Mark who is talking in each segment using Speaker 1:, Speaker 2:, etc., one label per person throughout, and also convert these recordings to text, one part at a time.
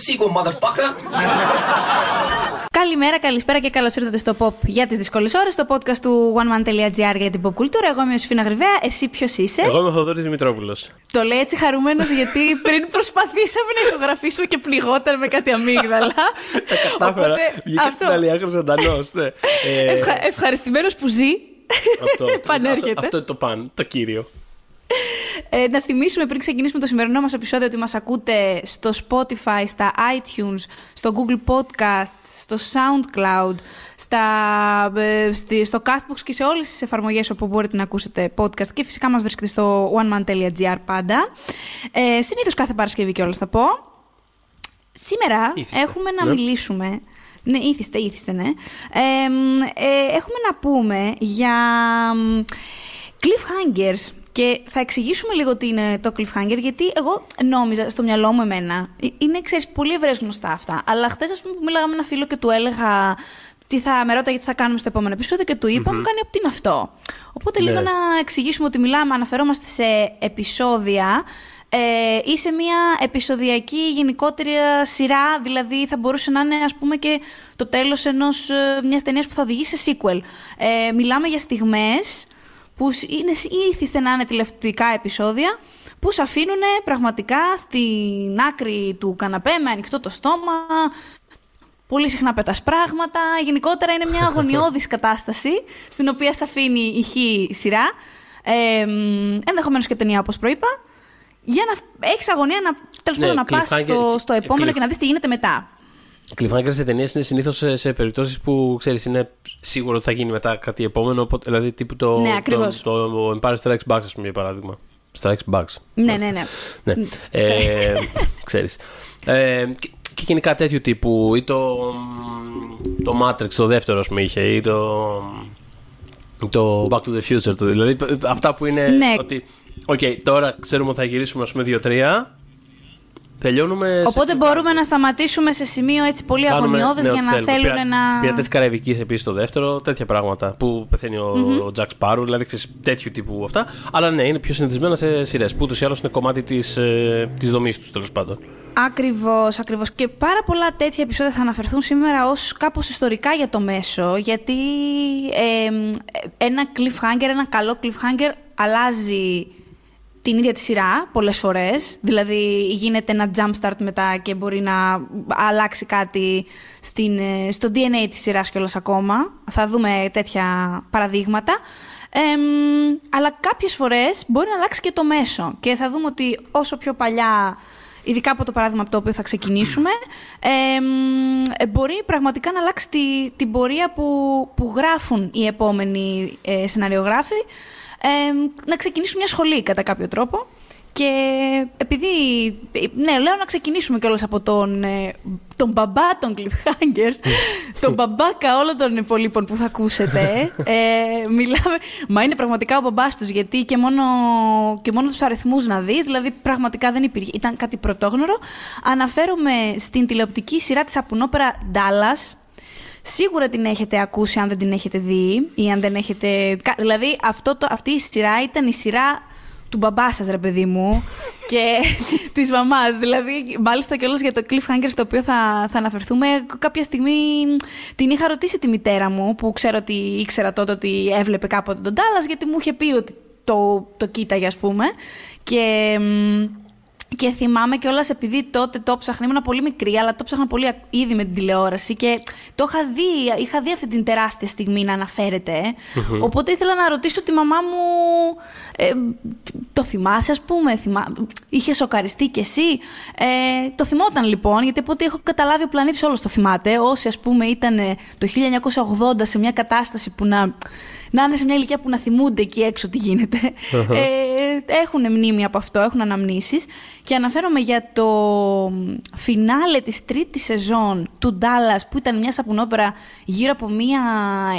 Speaker 1: making that sequel, motherfucker.
Speaker 2: Καλημέρα, καλησπέρα και καλώς ήρθατε στο Pop για τις δύσκολες ώρες, στο podcast του oneman.gr για την pop κουλτούρα. Εγώ είμαι ο Σφίνα Γρυβαία, εσύ ποιος είσαι;
Speaker 3: Εγώ είμαι ο Θοδωρής Δημητρόπουλος.
Speaker 2: Το λέει έτσι χαρούμενος γιατί πριν προσπαθήσαμε να ηχογραφήσουμε και πληγόταν με κάτι αμύγδαλα.
Speaker 3: Τα κατάφερα. Βγήκα στην άλλη άκρη ζωντανός. Ναι. Ε,
Speaker 2: Ευχα... Ευχαριστημένος που ζει.
Speaker 3: αυτό,
Speaker 2: Επανέρχεται.
Speaker 3: αυτό, αυτό είναι το παν, το κύριο.
Speaker 2: Ε, να θυμίσουμε πριν ξεκινήσουμε το σημερινό μας επεισόδιο ότι μας ακούτε στο Spotify, στα iTunes, στο Google Podcasts, στο SoundCloud, στα, ε, στη- στο Castbox και σε όλες τις εφαρμογές όπου μπορείτε να ακούσετε podcast και φυσικά μας βρίσκεται στο oneman.gr πάντα. Ε, συνήθως κάθε Παρασκευή κιόλας θα πω. Σήμερα
Speaker 3: Ήθιστε.
Speaker 2: έχουμε να
Speaker 3: Ναι.
Speaker 2: μιλήσουμε. Ναι, ήθιστε, ήθιστε, ναι. Ε, μ, ε, έχουμε να πούμε για μ, cliffhangers. Και θα εξηγήσουμε λίγο τι είναι το cliffhanger, γιατί εγώ νόμιζα στο μυαλό μου εμένα. ε, Είναι, ξέρεις, πολύ ευρέως γνωστά αυτά. Αλλά χθες, ας πούμε, που μίλαγα με ένα φίλο και του έλεγα τι θα με ρώταγε τι θα κάνουμε στο επόμενο επεισόδιο και του είπα, μου κάνει από τι είναι αυτό. Οπότε λίγο
Speaker 3: Ναι.
Speaker 2: να εξηγήσουμε ότι μιλάμε, αναφερόμαστε σε επεισόδια ε, ή σε μια επεισοδιακή γενικότερη σειρά, δηλαδή θα μπορούσε να είναι ας πούμε και το τέλος ενός, ε, μιας ταινίας που θα οδηγήσει σε sequel. Ε, μιλάμε για στιγμές που σ- είναι ήθιστε να είναι τηλεοπτικά επεισόδια που σε αφήνουν πραγματικά στην άκρη του καναπέ με ανοιχτό το στόμα, πολύ συχνά πετάς πράγματα. Γενικότερα είναι μια αγωνιώδης κατάσταση στην οποία σε αφήνει η χή σειρά. Ε, μ, ενδεχομένως και ταινία όπως προείπα. Για να έχεις αγωνία να, τέλος
Speaker 3: Ναι,
Speaker 2: πάντων, να πας
Speaker 3: cliffhanger-
Speaker 2: στο, στο επόμενο
Speaker 3: cliff-
Speaker 2: και να δεις τι γίνεται μετά.
Speaker 3: Cliffhanger σε ταινίες είναι συνήθως σε, σε περιπτώσεις που ξέρεις είναι σίγουρο ότι θα γίνει μετά κάτι επόμενο. οπότε- Δηλαδή τύπου το,
Speaker 2: Ναι,
Speaker 3: το,
Speaker 2: ακριβώς.
Speaker 3: το, Empire Strikes Back, ας πούμε, για παράδειγμα. Strikes Back.
Speaker 2: Ναι, ναι, ναι.
Speaker 3: Ναι. Ε, ξέρεις. Ε, και, και γενικά τέτοιου τύπου. Ή το, το Matrix, το δεύτερο, ας πούμε, είχε. Ή το, το Back to the Future. Το, δηλαδή, αυτά που είναι
Speaker 2: Ναι.
Speaker 3: ότι... Οκ, τώρα ξέρουμε ότι θα γυρίσουμε, ας πούμε, δύο-τρία. Τελειώνουμε...
Speaker 2: Οπότε
Speaker 3: σε-
Speaker 2: μπορούμε να σταματήσουμε σε σημείο έτσι πολύ
Speaker 3: Κάνουμε,
Speaker 2: αγωνιώδες
Speaker 3: ναι,
Speaker 2: για
Speaker 3: ό,τι
Speaker 2: να
Speaker 3: θέλουμε.
Speaker 2: θέλουν
Speaker 3: Πειρα-
Speaker 2: να...
Speaker 3: Πειρατές Καραϊβικής επίσης το δεύτερο, τέτοια πράγματα που πεθαίνει ο, ο Jack Sparrow, δηλαδή ξέρεις, τέτοιου τύπου αυτά. Αλλά ναι, είναι πιο συνηθισμένα σε σειρές που ούτως ή άλλως είναι κομμάτι της, ε, της δομής τους τέλος πάντων.
Speaker 2: Ακριβώς, ακριβώς. Και πάρα πολλά τέτοια επεισόδια θα αναφερθούν σήμερα ως κάπως ιστορικά για το μέσο, γιατί ε, ένα cliffhanger, ένα καλό cliffhanger αλλάζει την ίδια τη σειρά πολλές φορές. Δηλαδή γίνεται ένα jumpstart μετά και μπορεί να αλλάξει κάτι στην, ε, στο DNA της σειράς κιόλας ακόμα. Θα δούμε τέτοια παραδείγματα. Εμ, αλλά κάποιες φορές μπορεί να αλλάξει και το μέσο και θα δούμε ότι όσο πιο παλιά ειδικά από το παράδειγμα από το οποίο θα ξεκινήσουμε, εμ, ε, μπορεί πραγματικά να αλλάξει τη, την πορεία που, που γράφουν οι επόμενοι ε, σεναριογράφοι, εμ, να ξεκινήσουν μια σχολή κατά κάποιο τρόπο. Και επειδή, ναι, λέω να ξεκινήσουμε κιόλας από τον, ε, τον μπαμπά των cliffhangers, τον μπαμπάκα όλων των υπολείπων που θα ακούσετε. ε, μιλάμε, μα είναι πραγματικά ο μπαμπάς τους, γιατί και μόνο, και μόνο τους αριθμούς να δεις, δηλαδή πραγματικά δεν υπήρχε, ήταν κάτι πρωτόγνωρο. Αναφέρομαι στην τηλεοπτική σειρά της Απουνόπερα Dallas, Σίγουρα την έχετε ακούσει αν δεν την έχετε δει ή αν δεν έχετε... κα- Δηλαδή αυτό το, αυτή η σειρά ήταν η σειρά του μπαμπά σας ρε παιδί μου και της μαμάς. Δηλαδή μάλιστα και για το cliffhanger στο οποίο θα, θα αναφερθούμε κάποια στιγμή την είχα ρωτήσει τη μητέρα μου που ξέρω ότι ήξερα τότε ότι έβλεπε κάποτε τον Dallas γιατί μου είχε πει ότι το, το κοίταγε ας πούμε και... μ, και θυμάμαι κιόλας επειδή τότε το ψάχνα, ήμουν πολύ μικρή, αλλά το ψάχνα πολύ ήδη με την τηλεόραση και το είχα δει, είχα δει αυτή την τεράστια στιγμή να αναφέρεται. Οπότε ήθελα να ρωτήσω τη μαμά μου, ε, το θυμάσαι ας πούμε, θυμά... είχες σοκαριστεί κι εσύ; Ε, το θυμόταν λοιπόν, γιατί από ό,τι έχω καταλάβει ο πλανήτης όλος το θυμάται. Όσοι ας πούμε ήταν ε, το 1980 σε μια κατάσταση που να να είναι σε μια ηλικία που να θυμούνται εκεί έξω τι γίνεται. ε, έχουν μνήμη από αυτό, έχουν αναμνήσεις. Και αναφέρομαι για το φινάλε της τρίτης σεζόν του Dallas που ήταν μια σαπουνόπερα γύρω από μια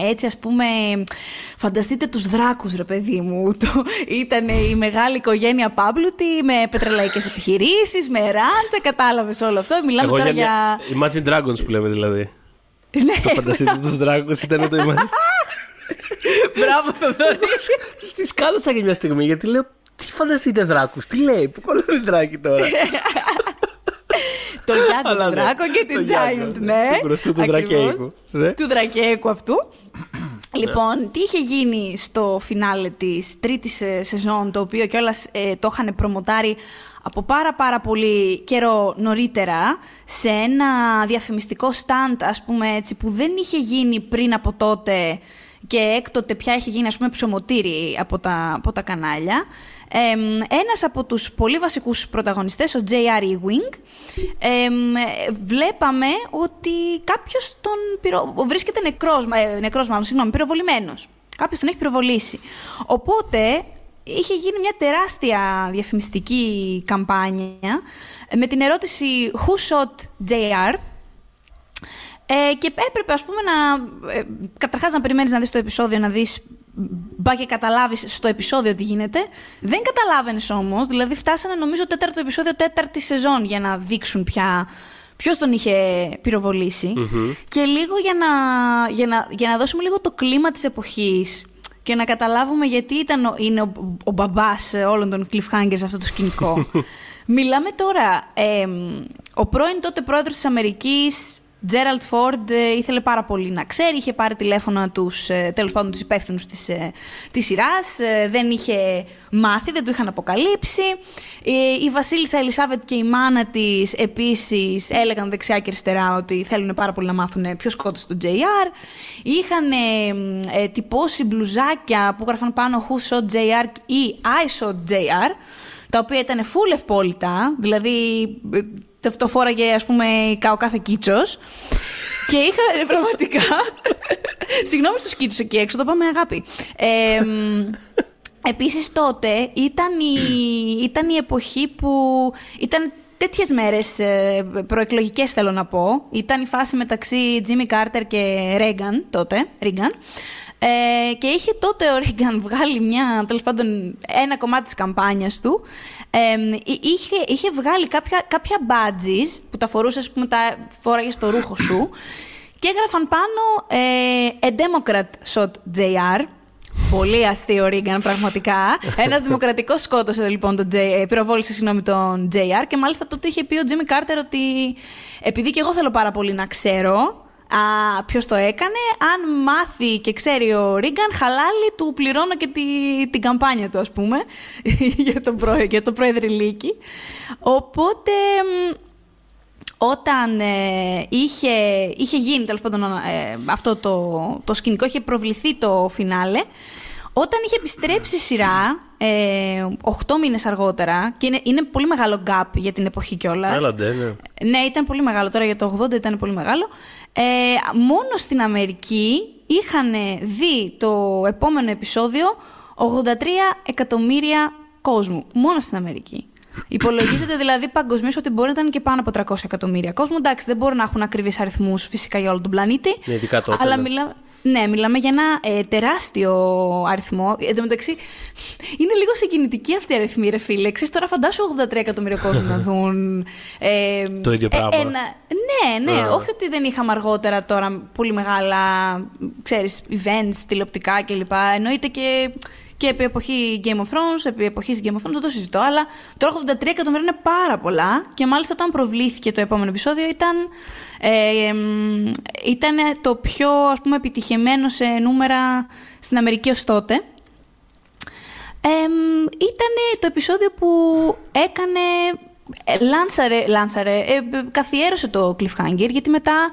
Speaker 2: έτσι ας πούμε φανταστείτε τους δράκους ρε παιδί μου το, ήταν η μεγάλη οικογένεια Πάμπλουτη με πετρελαϊκές επιχειρήσεις με ράντσα κατάλαβες όλο αυτό μιλάμε
Speaker 3: Εγώ
Speaker 2: τώρα
Speaker 3: για
Speaker 2: για,
Speaker 3: μια- Imagine Dragons που λέμε δηλαδή.
Speaker 2: ναι,
Speaker 3: το φανταστείτε τους δράκους ήταν το Imagine.
Speaker 2: μπράβο Θοδωρή
Speaker 3: Τη σκάλωσα για μια στιγμή γιατί λέω τι φανταστείτε δράκους, τι λέει, που κολλάει δράκι τώρα.
Speaker 2: το Το Γιάνγκο του Δράκο και την Giant, ναι.
Speaker 3: Του γνωστού του Δρακέικου. Ναι.
Speaker 2: Του Δρακέικου αυτού. Λοιπόν, τι είχε γίνει στο φινάλε της τρίτης ε, σεζόν, το οποίο κιόλας ε, το είχαν προμοτάρει από πάρα πάρα πολύ καιρό νωρίτερα σε ένα διαφημιστικό stand, ας πούμε έτσι, που δεν είχε γίνει πριν από τότε και έκτοτε πια έχει γίνει ας πούμε ψωμοτήρι από τα, από τα κανάλια. Ε, ένας από τους πολύ βασικούς πρωταγωνιστές, ο J.R. Ewing, ε, βλέπαμε ότι κάποιος τον πυρο... βρίσκεται νεκρός, ε, νεκρός μάλλον, συγγνώμη, πυροβολημένος. Κάποιος τον έχει πυροβολήσει. Οπότε είχε γίνει μια τεράστια διαφημιστική καμπάνια με την ερώτηση «Who shot JR» ε, και έπρεπε ας πούμε να, ε, καταρχάς να περιμένεις να δεις το επεισόδιο, να δεις μπα και καταλάβεις στο επεισόδιο τι γίνεται. Δεν καταλάβαινες όμως, δηλαδή φτάσανε νομίζω τέταρτο επεισόδιο τέταρτη σεζόν για να δείξουν πια ποιος τον είχε Και λίγο για να, για, να, για να δώσουμε λίγο το κλίμα της εποχής και να καταλάβουμε γιατί ήταν, είναι ο, ο μπαμπάς όλων των cliffhangers σε αυτό το σκηνικό. Μιλάμε τώρα, ε, ο πρώην τότε πρόεδρος της Αμερικής, Τζέραλτ Φόρντ, ήθελε πάρα πολύ να ξέρει, είχε πάρει τηλέφωνα τους, ε, τέλος πάντων, τους υπεύθυνους της, ε, της σειράς, ε, δεν είχε μάθει, δεν του είχαν αποκαλύψει. Η Βασίλισσα Ελισάβετ και η μάνα της επίσης έλεγαν δεξιά και αριστερά ότι θέλουν πάρα πολύ να μάθουν ποιος σκότωσε τον JR. Είχαν ε, τυπώσει μπλουζάκια που γράφαν πάνω Who shot JR ή I shot JR, τα οποία ήταν full ευπόλυτα, δηλαδή το φόραγε ας πούμε ο κάθε κίτσος. Και είχα πραγματικά. Συγγνώμη στους κίτσους εκεί έξω, το πάμε αγάπη. Ε, Επίσης τότε ήταν η, ήταν η εποχή που ήταν τέτοιες μέρες ε, προεκλογικές θέλω να πω. Ήταν η φάση μεταξύ Jimmy Carter και Reagan τότε, Reagan. Ε, και είχε τότε ο Ρίγκαν βγάλει μια, τέλος πάντων, ένα κομμάτι της καμπάνιας του. Ε, είχε, είχε βγάλει κάποια, κάποια badges που τα φορούσε, ας πούμε, τα φόραγες στο ρούχο σου και έγραφαν πάνω ε, A Democrat shot JR. Πολύ αστείο Ρίγκαν, πραγματικά. Ένας δημοκρατικός σκότωσε λοιπόν τον J, ε, πυροβόλησε συγγνώμη τον JR και μάλιστα τότε είχε πει ο Τζίμι Κάρτερ ότι επειδή και εγώ θέλω πάρα πολύ να ξέρω ποιος το έκανε; Αν μάθει και ξέρει ο Ρίγκαν, χαλάλι του πληρώνω και τη, την καμπάνια του, ας πούμε, για το, προ, για το Λίκη. Οπότε, όταν ε, είχε, είχε γίνει τέλος πάντων ε, αυτό το, το σκηνικό, είχε προβληθεί το φινάλε, όταν είχε επιστρέψει η σειρά, ε, 8 μήνες αργότερα, και είναι, είναι πολύ μεγάλο gap για την εποχή κιόλας.
Speaker 3: Έλαντε, ναι.
Speaker 2: Ναι, ήταν πολύ μεγάλο. Τώρα για το 80 ήταν πολύ μεγάλο. Ε, μόνο στην Αμερική είχαν δει το επόμενο επεισόδιο 83 εκατομμύρια κόσμου. Μόνο στην Αμερική. Υπολογίζεται δηλαδή παγκοσμίως ότι μπορεί να ήταν και πάνω από 300 εκατομμύρια κόσμο. Εντάξει, δεν μπορούν να έχουν ακριβείς αριθμούς φυσικά για όλο τον πλανήτη.
Speaker 3: Ναι, ειδικά τότε.
Speaker 2: Αλλά
Speaker 3: ναι.
Speaker 2: μιλάμε. Ναι, μιλάμε για ένα ε, τεράστιο αριθμό. Εν τω μεταξύ, είναι λίγο συγκινητική αυτή η αριθμή, ρε φίλε. Ξέρεις, τώρα φαντάσου 83 εκατομμύρια κόσμο να δουν.
Speaker 3: Ε, το ίδιο πράγμα.
Speaker 2: Ένα, ναι, ναι. Όχι ότι δεν είχαμε αργότερα τώρα πολύ μεγάλα, ξέρεις, events, τηλεοπτικά κλπ. Εννοείται και και επί εποχή Game of Thrones, επί εποχής Game of Thrones, δεν το συζητώ, αλλά τώρα 83 εκατομμύρια είναι πάρα πολλά και μάλιστα όταν προβλήθηκε το επόμενο επεισόδιο ήταν, ε, ήταν το πιο ας πούμε επιτυχημένο σε νούμερα στην Αμερική ως τότε. Ε, ήταν το επεισόδιο που έκανε, ε, λάνσαρε, λάνσαρε ε, καθιέρωσε το cliffhanger γιατί μετά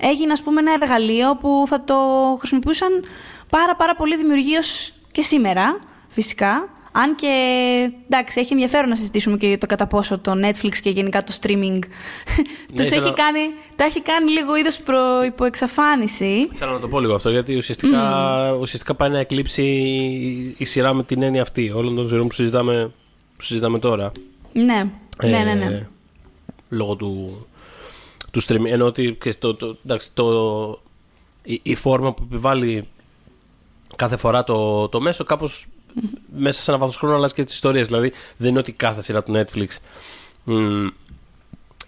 Speaker 2: έγινε ας πούμε ένα εργαλείο που θα το χρησιμοποιούσαν πάρα πάρα πολύ δημιουργίως και σήμερα, φυσικά. Αν και εντάξει, έχει ενδιαφέρον να συζητήσουμε και το κατά πόσο το Netflix και γενικά το streaming ναι, έχει κάνει, τα έχει κάνει λίγο είδος προ υποεξαφάνιση.
Speaker 3: Θέλω να το πω λίγο αυτό, γιατί ουσιαστικά, ουσιαστικά πάει να εκλείψει η σειρά με την έννοια αυτή όλων των σειρών που συζητάμε, που συζητάμε τώρα.
Speaker 2: Ναι, ε, ναι, ναι, ναι.
Speaker 3: Λόγω του, του streaming. Ενώ ότι το, το, εντάξει, το, η, η φόρμα που επιβάλλει κάθε φορά το, το μέσο κάπως μέσα σε ένα βάθο χρόνου αλλάζει και τις ιστορίες. Δηλαδή δεν είναι ότι κάθε σειρά του Netflix μ,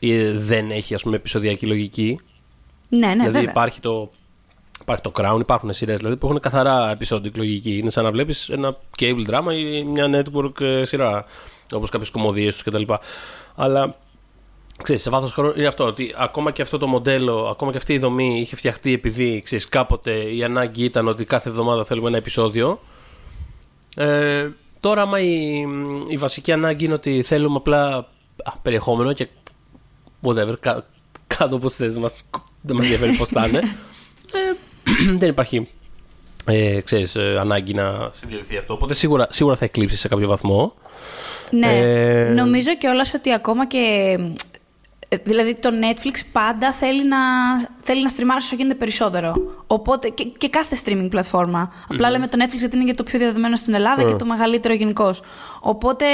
Speaker 3: ε, δεν έχει ας πούμε επεισοδιακή λογική.
Speaker 2: Ναι, ναι,
Speaker 3: δηλαδή
Speaker 2: βέβαια.
Speaker 3: υπάρχει το, υπάρχει το Crown, υπάρχουν σειρές δηλαδή, που έχουν καθαρά επεισόδια λογική. Είναι σαν να βλέπεις ένα cable drama ή μια network ε, σειρά. Όπως κάποιες κομμωδίες τους κτλ. Αλλά ξέρεις, σε βάθος χρόνου είναι αυτό, ότι ακόμα και αυτό το μοντέλο, ακόμα και αυτή η δομή είχε φτιαχτεί επειδή, ξέρεις, κάποτε η ανάγκη ήταν ότι κάθε εβδομάδα θέλουμε ένα επεισόδιο. Ε, τώρα, άμα η, η βασική ανάγκη είναι ότι θέλουμε απλά α, περιεχόμενο και whatever, κα, κάτω από τις θέσεις μας, δεν μας ενδιαφέρει πώς θα είναι, ε, δεν υπάρχει ε, ξέρεις, ε, ανάγκη να συνδυαστεί αυτό. Οπότε σίγουρα, σίγουρα θα εκλείψει σε κάποιο βαθμό.
Speaker 2: Ναι.
Speaker 3: Ε,
Speaker 2: Νομίζω κιόλας ότι ακόμα και. Ε, Δηλαδή το Netflix πάντα θέλει να, θέλει να στριμάρει όσο γίνεται περισσότερο. Οπότε και, και κάθε streaming πλατφόρμα. Απλά λέμε το Netflix γιατί είναι και το πιο διαδεδομένο στην Ελλάδα και το μεγαλύτερο γενικώ. Οπότε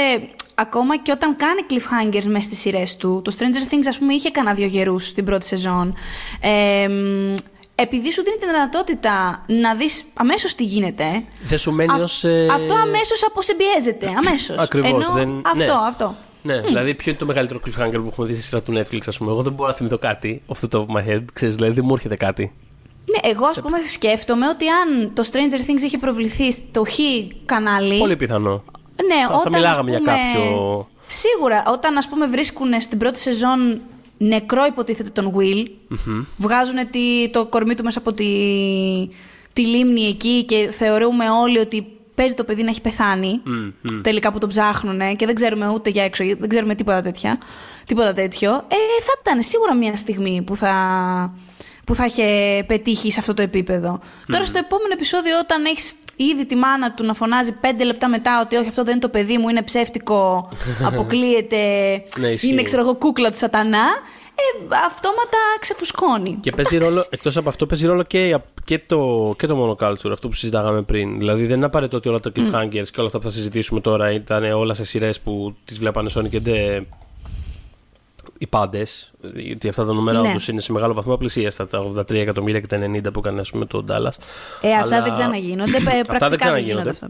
Speaker 2: ακόμα και όταν κάνει cliffhangers μέσα στις σειρές του, το Stranger Things ας πούμε είχε κανένα δύο γερούς στην πρώτη σεζόν. Ε, μ, επειδή σου δίνει τη δυνατότητα να δεις αμέσως τι γίνεται,
Speaker 3: δεν σου μένει
Speaker 2: αυ-
Speaker 3: ως, ε,
Speaker 2: αυτό αμέσως αποσυμπιέζεται. Αμέσως.
Speaker 3: Ακριβώς,
Speaker 2: Ενώ
Speaker 3: δεν-
Speaker 2: αυτό,
Speaker 3: ναι.
Speaker 2: αυτό.
Speaker 3: Ναι, δηλαδή ποιο είναι το μεγαλύτερο cliffhanger που έχουμε δει στη σειρά του Netflix, ας πούμε. Εγώ δεν μπορώ να θυμηθώ κάτι off the top of my head. Ξέρεις, δηλαδή δεν μου έρχεται κάτι.
Speaker 2: Ναι, εγώ ας πούμε σκέφτομαι ότι αν το Stranger Things είχε προβληθεί στο χ κανάλι.
Speaker 3: Πολύ πιθανό.
Speaker 2: Ναι,
Speaker 3: Θα- θα
Speaker 2: όταν,
Speaker 3: μιλάγαμε
Speaker 2: ας
Speaker 3: για
Speaker 2: πούμε,
Speaker 3: κάποιο-
Speaker 2: Σίγουρα, όταν ας πούμε βρίσκουν στην πρώτη σεζόν νεκρό υποτίθεται τον Will, βγάζουν τη, το κορμί του μέσα από τη, τη λίμνη εκεί και θεωρούμε όλοι ότι παίζει το παιδί να έχει πεθάνει. Τελικά που τον ψάχνουν και δεν ξέρουμε ούτε για έξω, δεν ξέρουμε τίποτα, τέτοια, τίποτα τέτοιο. Ε, θα ήταν σίγουρα μια στιγμή που θα, που θα είχε πετύχει σε αυτό το επίπεδο. Τώρα στο επόμενο επεισόδιο, όταν έχεις ήδη τη μάνα του να φωνάζει πέντε λεπτά μετά ότι όχι, αυτό δεν είναι το παιδί μου, είναι ψεύτικο, αποκλείεται,
Speaker 3: Ναι, ισχύει.
Speaker 2: είναι ξέρω εγώ κούκλα του σατανά, ε, αυτόματα ξεφουσκώνει.
Speaker 3: Και παίζει
Speaker 2: Εντάξει.
Speaker 3: ρόλο, εκτός από αυτό, παίζει ρόλο και, και, το, και το monoculture, αυτό που συζητάγαμε πριν. Δηλαδή δεν είναι απαραίτητο ότι όλα τα cliffhangers και όλα αυτά που θα συζητήσουμε τώρα ήταν όλα σε σειρές που τις βλέπανε Sony και δεν. Οι πάντες, γιατί αυτά τα νούμερα
Speaker 2: Ναι.
Speaker 3: όντως είναι σε μεγάλο βαθμό πλησίαστα, τα 83 εκατομμύρια και τα 90 που έκανε ας πούμε, το Dallas.
Speaker 2: Ε, αυτά
Speaker 3: Αλλά-
Speaker 2: δεν ξαναγίνονται. ε,
Speaker 3: Αυτά δεν
Speaker 2: Πρακτικά δεν
Speaker 3: ξαναγίνονται.
Speaker 2: γίνονται αυτά.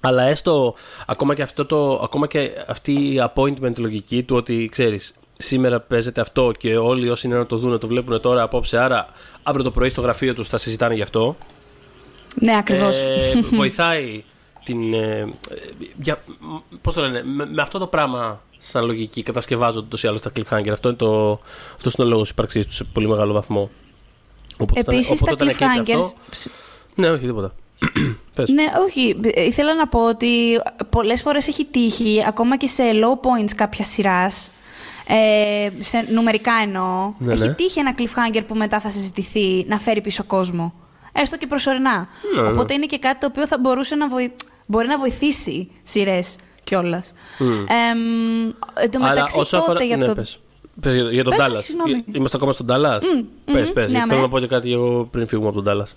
Speaker 3: Αλλά έστω ακόμα και, αυτό το, ακόμα και αυτή η appointment λογική του ότι ξέρεις σήμερα παίζεται αυτό και όλοι όσοι είναι να το δουν το βλέπουν τώρα απόψε άρα αύριο το πρωί στο γραφείο τους θα συζητάνε γι' αυτό
Speaker 2: Ναι, ακριβώς.
Speaker 3: ε, βοηθάει την ε, για, μ, πώς το λένε με, με αυτό το πράγμα σαν λογική κατασκευάζονται τόσο ή άλλως τα cliffhanger αυτό είναι, το, αυτός είναι ο λόγος ύπαρξής τους σε πολύ μεγάλο βαθμό Οπότε όταν-
Speaker 2: Επίσης, τα
Speaker 3: οπότε όταν εκρίνεται
Speaker 2: cliffhangers.
Speaker 3: αυτό- ναι όχι τίποτα Πες.
Speaker 2: Ναι, όχι. Ε, Ήθελα να πω ότι πολλές φορές έχει τύχει, ακόμα και σε low points κάποια σειράς. Ε, σε νούμερικά εννοώ.
Speaker 3: Ναι,
Speaker 2: έχει
Speaker 3: ναι.
Speaker 2: τύχει ένα cliffhanger που μετά θα συζητηθεί να φέρει πίσω κόσμο. Έστω και προσωρινά.
Speaker 3: Ναι, ναι.
Speaker 2: Οπότε είναι και κάτι το οποίο θα μπορούσε να, βοη... μπορεί να βοηθήσει σειρές κιόλας. εν τω
Speaker 3: Αλλά
Speaker 2: μεταξύ
Speaker 3: όσο
Speaker 2: τότε
Speaker 3: αφορά...
Speaker 2: για
Speaker 3: ναι,
Speaker 2: το.
Speaker 3: πες. Πες για, για τον
Speaker 2: Πες,
Speaker 3: Dallas.
Speaker 2: συγγνώμη.
Speaker 3: Είμαστε ακόμα στον Dallas; Πες, πες.
Speaker 2: ναι,
Speaker 3: γιατί θέλω
Speaker 2: αμέ.
Speaker 3: να πω και κάτι εγώ πριν φύγουμε από τον Dallas.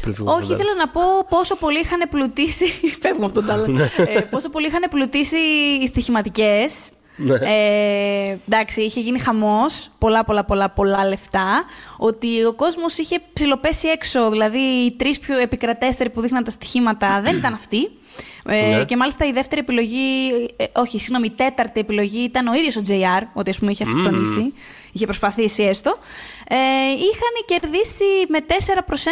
Speaker 3: Πριν φύγουμε από
Speaker 2: Όχι,
Speaker 3: τον Dallas.
Speaker 2: ήθελα να πω πόσο πολύ είχαν πλουτίσει. Φεύγουμε από τον Τάλλα.
Speaker 3: Ναι.
Speaker 2: ε, πόσο πολύ είχαν πλουτίσει οι στοιχηματικές.
Speaker 3: Ναι.
Speaker 2: Ε, εντάξει, είχε γίνει χαμός. Πολλά, πολλά, πολλά, πολλά λεφτά. Ότι ο κόσμος είχε ψηλοπέσει έξω. Δηλαδή, οι τρεις πιο επικρατέστεροι που δείχναν τα στοιχήματα δεν ήταν αυτοί. Ε,
Speaker 3: Ναι.
Speaker 2: Και μάλιστα η δεύτερη επιλογή, ε, όχι, συγγνώμη, η τέταρτη επιλογή ήταν ο ίδιος ο JR, ότι ας πούμε είχε αυτοκτονήσει, είχε προσπαθήσει έστω. Ε, είχαν κερδίσει με 4 προς 1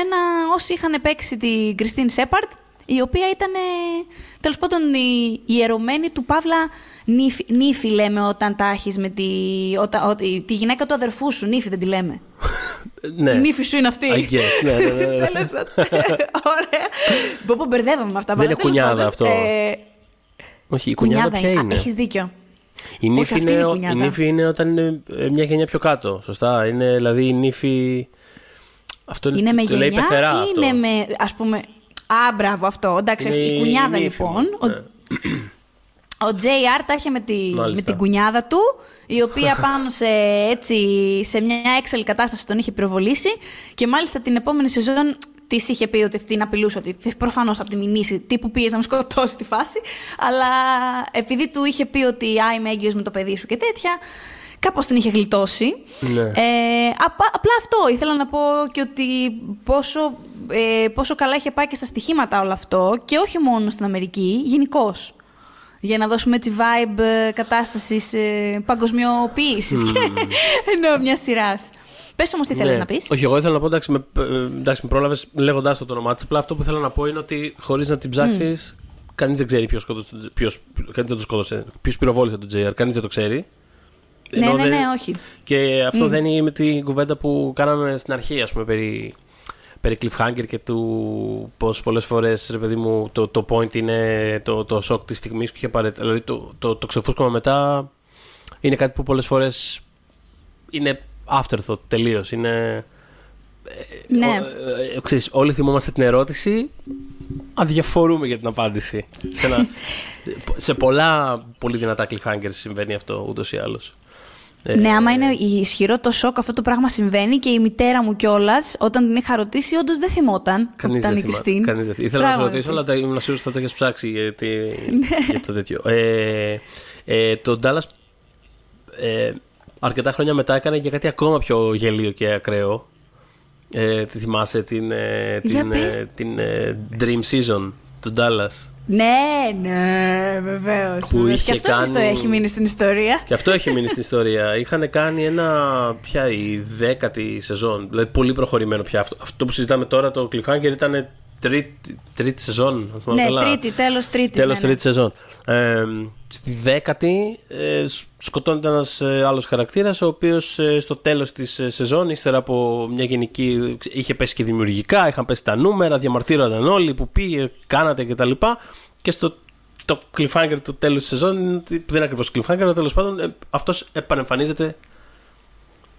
Speaker 2: όσοι είχαν παίξει την Κριστίν Σέπαρτ, η οποία ήταν ε, τέλος πάντων η, η ιερωμένη του Παύλα νύφη, νύφη λέμε όταν τα έχεις με τη, όταν, ότι, τη γυναίκα του αδερφού σου, νύφη δεν τη λέμε.
Speaker 3: Ναι.
Speaker 2: Η νύφη σου είναι αυτή.
Speaker 3: I guess, ναι, ναι, ναι, ναι.
Speaker 2: Τέλος πάντων. Ωραία. Πω πω μπερδεύαμε με αυτά.
Speaker 3: Δεν είναι
Speaker 2: Τέλος
Speaker 3: κουνιάδα
Speaker 2: πάντων,
Speaker 3: αυτό.
Speaker 2: ε,
Speaker 3: Όχι, η κουνιάδα ποια είναι;
Speaker 2: Έχεις δίκιο.
Speaker 3: Η νύφη
Speaker 2: αυτή
Speaker 3: είναι,
Speaker 2: είναι η
Speaker 3: ο-
Speaker 2: κουνιάδα.
Speaker 3: η νύφη είναι όταν είναι ε, μια γενιά πιο κάτω. Σωστά; Είναι δηλαδή η νύφη. Αυτό
Speaker 2: Είναι με
Speaker 3: το λέει
Speaker 2: γενιά
Speaker 3: πεθερά
Speaker 2: ή
Speaker 3: αυτό;
Speaker 2: είναι με, ας πούμε... Α, μπράβο αυτό. Εντάξει,
Speaker 3: Είναι
Speaker 2: όχι,
Speaker 3: η
Speaker 2: η κουνιάδα
Speaker 3: νύφη
Speaker 2: λοιπόν.
Speaker 3: μου,
Speaker 2: Ο,
Speaker 3: ναι.
Speaker 2: ο JR τα είχε με, τη,
Speaker 3: Μάλιστα.
Speaker 2: με την κουνιάδα του, η οποία πάνω σε, έτσι, σε μια έξαλλη κατάσταση τον είχε πυροβολήσει και μάλιστα την επόμενη σεζόν της είχε πει ότι την απειλούσε ότι προφανώς θα τη μηνύσει, τι που πήγες να με σκοτώσει τη φάση. Αλλά επειδή του είχε πει ότι α, είμαι έγκυος με το παιδί σου και τέτοια, κάπως την είχε γλιτώσει.
Speaker 3: Ναι.
Speaker 2: Ε, απα- απλά αυτό ήθελα να πω και ότι πόσο, ε, πόσο καλά είχε πάει και στα στοιχήματα όλο αυτό και όχι μόνο στην Αμερική, γενικώς. Για να δώσουμε έτσι vibe ε, κατάστασης ε, παγκοσμιοποίησης και ενώ μια σειράς. Πες όμως τι θέλεις
Speaker 3: Ναι.
Speaker 2: να πεις.
Speaker 3: Όχι, εγώ ήθελα να πω εντάξει, με, ε, εντάξει, με πρόλαβες λέγοντάς το, το όνομά της. Απλά αυτό που θέλω να πω είναι ότι χωρίς να την ψάξεις, κανείς δεν ξέρει ποιος σκότωσε. Ποιος, κανείς δεν το σκότωσε. Ποιος πυροβόλησε τον JR, κανείς δεν το ξέρει.
Speaker 2: Ναι,
Speaker 3: Ενώ
Speaker 2: ναι,
Speaker 3: δεν-
Speaker 2: ναι, όχι.
Speaker 3: Και αυτό δεν είναι με την κουβέντα που κάναμε στην αρχή, ας πούμε, περί, περί cliffhanger και του πώς πολλές φορές, ρε παιδί μου, το, το point είναι το, το σοκ της στιγμής και όχι απαραίτητα. Δηλαδή το, το, το ξεφούσκωμα μετά είναι κάτι που πολλές φορές είναι afterthought τελείως. Είναι...
Speaker 2: Ναι.
Speaker 3: Ο, ε, ε, ξέρεις, όλοι θυμόμαστε την ερώτηση, αδιαφορούμε για την απάντηση. Σε, ένα, σε πολλά πολύ δυνατά cliffhangers συμβαίνει αυτό ούτως ή άλλως. Ε,
Speaker 2: Ναι, άμα είναι ισχυρό το σοκ, αυτό το πράγμα συμβαίνει και η μητέρα μου κιόλας, όταν την είχα ρωτήσει, όντως δεν θυμόταν που
Speaker 3: Κανείς
Speaker 2: ήταν
Speaker 3: δεν
Speaker 2: η
Speaker 3: θυμάται.
Speaker 2: Κριστίν.
Speaker 3: Κανείς δεν θυμάται. Ήθελα να σε
Speaker 2: Πράγματι.
Speaker 3: ρωτήσω, αλλά τα- ήμουν σίγουρος ότι θα το έχεις ψάξει γιατί,
Speaker 2: Ναι.
Speaker 3: για το τέτοιο. Ε, ε, το Dallas ε, αρκετά χρόνια μετά έκανε και κάτι ακόμα πιο γελίο και ακραίο. Ε, τη θυμάσαι την, ε,
Speaker 2: Για
Speaker 3: την,
Speaker 2: πες.
Speaker 3: ε, την ε, Dream Season του Dallas;
Speaker 2: Ναι, ναι, βεβαίως.
Speaker 3: Που είχε
Speaker 2: Και αυτό
Speaker 3: κάνει-
Speaker 2: κάνει... έχει μείνει στην ιστορία.
Speaker 3: Και αυτό έχει μείνει στην ιστορία. Είχαν κάνει ένα. πια η δέκατη σεζόν. Δηλαδή πολύ προχωρημένο πια. Αυτό, αυτό που συζητάμε τώρα, το Cliffhanger ήταν τρίτη, τρίτη σεζόν. αν θυμάμαι
Speaker 2: ναι,
Speaker 3: καλά.
Speaker 2: τρίτη, τέλος τρίτης.
Speaker 3: Τέλος
Speaker 2: ναι, ναι.
Speaker 3: τρίτης σεζόν. Ε, στη δέκατη ε, σ- σκοτώνεται ένας ε, άλλος χαρακτήρας, ο οποίος στο τέλος της σεζόν, ύστερα από μια γενική. είχε πέσει και δημιουργικά, είχαν πέσει τα νούμερα, διαμαρτύρονταν όλοι που πήγε, κάνατε κτλ. Και στο το cliffhanger του τέλους της σεζόν, που δεν είναι ακριβώς cliffhanger, αλλά τέλος πάντων ε, αυτός επανεμφανίζεται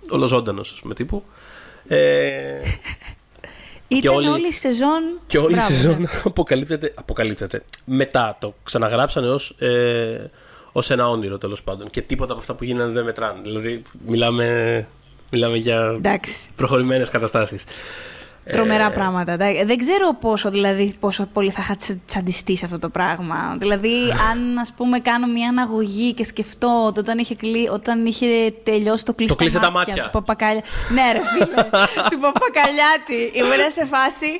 Speaker 3: ολοζώντανος, ας πούμε τύπου. Ε,
Speaker 2: Ήταν
Speaker 3: όλη-
Speaker 2: όλη η σεζόν.
Speaker 3: και όλη
Speaker 2: Μπράβο,
Speaker 3: η σεζόν
Speaker 2: ναι.
Speaker 3: αποκαλύπτεται, αποκαλύπτεται. Μετά το ξαναγράψανε ως, ε, ως ένα όνειρο τέλος πάντων. Και τίποτα από αυτά που γίνανε δεν μετράνε. Δηλαδή μιλάμε, μιλάμε για
Speaker 2: Εντάξει.
Speaker 3: προχωρημένες καταστάσεις.
Speaker 2: Τρομερά
Speaker 3: Ε,
Speaker 2: πράγματα. εντάξει. Δεν ξέρω πόσο, δηλαδή, πόσο πολύ θα είχα τσα- τσαντιστεί σε αυτό το πράγμα. Δηλαδή, αν ας πούμε κάνω μια αναγωγή και σκεφτώ ότι όταν είχε, κλει... όταν είχε τελειώσει το κλείσει
Speaker 3: Το κλείσε τα μάτια.
Speaker 2: του Παπακαλιά. ναι, ρε φίλε. του Παπακαλιάτη. Ήμουν σε φάση.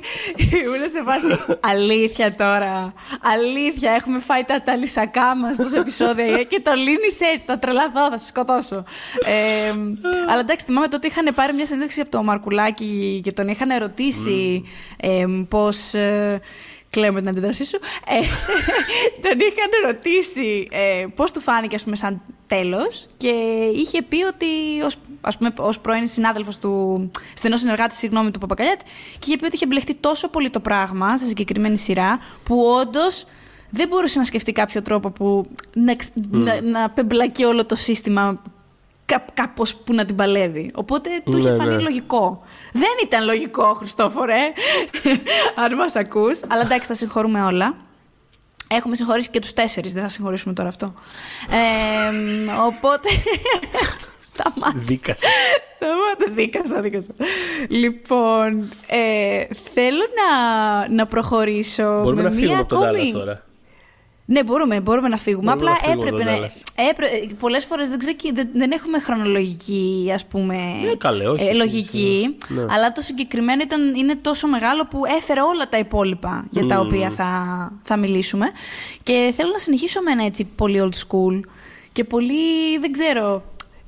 Speaker 2: Ήμουν σε φάση. Αλήθεια τώρα. Αλήθεια. Έχουμε φάει τα ταλισακά μας τόσα επεισόδια και το λύνεις έτσι. Θα τρελαθώ, θα σε σκοτώσω. Ε, αλλά εντάξει, θυμάμαι τότε είχαν πάρει μια συνέντευξη από το Μαρκουλάκι και τον είχαν ρωτήσει ε, πώς. Κλαίμε την αντίδρασή σου. Ε, τον είχαν ρωτήσει ε, πώς του φάνηκε ας πούμε, σαν τέλος και είχε πει ότι ως, ας πούμε, ως πρώην συνάδελφος του, στενός συνεργάτης συγγνώμη, του Παπακαλιάτη και είχε πει ότι είχε μπλεχτεί τόσο πολύ το πράγμα σε συγκεκριμένη σειρά που όντως δεν μπορούσε να σκεφτεί κάποιο τρόπο που να, εξ- να, να πεμπλακεί όλο το σύστημα κά, κάπως που να την παλεύει. Οπότε του είχε
Speaker 3: Ναι,
Speaker 2: φανεί
Speaker 3: ναι.
Speaker 2: λογικό. Δεν ήταν λογικό, Χριστόφορε, αν μας ακούς. Αλλά εντάξει, τα συγχωρούμε όλα. Έχουμε συγχωρήσει και τους τέσσερις, δεν θα συγχωρήσουμε τώρα αυτό. Ε, οπότε... Σταμάτα.
Speaker 3: Δίκασε.
Speaker 2: Σταμάτα, δίκασα, δίκασα. Λοιπόν, ε, θέλω να, να προχωρήσω
Speaker 3: Μπορούμε
Speaker 2: με
Speaker 3: να φύγουμε
Speaker 2: μία
Speaker 3: από τον
Speaker 2: ακόμη...
Speaker 3: Dallas τώρα.
Speaker 2: Ναι, μπορούμε, μπορούμε να φύγουμε.
Speaker 3: Μπορούμε
Speaker 2: Απλά
Speaker 3: να φύγουμε
Speaker 2: έπρεπε
Speaker 3: από
Speaker 2: να.
Speaker 3: τον Dallas.
Speaker 2: Έπρε... Πολλές φορές δεν, ξεκι- δεν, δεν έχουμε χρονολογική, ας πούμε.
Speaker 3: Ναι, καλέ, όχι.
Speaker 2: ε, λογική.
Speaker 3: Ναι.
Speaker 2: Αλλά το συγκεκριμένο ήταν, είναι τόσο μεγάλο που έφερε όλα τα υπόλοιπα για τα οποία θα, θα μιλήσουμε. Και θέλω να συνεχίσω με ένα έτσι πολύ old school και πολύ. δεν ξέρω.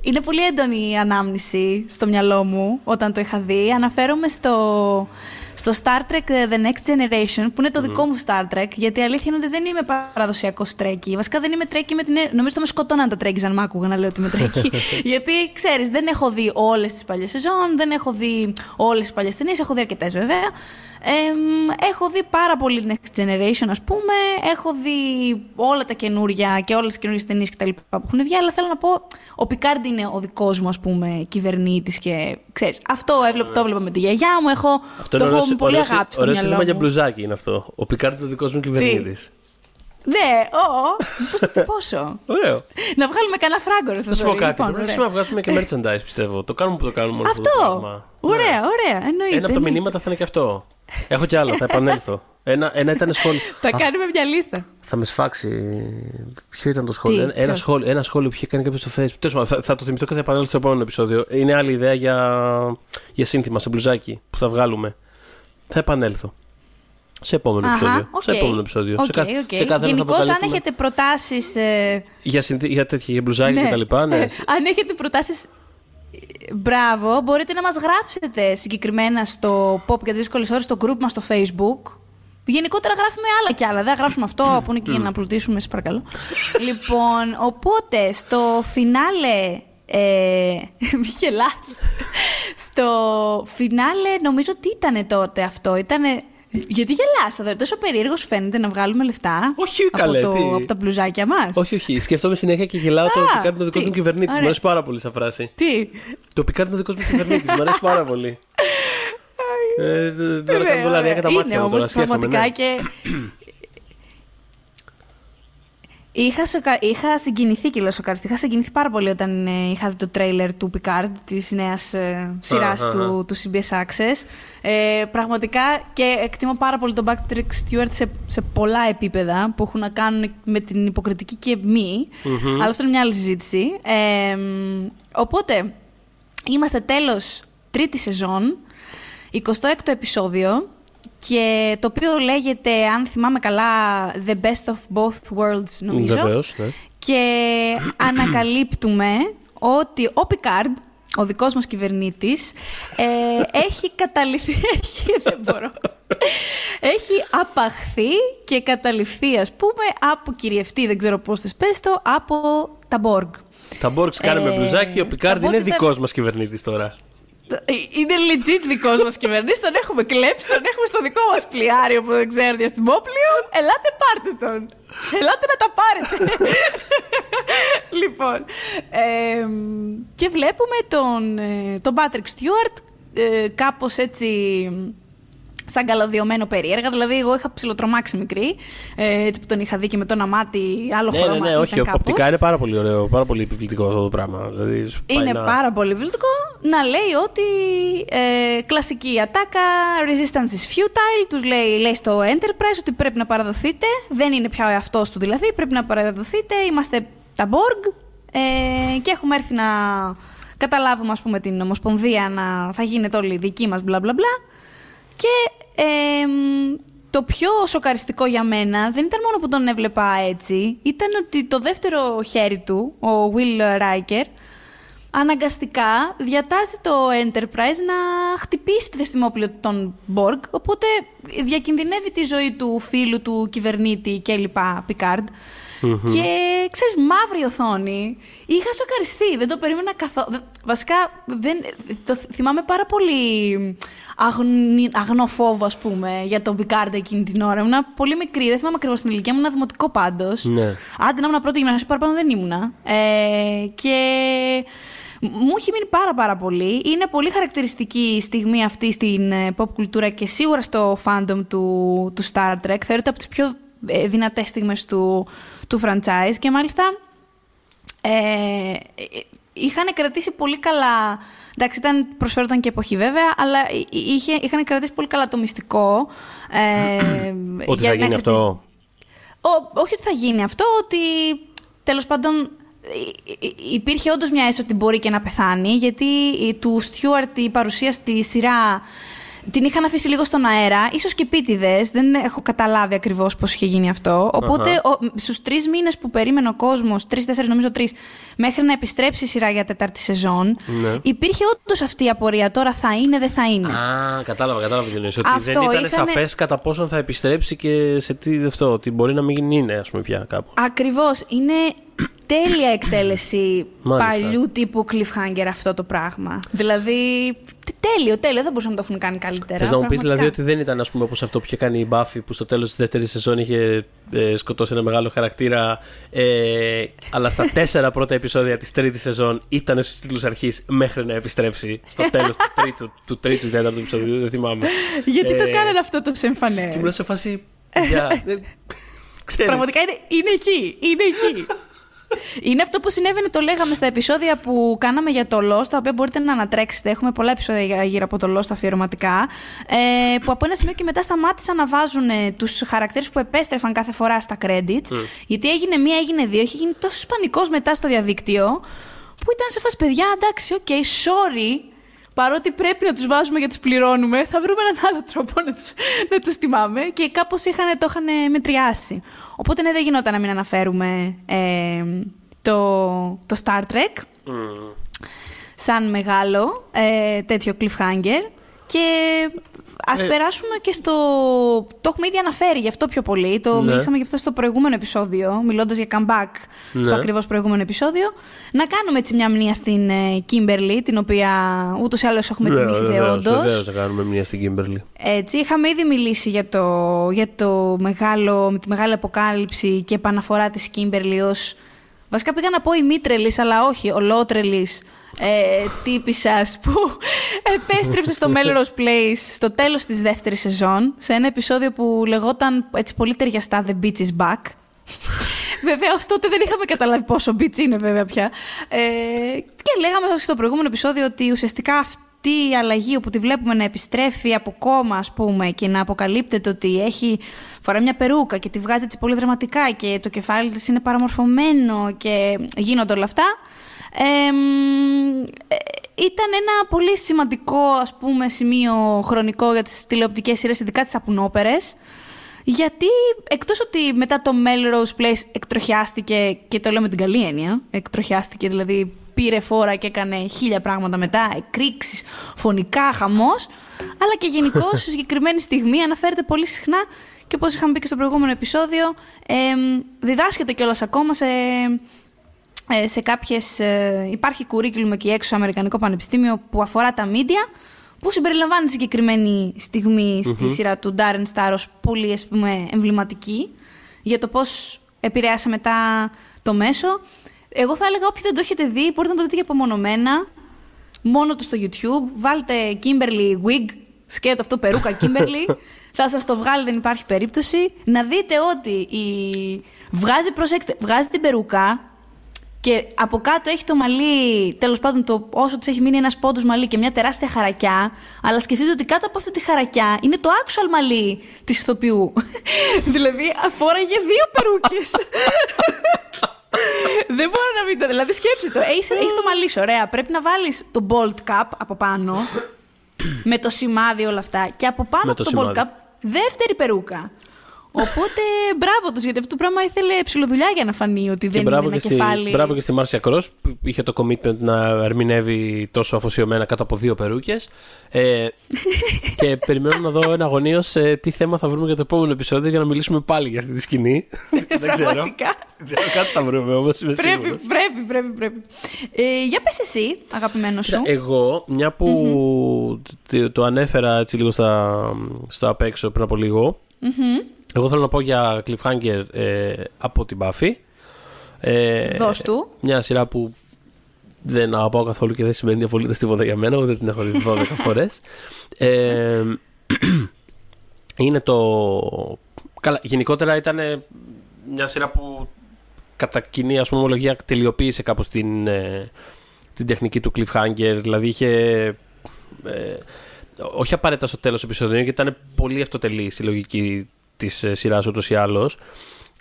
Speaker 2: Είναι πολύ έντονη η ανάμνηση στο μυαλό μου όταν το είχα δει. Αναφέρομαι στο, στο Star Trek The Next Generation, που είναι το δικό μου Star Trek, γιατί η αλήθεια είναι ότι δεν είμαι παραδοσιακός Trekkie. Βασικά δεν είμαι Trekkie με την. ε- Νομίζω θα με σκοτώναν τα Trekkie αν μ' άκουγαν να λέω ότι είμαι Trekkie. γιατί ξέρεις, δεν έχω δει όλες τις παλιές σεζόν, δεν έχω δει όλες τις παλιές ταινίες, έχω δει αρκετές βέβαια. Εμ, έχω δει πάρα πολύ Next Generation, ας πούμε. Έχω δει όλα τα καινούρια και όλες τις καινούριε ταινίες κτλ. που έχουν βγει. Αλλά θέλω να πω, ο Πικάρντ είναι ο δικός μου, ας πούμε, κυβερνήτης και ξέρεις. Αυτό έβλεπα, το έβλεπα με τη γιαγιά μου. Έχω,
Speaker 3: Αυτό
Speaker 2: το
Speaker 3: είναι
Speaker 2: έχω
Speaker 3: ωραίο-
Speaker 2: με πολύ
Speaker 3: ωραίο-
Speaker 2: αγάπη στο
Speaker 3: ωραίος
Speaker 2: μυαλό
Speaker 3: σύνθημα για
Speaker 2: μου.
Speaker 3: μπλουζάκι είναι αυτό. Ο Πικάρντ είναι ο δικός μου κυβερνήτης.
Speaker 2: Ναι, ω, πώς θα τυπώσω;
Speaker 3: Ωραίο.
Speaker 2: να βγάλουμε κανένα φράγκο,
Speaker 3: Να σου πω κάτι.
Speaker 2: Λοιπόν,
Speaker 3: Πρέπει να αρχίσουμε να βγάζουμε και merchandise, πιστεύω. Το κάνουμε που το κάνουμε όλο αυτό. το
Speaker 2: Αυτό!
Speaker 3: πράγμα.
Speaker 2: Ωραία,
Speaker 3: Ναι.
Speaker 2: ωραία, εννοείται.
Speaker 3: Ένα από τα
Speaker 2: εννοείται.
Speaker 3: μηνύματα θα είναι και αυτό. Έχω κι άλλο, θα επανέλθω. Ένα, ένα ήταν σχόλιο.
Speaker 2: Θα
Speaker 3: Α,
Speaker 2: κάνουμε μια λίστα.
Speaker 3: Θα με σφάξει. Ποιο ήταν το σχόλιο;
Speaker 2: Τι,
Speaker 3: ένα, ένα,
Speaker 2: ποιο;
Speaker 3: σχόλιο ένα σχόλιο που είχε κάνει κάποιος στο Facebook. Τέλος πάντων, θα, θα το θυμηθώ και θα επανέλθω στο επόμενο επεισόδιο. Είναι άλλη ιδέα για, για σύνθημα σε μπλουζάκι που θα βγάλουμε. Θα επανέλθω. Σε επόμενο
Speaker 2: Αχα,
Speaker 3: επεισόδιο.
Speaker 2: οκ.
Speaker 3: Σε επόμενο επεισόδιο.
Speaker 2: Οκ,
Speaker 3: σε, κα,
Speaker 2: οκ.
Speaker 3: σε κάθε ένα θα
Speaker 2: Γενικώς, αν
Speaker 3: αποκαλύπτουμε
Speaker 2: έχετε προτάσεις... ε,
Speaker 3: Για, συνθή, για τέτοια για μπλουζάκι
Speaker 2: ναι.
Speaker 3: και τα λοιπά. Ναι.
Speaker 2: Ε, αν έχετε προτάσεις... ε, Μπράβο, μπορείτε να μας γράψετε συγκεκριμένα στο Pop για δύσκολες ώρες, στο group μας στο Facebook. Γενικότερα γράφουμε άλλα κι άλλα. Δεν θα γράψουμε αυτό που είναι και για να πλουτίσουμε, σε παρακαλώ. λοιπόν, οπότε στο φινάλε ε, μη γελάς. Στο φινάλε, νομίζω τι ήταν τότε αυτό. Ήτανε... Γιατί γελάς, θα τόσο περίεργο σου φαίνεται να βγάλουμε λεφτά
Speaker 3: Όχι,
Speaker 2: από,
Speaker 3: καλέ,
Speaker 2: το,
Speaker 3: τι.
Speaker 2: από τα μπλουζάκια μας.
Speaker 3: Όχι, όχι. Σκέφτομαι συνέχεια και γελάω το
Speaker 2: Α,
Speaker 3: Πικάρντ είναι ο δικό
Speaker 2: τι.
Speaker 3: μου κυβερνήτη. Μου
Speaker 2: Ωραία.
Speaker 3: αρέσει πάρα πολύ σαν φράση.
Speaker 2: Τι.
Speaker 3: Το Πικάρντ είναι ο δικό μου κυβερνήτη. Μου αρέσει πάρα πολύ. Ε, Τώρα
Speaker 2: Ναι,
Speaker 3: κάνω δολαρία κατά
Speaker 2: ωραία.
Speaker 3: μάτια
Speaker 2: Είναι
Speaker 3: μου, τώρα
Speaker 2: όμως
Speaker 3: σκέφτομαι.
Speaker 2: πραγματικά
Speaker 3: ναι.
Speaker 2: και... Είχα, σοκα... είχα συγκινηθεί και λέω σοκαριστεί. Είχα συγκινηθεί πάρα πολύ όταν ε, είχα δει το τρέιλερ του Picard, της νέας ε, σειράς
Speaker 3: Αχα,
Speaker 2: του, του CBS Access. Ε, πραγματικά και εκτιμώ πάρα πολύ τον Patrick Stewart σε, σε πολλά επίπεδα που έχουν να κάνουν με την υποκριτική και μη. Αλλά αυτό είναι μια άλλη συζήτηση. Ε, οπότε, είμαστε τέλος τρίτη σεζόν, 26ο επεισόδιο και το οποίο λέγεται, αν θυμάμαι καλά, The Best of Both Worlds, νομίζω.
Speaker 3: Βεβαίως, ναι.
Speaker 2: Και ανακαλύπτουμε ότι ο Πικάρντ, ο δικός μας κυβερνήτης, ε, έχει καταληφθεί, έχει, δεν μπορώ, έχει απαχθεί και καταληφθεί, ας πούμε, από κυριευτεί, δεν ξέρω πώς θες πες το, από τα Μπόργκ.
Speaker 3: Τα Μπόρξ κάνουμε
Speaker 2: Ε,
Speaker 3: μπλουζάκι, ο
Speaker 2: τα
Speaker 3: Πικάρντ είναι
Speaker 2: Borg ήταν-
Speaker 3: δικός μας κυβερνήτης τώρα.
Speaker 2: Ε, Είναι legit δικός μας κυβερνήτης. Τον έχουμε κλέψει, τον έχουμε στο δικό μας πλοιάριο που δεν ξέρω διαστημόπλιο. Ελάτε, πάρτε τον. Ελάτε να τα πάρετε. λοιπόν. ε, και βλέπουμε τον, ε, τον Patrick Stewart ε, κάπως έτσι σαν καλωδιωμένο περίεργα. Δηλαδή, εγώ είχα ψιλοτρομάξει μικρή. Ε, έτσι που τον είχα δει και με το ένα μάτι, άλλο
Speaker 3: Ναι,
Speaker 2: χρώμα.
Speaker 3: ναι, ναι,
Speaker 2: ήταν
Speaker 3: όχι.
Speaker 2: κάπως.
Speaker 3: Οπτικά είναι πάρα πολύ ωραίο, πάρα πολύ επιβλητικό αυτό το πράγμα. Δηλαδή, σου πάει
Speaker 2: Είναι
Speaker 3: να-
Speaker 2: πάρα πολύ βιλτικό να λέει ότι ε, κλασική ατάκα, resistance is futile, τους λέει, λέει στο Enterprise ότι πρέπει να παραδοθείτε, δεν είναι πια ο εαυτός του δηλαδή, πρέπει να παραδοθείτε, είμαστε τα Borg ε, και έχουμε έρθει να καταλάβουμε ας πούμε την Ομοσπονδία να θα γίνεται όλη δική μας μπλα μπλα μπλα και ε, μ, το πιο σοκαριστικό για μένα δεν ήταν μόνο που τον έβλεπα έτσι, ήταν ότι το δεύτερο χέρι του, ο Will Riker, αναγκαστικά διατάζει το Enterprise να χτυπήσει το διαστημόπλαιο των Borg, οπότε διακινδυνεύει τη ζωή του φίλου του κυβερνήτη και λοιπά, Picard. Και ξέρεις, μαύρη οθόνη. Είχα σοκαριστεί, δεν το περίμενα καθόλου. Βασικά, δεν, το θ- θυμάμαι πάρα πολύ αγνη, αγνό φόβο, ας πούμε, για τον Picard εκείνη την ώρα. Ήμουν πολύ μικρή, δεν θυμάμαι ακριβώς την ηλικία μου, ήμουν δημοτικό πάντως.
Speaker 3: Ναι.
Speaker 2: Άντε να ήμουν πρώτη γυμνασίου, παραπάνω δεν ήμουνα. Ε, και μου έχει μείνει πάρα πάρα πολύ. Είναι πολύ χαρακτηριστική η στιγμή αυτή στην ε, pop κουλτούρα και σίγουρα στο fandom του, του Star Trek. Θεωρείται από τις πιο ε, δυνατές στιγμές του, του franchise και μάλιστα ε, ε, είχαν κρατήσει πολύ καλά. Εντάξει, ήταν, προσφέρονταν και εποχή βέβαια, αλλά είχε, είχαν κρατήσει πολύ καλά το μυστικό. Ε,
Speaker 3: Ότι
Speaker 2: για
Speaker 3: θα γίνει
Speaker 2: μέχρι
Speaker 3: αυτό.
Speaker 2: ο, όχι ότι θα γίνει αυτό, ότι τέλος πάντων υ- υ- υπήρχε όντως μια αίσθηση ότι μπορεί και να πεθάνει, γιατί η- του Στιούαρτ η παρουσία στη σειρά την είχαν αφήσει λίγο στον αέρα, ίσως και επίτηδες, δεν έχω καταλάβει ακριβώς πώς είχε γίνει αυτό. Οπότε ο, στους τρεις μήνες που περίμενε ο κόσμος, τρεις-τέσσερις νομίζω τρεις, μέχρι να επιστρέψει η σειρά για τέταρτη σεζόν,
Speaker 3: Ναι.
Speaker 2: υπήρχε όντως αυτή η απορία, τώρα θα είναι, δεν θα είναι.
Speaker 3: Α, κατάλαβα, κατάλαβα τι εννοείς. Ότι
Speaker 2: Αυτό
Speaker 3: δεν ήταν
Speaker 2: είχανε-
Speaker 3: σαφές κατά πόσον θα επιστρέψει και σε τι αυτό. Ότι μπορεί να μην είναι, ας πούμε, πια κάπου.
Speaker 2: Ακριβώς. Είναι τέλεια εκτέλεση
Speaker 3: Μάλιστα.
Speaker 2: παλιού τύπου cliffhanger αυτό το πράγμα. Δηλαδή, τε- τέλειο, τέλειο. Δεν μπορούσαν να το έχουν κάνει καλύτερα.
Speaker 3: Θες να μου πεις
Speaker 2: πραγματικά.
Speaker 3: δηλαδή ότι δεν ήταν ας πούμε, όπως αυτό που είχε κάνει η Buffy που στο τέλος της δεύτερης σεζόν είχε ε, σκοτώσει ένα μεγάλο χαρακτήρα. Ε, αλλά στα τέσσερα πρώτα επεισόδια της τρίτης σεζόν ήταν στους τίτλους αρχής μέχρι να επιστρέψει στο τέλος του τρίτου, του τρίτου ή τέταρτου επεισοδίου. Δεν θυμάμαι.
Speaker 2: Γιατί το
Speaker 3: Ε,
Speaker 2: κάνανε αυτό το εμφανέ.
Speaker 3: Και ήμουν σε φάση. Για, δεν- ξέρεις.
Speaker 2: Πραγματικά είναι, είναι εκεί. Είναι εκεί. Είναι αυτό που συνέβαινε, το λέγαμε στα επεισόδια που κάναμε για το Lost, τα οποία μπορείτε να ανατρέξετε. Έχουμε πολλά επεισόδια για- γύρω από το Lost αφιερωματικά. Ε, που από ένα σημείο και μετά σταμάτησαν να βάζουν τους χαρακτήρες που επέστρεφαν κάθε φορά στα credits. Γιατί έγινε μία, έγινε δύο. Είχε γίνει τόσος πανικός μετά στο διαδίκτυο, που ήταν σε φάση παιδιά, εντάξει, OK, sorry. Παρότι πρέπει να τους βάζουμε και τους πληρώνουμε, θα βρούμε έναν άλλο τρόπο να τους, να τους τιμάμε και κάπως είχαν, το είχαν μετριάσει. Οπότε ναι, δεν γινόταν να μην αναφέρουμε ε, το, το Star Trek σαν μεγάλο ε, τέτοιο cliffhanger. Και ας
Speaker 3: Ε.
Speaker 2: περάσουμε και στο... Το έχουμε ήδη αναφέρει γι' αυτό πιο πολύ. Το
Speaker 3: Ναι.
Speaker 2: μιλήσαμε γι' αυτό στο προηγούμενο επεισόδιο, μιλώντας για comeback στο
Speaker 3: Ναι.
Speaker 2: ακριβώς προηγούμενο επεισόδιο. Να κάνουμε έτσι μια μνεία στην Κίμπερλι, την οποία ούτως ή άλλως έχουμε τιμήσει δεόντως.
Speaker 3: Βεβαίως να κάνουμε μία στην Κίμπερλι.
Speaker 2: Έτσι, είχαμε ήδη μιλήσει για, το, για το μεγάλο, με τη μεγάλη αποκάλυψη και επαναφορά της Κίμπερλι ως... Βασικά πήγα να πω η μήτρελης, αλλά όχι, ολότρελης ε, τύπισσας που επέστρεψες στο Melrose Place στο τέλος της δεύτερης σεζόν, σε ένα επεισόδιο που λεγόταν έτσι πολύ ταιριαστά The Beach is Back. Βέβαια, ως τότε δεν είχαμε καταλάβει πόσο beach είναι βέβαια πια. Ε, και λέγαμε στο προηγούμενο επεισόδιο ότι ουσιαστικά αυτή η αλλαγή όπου τη βλέπουμε να επιστρέφει από κόμμα, ας πούμε, και να αποκαλύπτεται ότι έχει φορά μια περούκα και τη βγάζει έτσι πολύ δραματικά και το κεφάλι της είναι παραμορφωμένο και γίνονται όλα αυτά. Εμ, ε, ήταν ένα πολύ σημαντικό ας πούμε σημείο χρονικό για τις τηλεοπτικές σειρές, ειδικά τις απουνόπερες. Γιατί εκτός ότι μετά το Melrose Place εκτροχιάστηκε, και το λέω με την καλή έννοια, εκτροχιάστηκε δηλαδή πήρε φόρα και έκανε χίλια πράγματα μετά, εκρήξεις, φωνικά, χαμός, αλλά και γενικώ σε συγκεκριμένη στιγμή αναφέρεται πολύ συχνά και όπως είχαμε πει και στο προηγούμενο επεισόδιο, εμ, διδάσκεται κιόλας ακόμα σε, ε, σε κάποιες... ε, υπάρχει curriculum εκεί έξω στο Αμερικανικό Πανεπιστήμιο που αφορά τα media, που συμπεριλαμβάνει συγκεκριμένη στιγμή στη σειρά του Darren Star ως πολύ ας πούμε, εμβληματική για το πώς επηρέασε μετά το μέσο. Εγώ θα έλεγα όποιοι δεν το έχετε δει μπορείτε να το δείτε και απομονωμένα μόνο του στο YouTube. Βάλτε Kimberly Wig, σκέτο αυτό περούκα Kimberly. θα σας το βγάλει, δεν υπάρχει περίπτωση. Να δείτε ότι η... βγάζει, προσέξτε, βγάζει την περούκα και από κάτω έχει το μαλλί, τέλος πάντων το, όσο της έχει μείνει ένας πόντος μαλλί και μια τεράστια χαρακιά, αλλά σκεφτείτε ότι κάτω από αυτή τη χαρακιά είναι το actual μαλλί της ηθοποιού. δηλαδή αφόραγε δύο περούκες. Δεν μπορώ να μην το. Δηλαδή, σκέψτε το. Έχει έχεις το μαλλί σου, ωραία. Πρέπει να βάλεις το bolt cap από πάνω. με το σημάδι όλα αυτά. Και από πάνω
Speaker 3: Με
Speaker 2: από
Speaker 3: το
Speaker 2: το, bolt
Speaker 3: σημάδι.
Speaker 2: cap, δεύτερη περούκα. Οπότε μπράβο τους, γιατί αυτό το πράγμα ήθελε ψηλοδουλειά για να φανεί ότι δεν
Speaker 3: Και
Speaker 2: είναι
Speaker 3: μπράβο
Speaker 2: ένα
Speaker 3: και, στη,
Speaker 2: κεφάλι.
Speaker 3: μπράβο και στη Μάρσια Κρός που είχε το commitment να ερμηνεύει τόσο αφοσιωμένα κάτω από δύο περούκες ε, και περιμένω να δω εναγωνίως ε, τι θέμα θα βρούμε για το επόμενο επεισόδιο για να μιλήσουμε πάλι για αυτή τη σκηνή. δεν ξέρω.
Speaker 2: Πραγματικά.
Speaker 3: Δεν ξέρω, κάτι θα βρούμε όμως, είμαι
Speaker 2: Πρέπει,
Speaker 3: σίγουρος.
Speaker 2: πρέπει, πρέπει, πρέπει. Ε, για πες εσύ, αγαπημένο σου.
Speaker 3: Κοίτα, Εγώ, μια που το- το ανέφερα έτσι λίγο στα, στο απ' έξω πριν από λίγο, εγώ θέλω να πω για cliffhanger ε, από την Buffy. Ε,
Speaker 2: Δώσ' του.
Speaker 3: Μια σειρά που δεν αγαπάω καθόλου και δεν σημαίνει απολύτως τίποτα για μένα, ούτε την έχω δει 12 φορές. Ε, είναι το... Καλά, γενικότερα ήταν μια σειρά που κατά κοινή ας πούμε ομολογία τελειοποίησε κάπως την, ε, την τεχνική του cliffhanger, δηλαδή είχε ε, όχι απαραίτητα στο τέλος του επεισοδίου γιατί ήταν πολύ αυτοτελή η λογική της ε, σειράς ούτως ή άλλως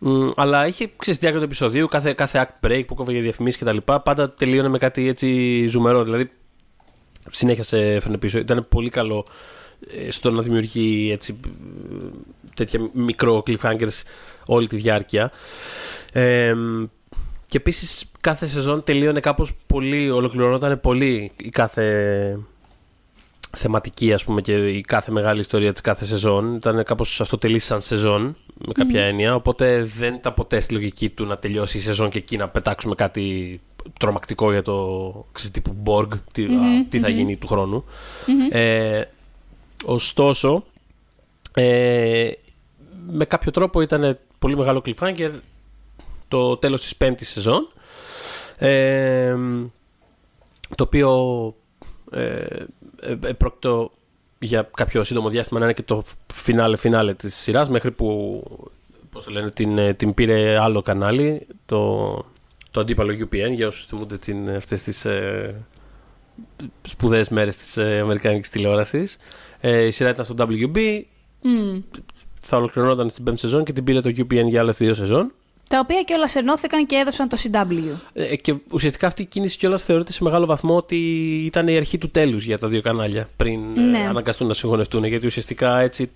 Speaker 3: Μ, αλλά είχε ξέρεις, τη διάρκεια του επεισοδίου, κάθε, κάθε act break που κόβε για διαφημίσεις κτλ. Πάντα τελείωνε με κάτι έτσι ζουμερό. Δηλαδή, συνέχεια σε έφερνε πίσω. Ήταν πολύ καλό ε, στο να δημιουργεί έτσι, ε, τέτοια μικρό cliffhangers όλη τη διάρκεια. Ε, και επίσης κάθε σεζόν τελείωνε κάπως πολύ, ολοκληρωνόταν πολύ η κάθε θεματική ας πούμε και η κάθε μεγάλη ιστορία της κάθε σεζόν ήταν κάπως αυτοτελή σαν σεζόν με κάποια έννοια οπότε δεν ήταν ποτέ στη λογική του να τελειώσει η σεζόν και εκεί να πετάξουμε κάτι τρομακτικό για το ξέρεις, τύπου Borg τι, α, τι θα γίνει του χρόνου. Ε, ωστόσο ε, με κάποιο τρόπο ήταν πολύ μεγάλο cliffhanger το τέλος της πέμπτης σεζόν ε, το οποίο ε, ε, ε, πρόκειτο για κάποιο σύντομο διάστημα να είναι και το φινάλε φινάλε της σειράς μέχρι που πώς το λένε, την, ε, την πήρε άλλο κανάλι το, το αντίπαλο UPN για όσους θυμούνται την, αυτές τις ε, σπουδαίες μέρες της ε, Αμερικανικής τηλεόρασης ε, η σειρά ήταν στο WB
Speaker 2: Μμ.
Speaker 3: θα ολοκληρωνόταν στην πέμπτη σεζόν και την πήρε το UPN για άλλες δύο σεζόν
Speaker 2: Τα οποία και όλα ενώθηκαν και έδωσαν το CW.
Speaker 3: Ε, και ουσιαστικά αυτή η κίνηση κιόλας θεωρείται σε μεγάλο βαθμό ότι ήταν η αρχή του τέλους για τα δύο κανάλια πριν ε,
Speaker 2: Ναι.
Speaker 3: αναγκαστούν να συγχωνευτούν. Γιατί ουσιαστικά έτσι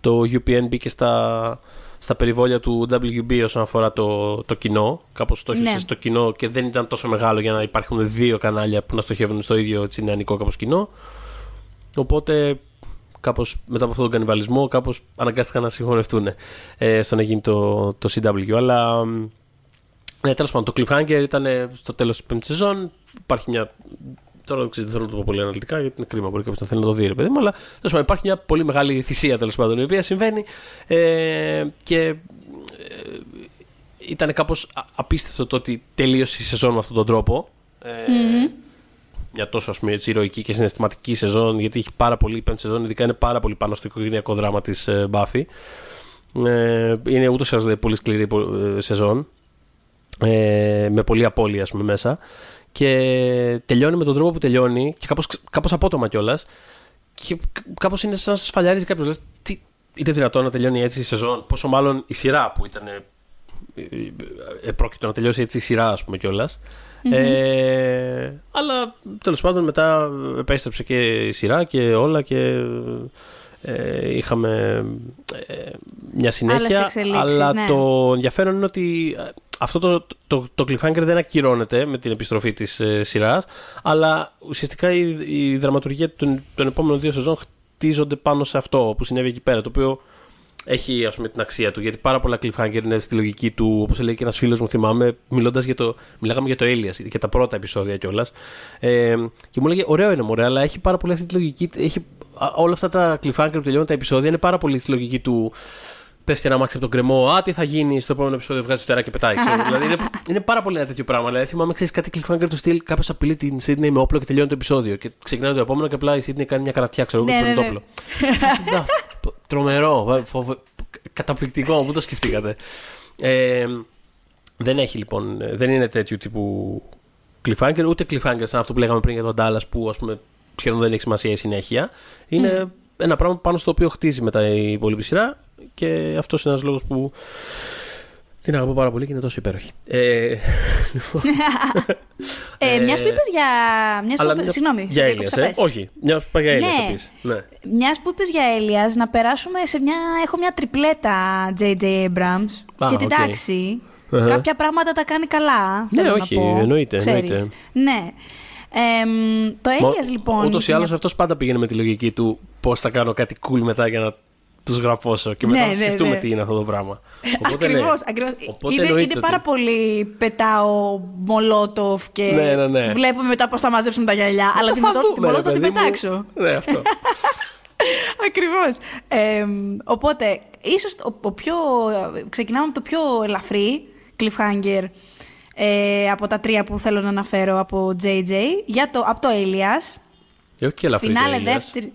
Speaker 3: το UPN μπήκε στα, στα περιβόλια του WB όσον αφορά το, το κοινό. Κάπως στόχευσε
Speaker 2: Ναι.
Speaker 3: στο κοινό και δεν ήταν τόσο μεγάλο για να υπάρχουν δύο κανάλια που να στοχεύουν στο ίδιο έτσι, νεανικό κάπως κοινό. Και ουσιαστικά αυτή η κίνηση κιόλας θεωρείται σε μεγάλο βαθμό ότι ήταν η αρχή του τέλους για τα δύο κανάλια πριν ε, αναγκαστούν να συγχωνευτούν. Γιατί ουσιαστικά έτσι το UPN μπήκε στα, στα περιβόλια του WB όσον αφορά το, το κοινό. Κάπω στόχευσε στο κοινό και κάπως κοινό. Οπότε κάπως μετά από αυτόν τον κανιβαλισμό κάπως αναγκάστηκαν να συγχωρευτούν ε, στο να γίνει το, το CW. Αλλά ναι, τέλος πάντων, το cliffhanger ήταν στο τέλος της πέμπτης σεζόν. Υπάρχει μια Τώρα δεν θέλω να το πω πολύ αναλυτικά γιατί είναι κρίμα. Μπορεί κάποιος να θέλει να το δει, ρε παιδί μου. Αλλά τέλος πάντων υπάρχει μια πολύ μεγάλη θυσία τέλος πάντων η οποία συμβαίνει ε, και ε, ήταν κάπως απίστευτο το ότι τελείωσε η σεζόν με αυτόν τον τρόπο. Ε, mm-hmm. Μια τόσο ας πούμε, έτσι, ηρωική και συναισθηματική σεζόν, γιατί έχει πάρα πολύ, η πέμπτη σεζόν ειδικά είναι πάρα πολύ πάνω στο οικογενειακό δράμα της ε, Buffy. Ε, είναι ούτως ή άλλως πολύ σκληρή ε, σεζόν. Ε, με πολλή απώλεια, πούμε, μέσα και τελειώνει με τον τρόπο που τελειώνει και κάπως, κάπως απότομα κιόλας. Και κάπως είναι σαν να σας φαλιαρίζει κάποιος. Λες, τι είναι δυνατόν να τελειώνει έτσι η σεζόν, πόσο μάλλον η σειρά που ήταν. Επρόκειτο να τελειώσει έτσι η σειρά, ας πούμε κιόλας. Ε, αλλά τέλος πάντων μετά επέστρεψε και η σειρά και όλα και ε, είχαμε ε, μια συνέχεια. Αλλά ναι. το ενδιαφέρον είναι ότι ε, αυτό το, το, το cliffhanger δεν ακυρώνεται με την επιστροφή της ε, σειράς, αλλά ουσιαστικά η, η δραματουργία των, των επόμενων δύο σεζόν χτίζονται πάνω σε αυτό που συνέβη εκεί πέρα, το οποίο έχει ας πούμε, την αξία του. Γιατί πάρα πολλά cliffhanger είναι στη λογική του, όπως λέει και ένας φίλος μου, θυμάμαι, μιλώντας για το. Μιλάγαμε για το Elias και τα πρώτα επεισόδια κιόλας. Ε, και μου έλεγε: Ωραίο είναι, μωρέ, αλλά έχει πάρα πολύ αυτή τη λογική. Έχει, όλα αυτά τα cliffhanger που τελειώνουν τα επεισόδια είναι πάρα πολύ στη λογική του πέφτει ένα μάξι από τον κρεμό. Α, τι θα γίνει στο επόμενο επεισόδιο, βγάζει φτερά και πετάει. Ξέρω. δηλαδή είναι, είναι πάρα πολύ ένα τέτοιο πράγμα. Δηλαδή θυμάμαι, ξέρεις κάτι cliffhanger του στυλ, κάποιο απειλεί την Sydney με όπλο και τελειώνει το επεισόδιο. Και ξεκινάει το επόμενο και απλά η Sydney κάνει μια καρατιά, ξέρω εγώ, ναι, το ναι. όπλο. Τρομερό, καταπληκτικό, πού το σκεφτήκατε. Ε, δεν έχει λοιπόν, δεν είναι τέτοιου τύπου cliffhanger, ούτε cliffhanger σαν αυτό που λέγαμε πριν για τον Dallas που ας πούμε σχεδόν δεν έχει σημασία η συνέχεια. Είναι mm. ένα πράγμα πάνω στο οποίο χτίζει μετά η υπόλοιπη σειρά και αυτός είναι ένας λόγος που την αγαπώ πάρα πολύ και είναι τόσο υπέροχη. Ε,
Speaker 2: ε, μιας που είπες για. Μιας που... Μια... Συγγνώμη.
Speaker 3: Για Έλια, ε; Όχι. Μιας που είπα για Έλια, ναι.
Speaker 2: ναι. Μιας που είπες για Έλια, να περάσουμε σε μια. Έχω μια τριπλέτα JJ Abrams. Ah, και την okay. ταξη Κάποια πράγματα τα κάνει καλά.
Speaker 3: Ναι, όχι,
Speaker 2: να πω.
Speaker 3: εννοείται. εννοείται.
Speaker 2: Ναι. Ε, το Έλια λοιπόν.
Speaker 3: Ούτως ή άλλως αυτός πάντα πήγαινε με τη λογική του πώς θα κάνω κάτι cool μετά για να τους γραφώσω και μετά ναι, να ναι, σκεφτούμε ναι. τι είναι αυτό το πράγμα.
Speaker 2: Ακριβώς. Είναι, είναι πάρα πολύ πετάω μολότοφ και
Speaker 3: ναι, ναι, ναι.
Speaker 2: βλέπουμε μετά πώς θα μαζέψουμε τα γυαλιά. αλλά την, την μολότοφ θα την πετάξω.
Speaker 3: Ναι, αυτό.
Speaker 2: Ακριβώς. Ε, οπότε, ίσως ξεκινάμε από το πιο ελαφρύ cliffhanger ε, από τα τρία που θέλω να αναφέρω από JJ, για το, από το Alias.
Speaker 3: Και όχι και ελαφρύ.
Speaker 2: Φινάλε δεύτερη.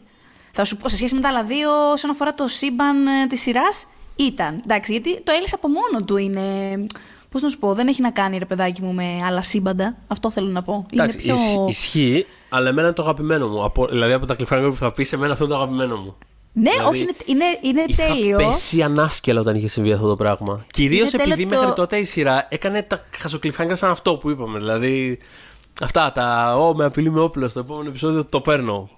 Speaker 2: Θα σου πω σε σχέση με τα άλλα δύο, όσον αφορά το σύμπαν ε, της σειράς, ήταν. Εντάξει, γιατί το Alias από μόνο του είναι. Πώς να σου πω, δεν έχει να κάνει ρε παιδάκι μου με άλλα σύμπαντα. Αυτό θέλω να πω.
Speaker 3: Εντάξει, είναι πιο... ισχύει, αλλά εμένα είναι το αγαπημένο μου. Από, δηλαδή από τα cliffhanger που θα πεις, εμένα αυτό είναι το αγαπημένο μου.
Speaker 2: Ναι, δηλαδή, όχι, είναι, είναι, είναι είχα τέλειο.
Speaker 3: Είχα πέσει ανάσκελα όταν είχε συμβεί αυτό το πράγμα. Κυρίως επειδή το... μέχρι τότε η σειρά έκανε τα χασοκλειφάγκα σαν αυτό που είπαμε. Δηλαδή, αυτά τα. Ω, με απειλή με όπλο στο επόμενο επεισόδιο το παίρνω.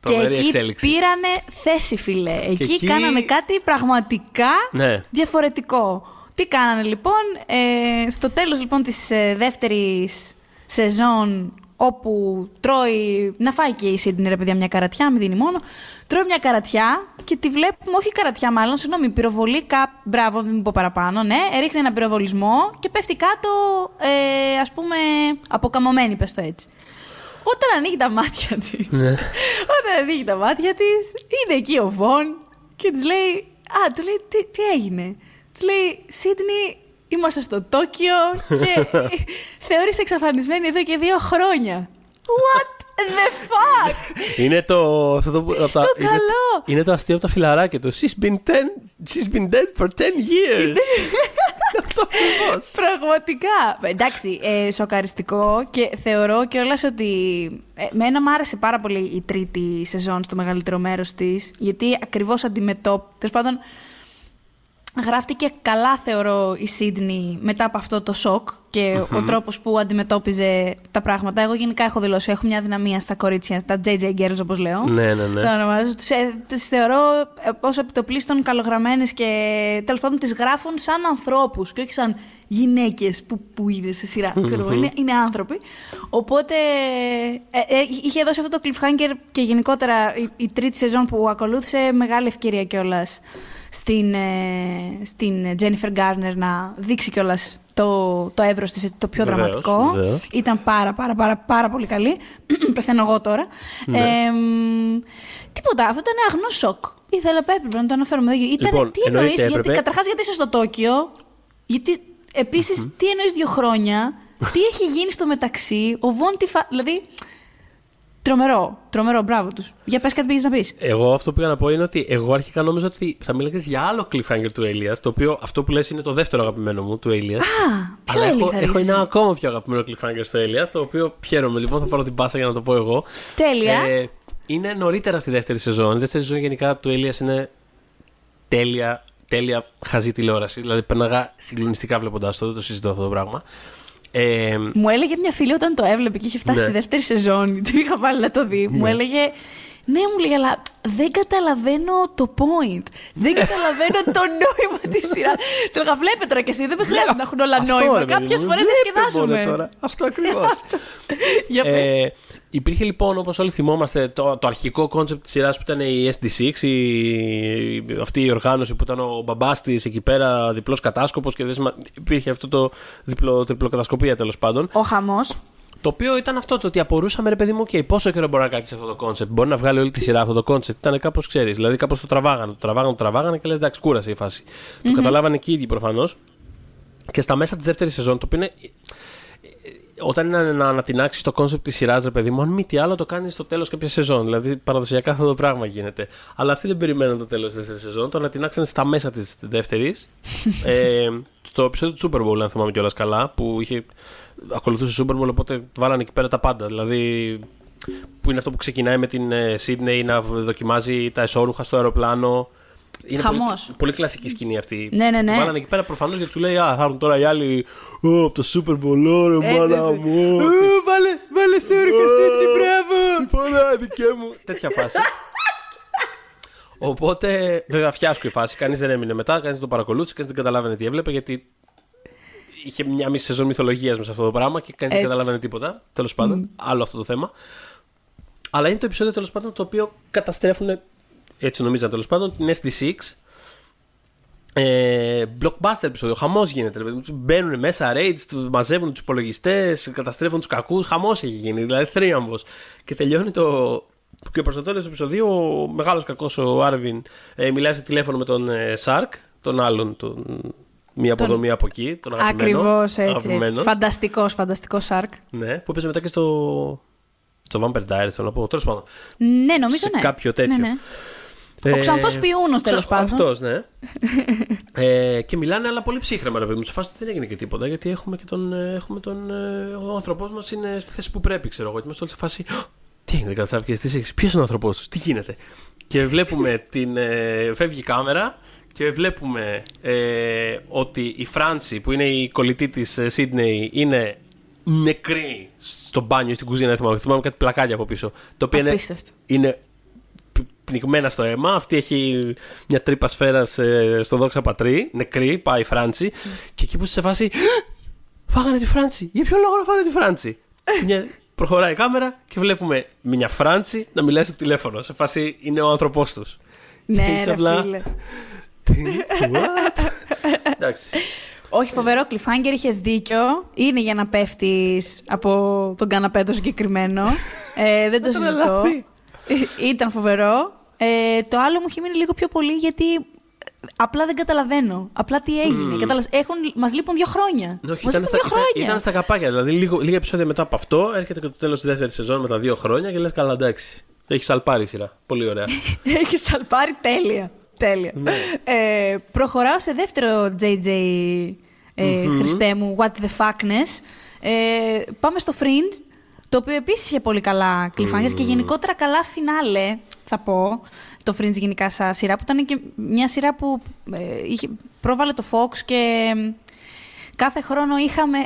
Speaker 2: Και εκεί εξέλιξη. πήρανε θέση, φιλέ. Εκεί, εκεί, κάνανε κάτι πραγματικά ναι. διαφορετικό. Τι κάνανε λοιπόν, ε, στο τέλος λοιπόν της ε, δεύτερης σεζόν όπου τρώει. Να φάει και η Σίδνη, ρε παιδιά, μια καρατιά, μην δίνει μόνο. Τρώει μια καρατιά και τη βλέπουμε, όχι καρατιά μάλλον, συγγνώμη, πυροβολή κάπου. Μπράβο, μην πω παραπάνω, ναι. Ρίχνει ένα πυροβολισμό και πέφτει κάτω, ε, ας πούμε, αποκαμωμένη, πες το έτσι. Όταν ανοίγει τα μάτια της. Ναι. Όταν ανοίγει τα μάτια της, είναι εκεί ο Βον και της λέει. Α, του λέει, τι, τι έγινε; Της λέει, Σίδνη, Είμαστε στο Τόκιο και θεώρησε εξαφανισμένη εδώ και δύο χρόνια. What the fuck!
Speaker 3: Είναι το.
Speaker 2: Αυτό το, Στο
Speaker 3: καλό! Είναι, είναι, το αστείο από τα φιλαράκια τους. She's been, ten, she's been dead for 10 years. Αυτό ακριβώς.
Speaker 2: Πραγματικά. Εντάξει, ε, σοκαριστικό και θεωρώ κιόλας ότι. Ε, μένα μου άρεσε πάρα πολύ η τρίτη σεζόν στο μεγαλύτερο μέρος της. Γιατί ακριβώς αντιμετώπισε. Τέλος πάντων, γράφτηκε καλά, θεωρώ, η Σίδνη μετά από αυτό το σοκ και ο τρόπος που αντιμετώπιζε τα πράγματα. Εγώ γενικά έχω δηλώσει, έχω μια δυναμία στα κορίτσια, τα JJ Girls όπως λέω.
Speaker 3: Ναι, ναι, ναι.
Speaker 2: Τις θεωρώ ως επιτοπλίστων καλογραμμένες και τέλος πάντων τις γράφουν σαν ανθρώπους και όχι σαν γυναίκες που, που είναι σε σειρά. ξέρω εγώ, είναι, είναι άνθρωποι. Οπότε ε, ε, είχε δώσει αυτό το cliffhanger και γενικότερα η, η τρίτη σεζόν που ακολούθησε μεγάλη ευκαιρία κιόλας στην, ε, στην Jennifer Garner να δείξει κιόλας το, το εύρος της, το πιο
Speaker 3: Βεβαίως,
Speaker 2: δραματικό.
Speaker 3: βεβαίως.
Speaker 2: Ήταν πάρα πάρα πάρα πάρα πολύ καλή. Πεθαίνω εγώ τώρα.
Speaker 3: Ναι.
Speaker 2: Ε, μ, τίποτα, αυτό ήταν αγνός σοκ. Ήθελα έπρεπε να το αναφέρουμε. Δεν- Ήταν,
Speaker 3: Λοιπόν,
Speaker 2: τι εννοείς,
Speaker 3: εννοείται
Speaker 2: γιατί
Speaker 3: έπρεπε.
Speaker 2: καταρχάς γιατί είσαι στο Τόκιο; Γιατί επίσης, τι εννοείς δύο χρόνια, τι έχει γίνει στο μεταξύ, ο Βον τι φα... Δηλαδή. Τρομερό, τρομερό, μπράβο τους. Για πες κάτι πήγες να πεις.
Speaker 3: Εγώ αυτό που πήγα να πω είναι ότι εγώ αρχικά νόμιζα ότι θα μιλάγε για άλλο cliffhanger του Alias, το οποίο αυτό που λες είναι το δεύτερο αγαπημένο μου του Alias.
Speaker 2: Α, ποιο
Speaker 3: Αλλά έχω,
Speaker 2: έλεγα,
Speaker 3: έχω
Speaker 2: ρε,
Speaker 3: ένα
Speaker 2: εσύ.
Speaker 3: ακόμα πιο αγαπημένο cliffhanger στο Alias, το οποίο χαίρομαι λοιπόν, θα πάρω την πάσα για να το πω εγώ.
Speaker 2: Τέλεια.
Speaker 3: Ε, είναι νωρίτερα στη δεύτερη σεζόν. Η δεύτερη σεζόν γενικά του Alias είναι τέλεια, τέλεια χαζή τηλεόραση. Δηλαδή, πέρναγα συγκλονιστικά βλέποντάς το, δεν το συζητώ αυτό το πράγμα. Ε,
Speaker 2: Μου έλεγε μια φίλη όταν το έβλεπε και είχε φτάσει
Speaker 3: Ναι.
Speaker 2: στη δεύτερη σεζόν. Τι είχα βάλει να το δει. Μου
Speaker 3: Ναι.
Speaker 2: έλεγε. Ναι, μου λέγε, αλλά δεν καταλαβαίνω το point. Δεν καταλαβαίνω το νόημα της σειράς. Τη έλεγα, βλέπε τώρα κι εσύ, δεν με χρειάζεται να έχουν όλα
Speaker 3: αυτό,
Speaker 2: νόημα.
Speaker 3: ρε παιδί
Speaker 2: Κάποιες
Speaker 3: μου,
Speaker 2: φορές
Speaker 3: βλέπε
Speaker 2: διασκεδάζουμε.
Speaker 3: μόνο τώρα. Αυτό ακριβώς.
Speaker 2: Για πες.
Speaker 3: Ε, υπήρχε λοιπόν, όπως όλοι θυμόμαστε, το, το αρχικό κόνσεπτ της σειράς που ήταν η SD6, η, η- αυτή η οργάνωση που ήταν ο μπαμπάς της εκεί πέρα, διπλός κατάσκοπος και δεν σημα- υπήρχε αυτό το διπλο, τριπλοκατασκοπία τέλος πάντων.
Speaker 2: Ο χαμός.
Speaker 3: Το οποίο ήταν αυτό, το ότι απορούσαμε ρε παιδί μου, και πόσο καιρό μπορεί να κάτσει αυτό το κόνσεπτ. Μπορεί να βγάλει όλη τη σειρά αυτό το κόνσεπτ. Ήταν κάπως, ξέρεις, δηλαδή κάπως το τραβάγανε. Το τραβάγανε, το τραβάγανε και λες εντάξει, κούρασε η φάση. Το καταλάβανε και οι ίδιοι προφανώς. Και στα μέσα της δεύτερης σεζόν, το οποίο είναι. Όταν είναι να ανατινάξει το κόνσεπτ της σειράς, ρε παιδί μου, αν μη τι άλλο το κάνεις στο τέλος κάποιας σεζόν. Δηλαδή παραδοσιακά αυτό το πράγμα γίνεται. Αλλά αυτοί δεν περιμένουν το τέλος της δεύτερης σεζόν. Το ανατινάξανε στα μέσα της δεύτερης. ε, στο επεισόδιο του Super Bowl, αν θυμάμαι κιόλας καλά, που είχε, ακολουθούσε Super Bowl, οπότε βάλανε εκεί πέρα τα πάντα. Δηλαδή, που είναι αυτό που ξεκινάει με την ε, Sydney να δοκιμάζει τα εσώρουχα στο αεροπλάνο. Είναι πολύ,
Speaker 2: Χαμός.
Speaker 3: πολύ κλασική σκηνή αυτή.
Speaker 2: Ναι, ναι, ναι.
Speaker 3: Τη βάλανε εκεί πέρα προφανώς γιατί του λέει Α, θα έρθουν τώρα οι άλλοι. Ω, από το Super Bowl, ωραία,
Speaker 2: Ε,
Speaker 3: μάνα
Speaker 2: ναι,
Speaker 3: μου.
Speaker 2: Βάλε, βάλε σούρικα, Sydney, μπράβο.
Speaker 3: Πολλά δικέ μου. Τέτοια φάση. Οπότε, βέβαια, φιάσκω η φάση. Κανείς δεν έμεινε μετά, κανείς δεν το παρακολούθησε, κανείς δεν καταλάβαινε τι έβλεπε γιατί είχε μια μισή σεζόν μυθολογίας μέσα σε αυτό το πράγμα και κανείς δεν
Speaker 2: Έτσι.
Speaker 3: καταλάβαινε τίποτα. Τέλος πάντων, άλλο αυτό το θέμα. Αλλά είναι το επεισόδιο τέλος πάντων το οποίο καταστρέφουν, έτσι νομίζαν τέλος πάντων, την SD6. Ε, blockbuster επεισόδιο, χαμός γίνεται. ρε παιδί μου. Μπαίνουν μέσα raids, τους μαζεύουν τους υπολογιστές, καταστρέφουν τους κακούς. Χαμός έχει γίνει, δηλαδή θρίαμβος. Και τελειώνει το. Και προ το τέλο του επεισοδίου, ο μεγάλος κακός ο Άρβιν ε, μιλάει στο τηλέφωνο με τον ε, Σάρκ, τον άλλον, τον, μία από
Speaker 2: Τον-
Speaker 3: εδώ, μία από εκεί. Τον αγαπημένο.
Speaker 2: Ακριβώς έτσι. έτσι.
Speaker 3: αγαπημένο.
Speaker 2: Φανταστικός, φανταστικός Σάρκ.
Speaker 3: Ναι, που έπαιζε μετά και στο. Στο Vampire Diaries, θέλω να πω. Τέλος πάντων.
Speaker 2: Ναι, νομίζω
Speaker 3: Σε
Speaker 2: ναι.
Speaker 3: κάποιο τέτοιο.
Speaker 2: Ναι, ναι. Ο Ξανθός Πιούνος, τέλος πάντων.
Speaker 3: Αυτός, ναι. ε, και μιλάνε, αλλά πολύ ψύχρεμα, ρε παιδί μου. Σε φάση δεν έγινε και τίποτα, γιατί έχουμε και τον. ε, Έχουμε τον ε, ο άνθρωπός μας είναι στη θέση που πρέπει, ξέρω εγώ. Και είμαστε όλοι σε φάση. «Ω, Τι έγινε, δεν κατάλαβε και στι 6. Ποιος είναι ο άνθρωπός τους, τι γίνεται. Και βλέπουμε την. Ε, φεύγει η κάμερα και βλέπουμε ε, ότι η Φράνση, που είναι η κολλητή της Σίδνεϊ, είναι νεκρή στο μπάνιο, στην κουζίνα. δεν Θυμάμαι, θυμάμαι κάτι πλακάκια από πίσω. Το οποίο είναι,
Speaker 2: Απίστευτο.
Speaker 3: είναι π- πνιγμένα στο αίμα. Αυτή έχει μια τρύπα σφαίρας στο δόξα πατρί, νεκρή, πάει η Φράνση. Και εκεί που είσαι σε φάση. Φάγανε τη Φράνση. Για ποιο λόγο να φάγανε τη Φράνση; μια, προχωράει η κάμερα και βλέπουμε μια Φράνση να μιλάει στο τηλέφωνο. Σε φάση είναι ο άνθρωπός τους.
Speaker 2: Ναι,
Speaker 3: Είσαι
Speaker 2: ρε
Speaker 3: απλά-
Speaker 2: φίλε.
Speaker 3: Τι, what? Εντάξει.
Speaker 2: Όχι, φοβερό cliffhanger, είχες δίκιο. Είναι για να πέφτεις από τον καναπέ το συγκεκριμένο. ε, δεν το
Speaker 3: Ήταν
Speaker 2: συζητώ.
Speaker 3: λάθη.
Speaker 2: Ε, Ήταν φοβερό. Ε, το άλλο μου έχει μείνει λίγο πιο πολύ γιατί απλά δεν καταλαβαίνω. Απλά τι έγινε.
Speaker 3: Mm.
Speaker 2: Κατάλαβες, έχουν, μας λείπουν δύο χρόνια.
Speaker 3: Όχι,
Speaker 2: μας
Speaker 3: ήταν
Speaker 2: λείπουν
Speaker 3: στα,
Speaker 2: δύο
Speaker 3: ήταν,
Speaker 2: χρόνια.
Speaker 3: ήταν στα καπάκια. Δηλαδή, λίγο, λίγα επεισόδια μετά από αυτό έρχεται και το τέλος της δεύτερης σεζόν με τα δύο χρόνια και λες καλά, εντάξει. Έχεις σαλπάρει η σειρά. Πολύ ωραία.
Speaker 2: Έχεις σαλπάρει τέλεια. Τέλεια.
Speaker 3: Ναι.
Speaker 2: Ε, προχωράω σε δεύτερο JJ ε, Χριστέ μου, What the fuckness. Ε, πάμε στο Fringe, το οποίο επίσης είχε πολύ καλά cliffhangers και γενικότερα καλά φινάλε, θα πω, το Fringe γενικά σαν σειρά, που ήταν και μια σειρά που ε, είχε, πρόβαλε το Fox και κάθε χρόνο είχαμε,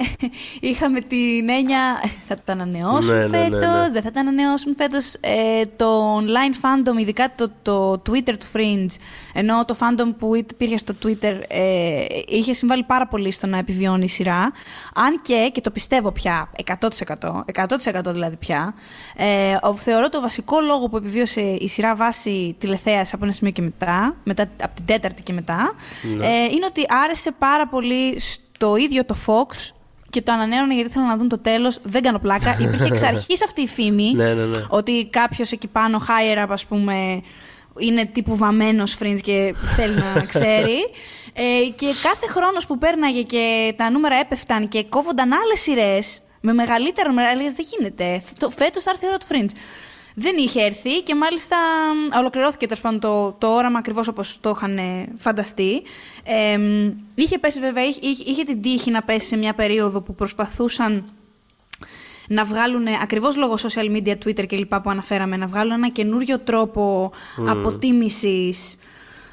Speaker 2: είχαμε την έννοια θα το ανανεώσουν
Speaker 3: Ναι, ναι, ναι,
Speaker 2: φέτος,
Speaker 3: ναι.
Speaker 2: δεν θα το ανανεώσουν φέτος. Ε, το online fandom, ειδικά το, το Twitter του Fringe, ενώ το fandom που υπήρχε στο Twitter ε, είχε συμβάλει πάρα πολύ στο να επιβιώνει η σειρά. Αν και, και το πιστεύω πια, 100%, 100% δηλαδή πια, ε, ο- θεωρώ το βασικό λόγο που επιβίωσε η σειρά βάση τηλεθέαση από ένα σημείο και μετά, μετά από την τέταρτη και μετά,
Speaker 3: Ναι.
Speaker 2: ε, είναι ότι άρεσε πάρα πολύ στο ίδιο το Fox και το ανανέωνε γιατί ήθελαν να δουν το τέλος. Δεν κάνω πλάκα. Υπήρχε εξ αρχής αυτή η φήμη
Speaker 3: Ναι, ναι, ναι.
Speaker 2: ότι κάποιος εκεί πάνω, higher up, ας πούμε, είναι τύπου βαμμένος fringe και θέλει να ξέρει. Ε, και κάθε χρόνος που πέρναγε και τα νούμερα έπεφταν και κόβονταν άλλες σειρές με μεγαλύτερα νούμερα, έλεγες δεν γίνεται. Το, φέτος θα έρθει η ώρα του fringe. Δεν είχε έρθει και μάλιστα μ, ολοκληρώθηκε τέλος πάντων το, το όραμα ακριβώς όπως το είχαν ε, φανταστεί. Ε, μ, είχε πέσει βέβαια, είχε, είχε- είχε την τύχη να πέσει σε μια περίοδο που προσπαθούσαν να βγάλουν, ακριβώς λόγω social media, Twitter και λοιπά που αναφέραμε, να βγάλουν ένα καινούριο τρόπο αποτίμησης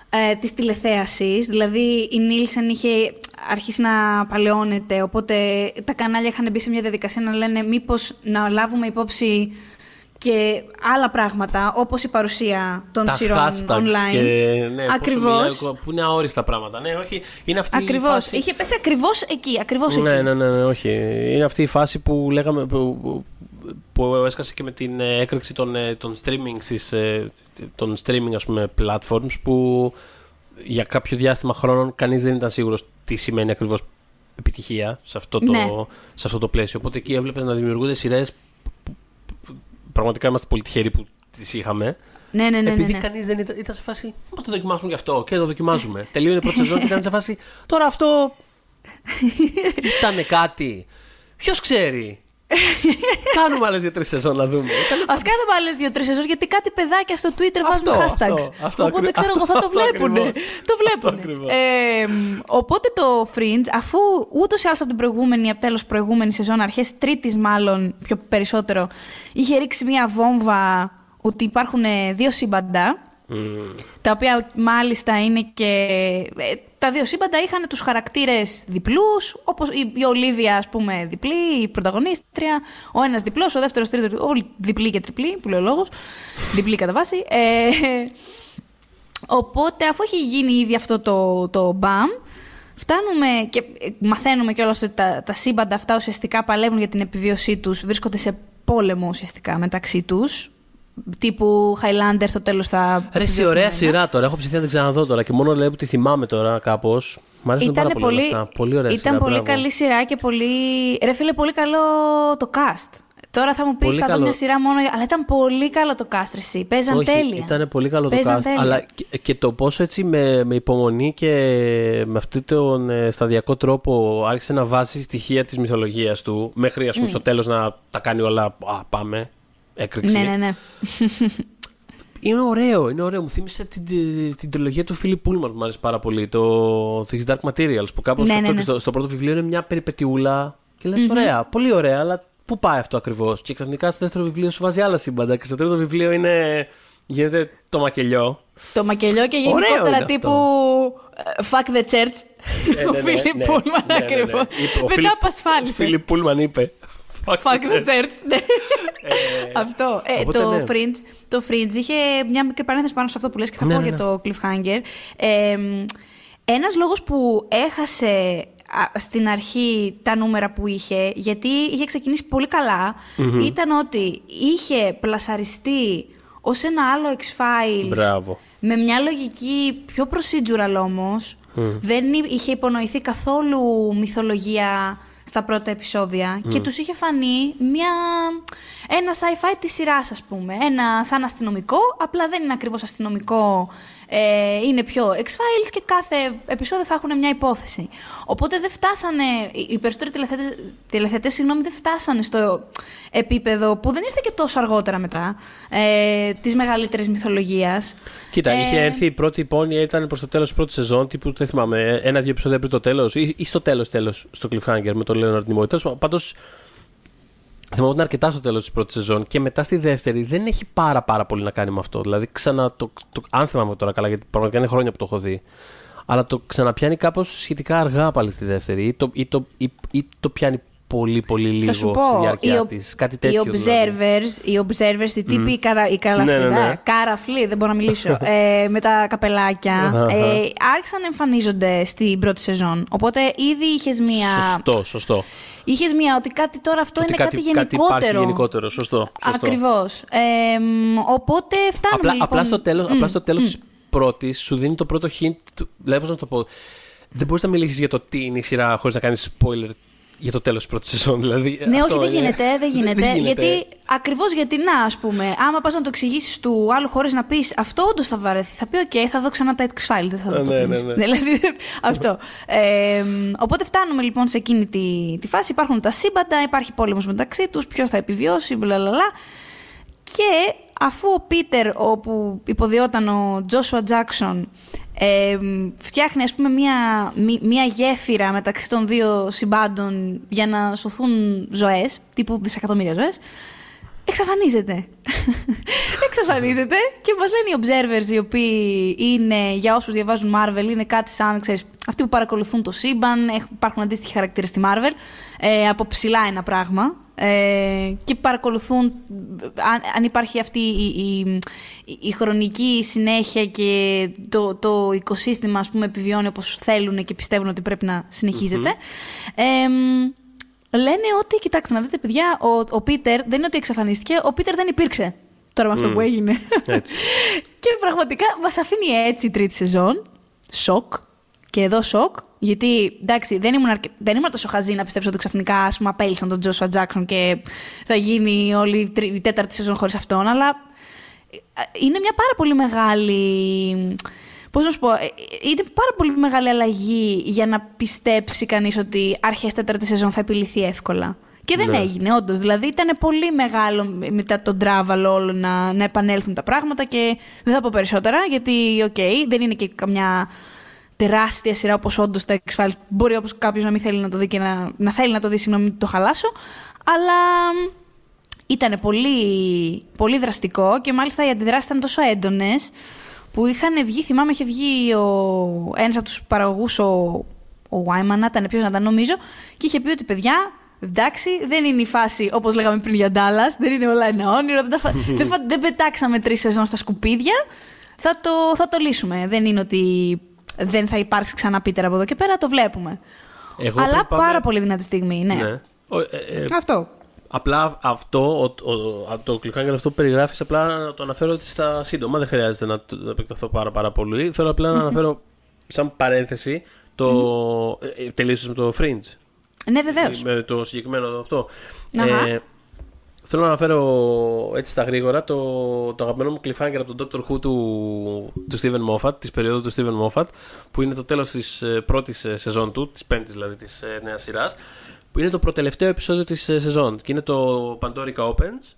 Speaker 2: ε, της τηλεθέασης. Δηλαδή η Nielsen είχε αρχίσει να παλαιώνεται, οπότε τα κανάλια είχαν μπει σε μια διαδικασία να λένε μήπως να λάβουμε υπόψη και άλλα πράγματα, όπως η παρουσία των
Speaker 3: τα
Speaker 2: σειρών
Speaker 3: hashtags
Speaker 2: online.
Speaker 3: Και, ναι, πόσο
Speaker 2: Ακριβώς.
Speaker 3: μιλάει, που είναι αόριστα πράγματα. Ναι, όχι, είναι αυτή η
Speaker 2: Ακριβώς.
Speaker 3: φάση.
Speaker 2: Είχε πέσει ακριβώς εκεί, ακριβώς
Speaker 3: Ναι,
Speaker 2: εκεί.
Speaker 3: ναι, ναι, ναι, όχι. Είναι αυτή η φάση που λέγαμε. που, που, που έσκασε και με την ε, έκρηξη των, ε, των streaming στις, ε, των streaming ας πούμε platforms που για κάποιο διάστημα χρόνων κανείς δεν ήταν σίγουρος τι σημαίνει ακριβώς επιτυχία σε αυτό το,
Speaker 2: Ναι.
Speaker 3: σε αυτό το πλαίσιο. Οπότε εκεί έβλεπες να δημιουργούνται σειρές που, που- που- πραγματικά είμαστε πολύ τυχεροί που τις είχαμε.
Speaker 2: Ναι, ναι, ναι. ναι,
Speaker 3: Επειδή
Speaker 2: ναι.
Speaker 3: κανείς δεν ήταν, ήταν σε φάση. Πώς το δοκιμάσουμε γι' αυτό και το δοκιμάζουμε. Τελείωνε η πρώτη σεζόν και ήταν σε φάση. Τώρα αυτό. ήταν κάτι. Ποιος ξέρει; Κάνουμε άλλες δύο-τρεις σεζόν να δούμε. Ήταν-
Speaker 2: Α κάνουμε άλλες δύο-τρεις σεζόν, γιατί κάτι παιδάκια στο Twitter βάζουν
Speaker 3: Αυτό,
Speaker 2: hashtags.
Speaker 3: αυτό, αυτό
Speaker 2: οπότε
Speaker 3: ακριβώς.
Speaker 2: ξέρω εγώ θα το
Speaker 3: Αυτό
Speaker 2: βλέπουνε.
Speaker 3: ακριβώς.
Speaker 2: το βλέπουνε.
Speaker 3: Αυτό ακριβώς.
Speaker 2: Ε, μ, οπότε το Fringe, αφού ούτως ή άλλως από την προηγούμενη, από τέλος προηγούμενη σεζόν, αρχές τρίτης μάλλον πιο περισσότερο, είχε ρίξει μια βόμβα ότι υπάρχουν ε, δύο σύμπαντα.
Speaker 3: Μμμ.
Speaker 2: Τα οποία μάλιστα είναι και. ε, τα δύο σύμπαντα είχαν τους χαρακτήρες διπλούς, όπως η, η Ολίβια, ας πούμε, διπλή, η πρωταγωνίστρια, ο ένας διπλός, ο δεύτερος τρίτος, όλοι διπλή και τριπλή, που λέει ο λόγος, διπλή κατά βάση. Ε, οπότε, αφού έχει γίνει ήδη αυτό το, το μπαμ, φτάνουμε και ε, μαθαίνουμε κιόλας ότι τα, τα σύμπαντα αυτά ουσιαστικά παλεύουν για την επιβίωσή τους, βρίσκονται σε πόλεμο ουσιαστικά μεταξύ τους, τύπου Highlander στο τέλος θα...
Speaker 3: Ρε, εσύ,
Speaker 2: επιβιώσουν
Speaker 3: ωραία
Speaker 2: ένα.
Speaker 3: σειρά τώρα. Έχω ψηθεί να την ξαναδώ τώρα και μόνο λέω που τη θυμάμαι τώρα κάπως. Μ' αρέσουν πάρα
Speaker 2: Ήταν
Speaker 3: πολύ. όλα
Speaker 2: πολύ,
Speaker 3: αυτά. Πολύ ωραία
Speaker 2: ήταν
Speaker 3: σειρά.
Speaker 2: πολύ
Speaker 3: μπράβο.
Speaker 2: καλή σειρά και πολύ. Ρε φίλε, πολύ καλό το cast. Τώρα θα μου πεις,
Speaker 3: Πολύ
Speaker 2: θα δω
Speaker 3: καλό.
Speaker 2: μια σειρά μόνο. Αλλά ήταν πολύ καλό το cast, ρε, εσύ. Παίζαν
Speaker 3: Όχι,
Speaker 2: τέλεια.
Speaker 3: Ήταν πολύ καλό
Speaker 2: Παίζαν
Speaker 3: το cast.
Speaker 2: τέλεια.
Speaker 3: Αλλά και, και το πόσο έτσι με, με υπομονή και με αυτόν τον ε, σταδιακό τρόπο άρχισε να βάζει στοιχεία της μυθολογίας του μέχρι ας πούμε, στο τέλος να τα κάνει όλα. Α, πάμε. Έκρηξη.
Speaker 2: Ναι, ναι, ναι.
Speaker 3: Είναι ωραίο, είναι ωραίο. Μου θύμισε την, την, την τριλογία του Φίλιπ Πούλμαν που μου άρεσε πάρα πολύ. Το Things Dark Materials που κάπως
Speaker 2: Ναι,
Speaker 3: αυτό
Speaker 2: ναι,
Speaker 3: και
Speaker 2: ναι.
Speaker 3: στο, στο πρώτο βιβλίο είναι μια περιπετειούλα. Και λες ωραία, πολύ ωραία, αλλά πού πάει αυτό ακριβώς; Και ξαφνικά στο δεύτερο βιβλίο σου βάζει άλλα σύμπαντα. Και στο τρίτο βιβλίο είναι. γίνεται το μακελιό.
Speaker 2: Το μακελιό και
Speaker 3: Ωραίο
Speaker 2: γενικότερα
Speaker 3: είναι
Speaker 2: τύπου. ε, Fuck the church.
Speaker 3: Ε,
Speaker 2: ο
Speaker 3: ναι, ναι,
Speaker 2: Φίλιπ
Speaker 3: ναι,
Speaker 2: Πούλμαν
Speaker 3: ναι, ναι, ναι.
Speaker 2: ακριβώς.
Speaker 3: Είπε- ο
Speaker 2: Μετά
Speaker 3: Φίλιπ- Ο
Speaker 2: απασφάλισε.
Speaker 3: Φίλιπ Πούλμαν είπε.
Speaker 2: Fuck the church. ναι. Αυτό. Ε,
Speaker 3: οπότε
Speaker 2: το,
Speaker 3: ναι.
Speaker 2: Fringe, το Fringe είχε μια μικρή παρένθεση πάνω σε αυτό που λες και θα
Speaker 3: Ναι,
Speaker 2: πω
Speaker 3: ναι,
Speaker 2: για
Speaker 3: ναι.
Speaker 2: το Cliffhanger. Ε, μ, ένας λόγος που έχασε α, στην αρχή τα νούμερα που είχε, γιατί είχε ξεκινήσει πολύ καλά, ήταν ότι είχε πλασαριστεί ως ένα άλλο X-Files
Speaker 3: Μπράβο.
Speaker 2: με μια λογική πιο procedural όμως. Δεν εί- είχε υπονοηθεί καθόλου μυθολογία στα πρώτα επεισόδια και τους είχε φανεί μια, ένα sci-fi της σειράς ας πούμε. Ένα σαν αστυνομικό, απλά δεν είναι ακριβώς αστυνομικό, ε, είναι πιο X-Files και κάθε επεισόδιο θα έχουν μια υπόθεση. Οπότε δεν φτάσανε, οι- οι περισσότεροι τηλεθέτες, τηλεθετές συγγνώμη, δεν φτάσανε στο επίπεδο που δεν ήρθε και τόσο αργότερα μετά, ε, της μεγαλύτερης μυθολογίας.
Speaker 3: Κοίτα,
Speaker 2: Ε,
Speaker 3: είχε έρθει η πρώτη υπόνοια, ήταν προς το τέλος της πρώτης σεζόν, τύπου δεν θυμάμαι, ένα-δύο επεισόδια πριν το τέλος, ή, ή στο τέλος τέλος, στο Cliffhanger με τον Leonard Nimoy. Τέλος πάντων, θυμάμαι ότι είναι αρκετά στο τέλος της πρώτης σεζόν και μετά στη δεύτερη δεν έχει πάρα, πάρα πολύ να κάνει με αυτό. Δηλαδή, ξανά το, το, αν θυμάμαι τώρα καλά, γιατί πραγματικά είναι χρόνια που το έχω δει. αλλά το ξαναπιάνει κάπως σχετικά αργά πάλι στη δεύτερη. Ή το, ή το, ή, ή το πιάνει πολύ πολύ λίγο
Speaker 2: Θα σου πω,
Speaker 3: στη διάρκεια
Speaker 2: οι, ο-
Speaker 3: της. Κάτι τέτοιο
Speaker 2: οι
Speaker 3: δηλαδή.
Speaker 2: observers, οι observers, οι τύποι, οι, καρα, οι καραφλοί,
Speaker 3: Ναι, ναι, ναι.
Speaker 2: καραφλοί, δεν μπορώ να μιλήσω, ε, με τα καπελάκια,
Speaker 3: Αχα, αχα.
Speaker 2: ε, άρχισαν να εμφανίζονται στην πρώτη σεζόν. Οπότε ήδη είχες μία,
Speaker 3: Σωστό, σωστό.
Speaker 2: είχες μία ότι κάτι τώρα αυτό
Speaker 3: Ότι
Speaker 2: είναι κάτι,
Speaker 3: Κάτι
Speaker 2: γενικότερο.
Speaker 3: υπάρχει γενικότερο, σωστό. σωστό.
Speaker 2: Ακριβώς. Ε, μ, οπότε φτάνουμε
Speaker 3: Απλά,
Speaker 2: λοιπόν...
Speaker 3: απλά στο τέλος,
Speaker 2: Μμ,
Speaker 3: απλά στο τέλος
Speaker 2: μμ.
Speaker 3: της πρώτης σου δίνει το πρώτο hint. του- Δηλαδή, πώς να το πω. Δεν μπορείς να μιλήσεις για το τι είναι η σειρά χωρίς να κάνεις spoiler για το τέλος της πρώτης σεζόν. Δηλαδή,
Speaker 2: Ναι,
Speaker 3: αυτό
Speaker 2: όχι, δεν
Speaker 3: είναι-
Speaker 2: γίνεται, δεν γίνεται.
Speaker 3: γίνεται.
Speaker 2: Γιατί ακριβώς γιατί να, ας πούμε, άμα πας να το εξηγήσεις του άλλου χωρίς να πεις αυτό, όντως θα βαρεθεί. Θα πει: Οκ, θα δω ξανά τα X-Files, δεν θα δω
Speaker 3: Ναι,
Speaker 2: το
Speaker 3: ναι,
Speaker 2: Fringe».
Speaker 3: ναι.
Speaker 2: Δηλαδή, αυτό. Ε, οπότε φτάνουμε λοιπόν σε εκείνη τη, τη φάση. Υπάρχουν τα σύμπαντα, υπάρχει πόλεμος μεταξύ τους, ποιο θα επιβιώσει, μπλα μπλα, μπλα. Και αφού ο Πίτερ, όπου υποδυόταν ο Τζόσουα Τζάξον, ε, φτιάχνει ας πούμε μία, μη- μία γέφυρα μεταξύ των δύο συμπάντων για να σωθούν ζωές, τύπου δισεκατομμύρια ζωές, εξαφανίζεται. εξαφανίζεται και μας λένε οι observers οι οποίοι είναι, για όσους διαβάζουν Marvel, είναι κάτι σαν, ξέρεις, αυτοί που παρακολουθούν το σύμπαν, έχ- υπάρχουν αντίστοιχοι χαρακτήρες στη Marvel, ε, από ψηλά ένα πράγμα ε, και παρακολουθούν αν, αν υπάρχει αυτή η, η, η- η χρονική συνέχεια και το, το οικοσύστημα ας πούμε επιβιώνει όπως θέλουν και πιστεύουν ότι πρέπει να συνεχίζεται. Ε, μ, λένε ότι, κοιτάξτε να δείτε παιδιά, ο, ο Πίτερ δεν είναι ότι εξαφανίστηκε, ο Πίτερ δεν υπήρξε τώρα με αυτό που έγινε.
Speaker 3: Έτσι.
Speaker 2: και πραγματικά μας αφήνει έτσι η τρίτη σεζόν. Σοκ. Και εδώ σοκ. Γιατί εντάξει, δεν ήμουν, αρκε... δεν ήμουν τόσο χαζή να πιστέψω ότι ξαφνικά ας πούμε, απέλησαν τον Τζόσουα Τζάκσον και θα γίνει όλη η, τρι... η τέταρτη σεζόν χωρίς αυτόν. Αλλά ε, είναι μια πάρα πολύ μεγάλη. Πώς να σου πω, ε, είναι πάρα πολύ μεγάλη αλλαγή για να πιστέψει κανείς ότι αρχές τέταρτης σεζόν θα επιλυθεί εύκολα. Και δεν
Speaker 3: Ναι.
Speaker 2: έγινε, όντως. Δηλαδή ήταν πολύ μεγάλο μετά το τράβαλο όλο να, να επανέλθουν τα πράγματα και δεν θα πω περισσότερα γιατί, οκ, δεν είναι και καμιά τεράστια σειρά όπως όντως τα X-Files. Μπορεί όπως κάποιος να μην θέλει να το δει και να, να θέλει να το δει, συγγνώμη, μην το χαλάσω. Αλλά ήταν πολύ, πολύ δραστικό και μάλιστα οι αντιδράσεις ήταν τόσο έντονες που είχαν βγει, θυμάμαι, είχε βγει ο, ένας από τους παραγωγούς, ο, ο Wyman, ήταν ποιος να ήταν νομίζω, και είχε πει ότι παιδιά, εντάξει, δεν είναι η φάση όπως λέγαμε πριν για Dallas, δεν είναι όλα ένα όνειρο, δεν, τα φα- δεν, φα- δεν πετάξαμε τρεις σεζόν στα σκουπίδια, θα το, θα το λύσουμε. Δεν είναι ότι δεν θα υπάρξει ξανά Πίτερ από εδώ και πέρα, το βλέπουμε.
Speaker 3: Εγώ
Speaker 2: Αλλά
Speaker 3: πριν πάμε-
Speaker 2: πάρα πολύ δυνατή στιγμή, ναι.
Speaker 3: Ναι. Ο- ε, ε,
Speaker 2: Αυτό.
Speaker 3: Απλά αυτό, ο, ο, το cliffhanger αυτό που περιγράφεις, απλά να το αναφέρω ότι στα σύντομα, δεν χρειάζεται να, το- να επεκταθώ πάρα, πάρα πολύ. Θέλω απλά να αναφέρω σαν παρένθεση το. ε, ε, τελείωσες με το Fringe.
Speaker 2: Ναι, βεβαίως.
Speaker 3: Με το συγκεκριμένο αυτό.
Speaker 2: Αχα.
Speaker 3: Ε, θέλω να αναφέρω έτσι στα γρήγορα το, το αγαπημένο μου cliffhanger από τον Doctor Who του, του Steven Moffat, της περίοδου του Steven Moffat, που είναι το τέλος της ε, πρώτης ε, σεζόν του, της πέμπτης δηλαδή της ε, νέας σειράς, που είναι το προτελευταίο επεισόδιο της ε, σεζόν και είναι το Pandorica Opens,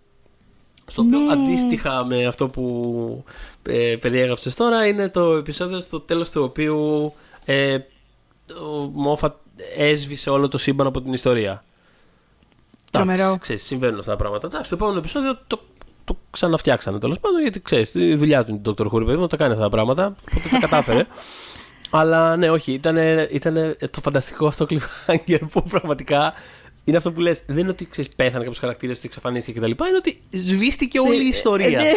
Speaker 3: στο οποίο
Speaker 2: Ναι.
Speaker 3: αντίστοιχα με αυτό που ε, περιέγραψες τώρα είναι το επεισόδιο στο τέλος του οποίου ε, ο Μόφατ έσβησε όλο το σύμπαν από την ιστορία.
Speaker 2: Τρομερό.
Speaker 3: Εντάξει, Ξέρεις, συμβαίνουν αυτά τα πράγματα. Εντάξει, στο επόμενο επεισόδιο το, το ξαναφτιάξανε τέλος πάντων γιατί ξέρεις, η δουλειά του είναι το Dr. Who, ρε παιδί μου, τα κάνει αυτά τα πράγματα. Οπότε τα κατάφερε. Αλλά ναι, όχι, ήταν, ήταν το φανταστικό αυτό cliffhanger που πραγματικά είναι αυτό που λες. Δεν είναι ότι ξέρεις, πέθανε κάποιος χαρακτήρας, ότι εξαφανίστηκε κτλ. Είναι ότι σβήστηκε όλη η ιστορία.
Speaker 2: Ναι,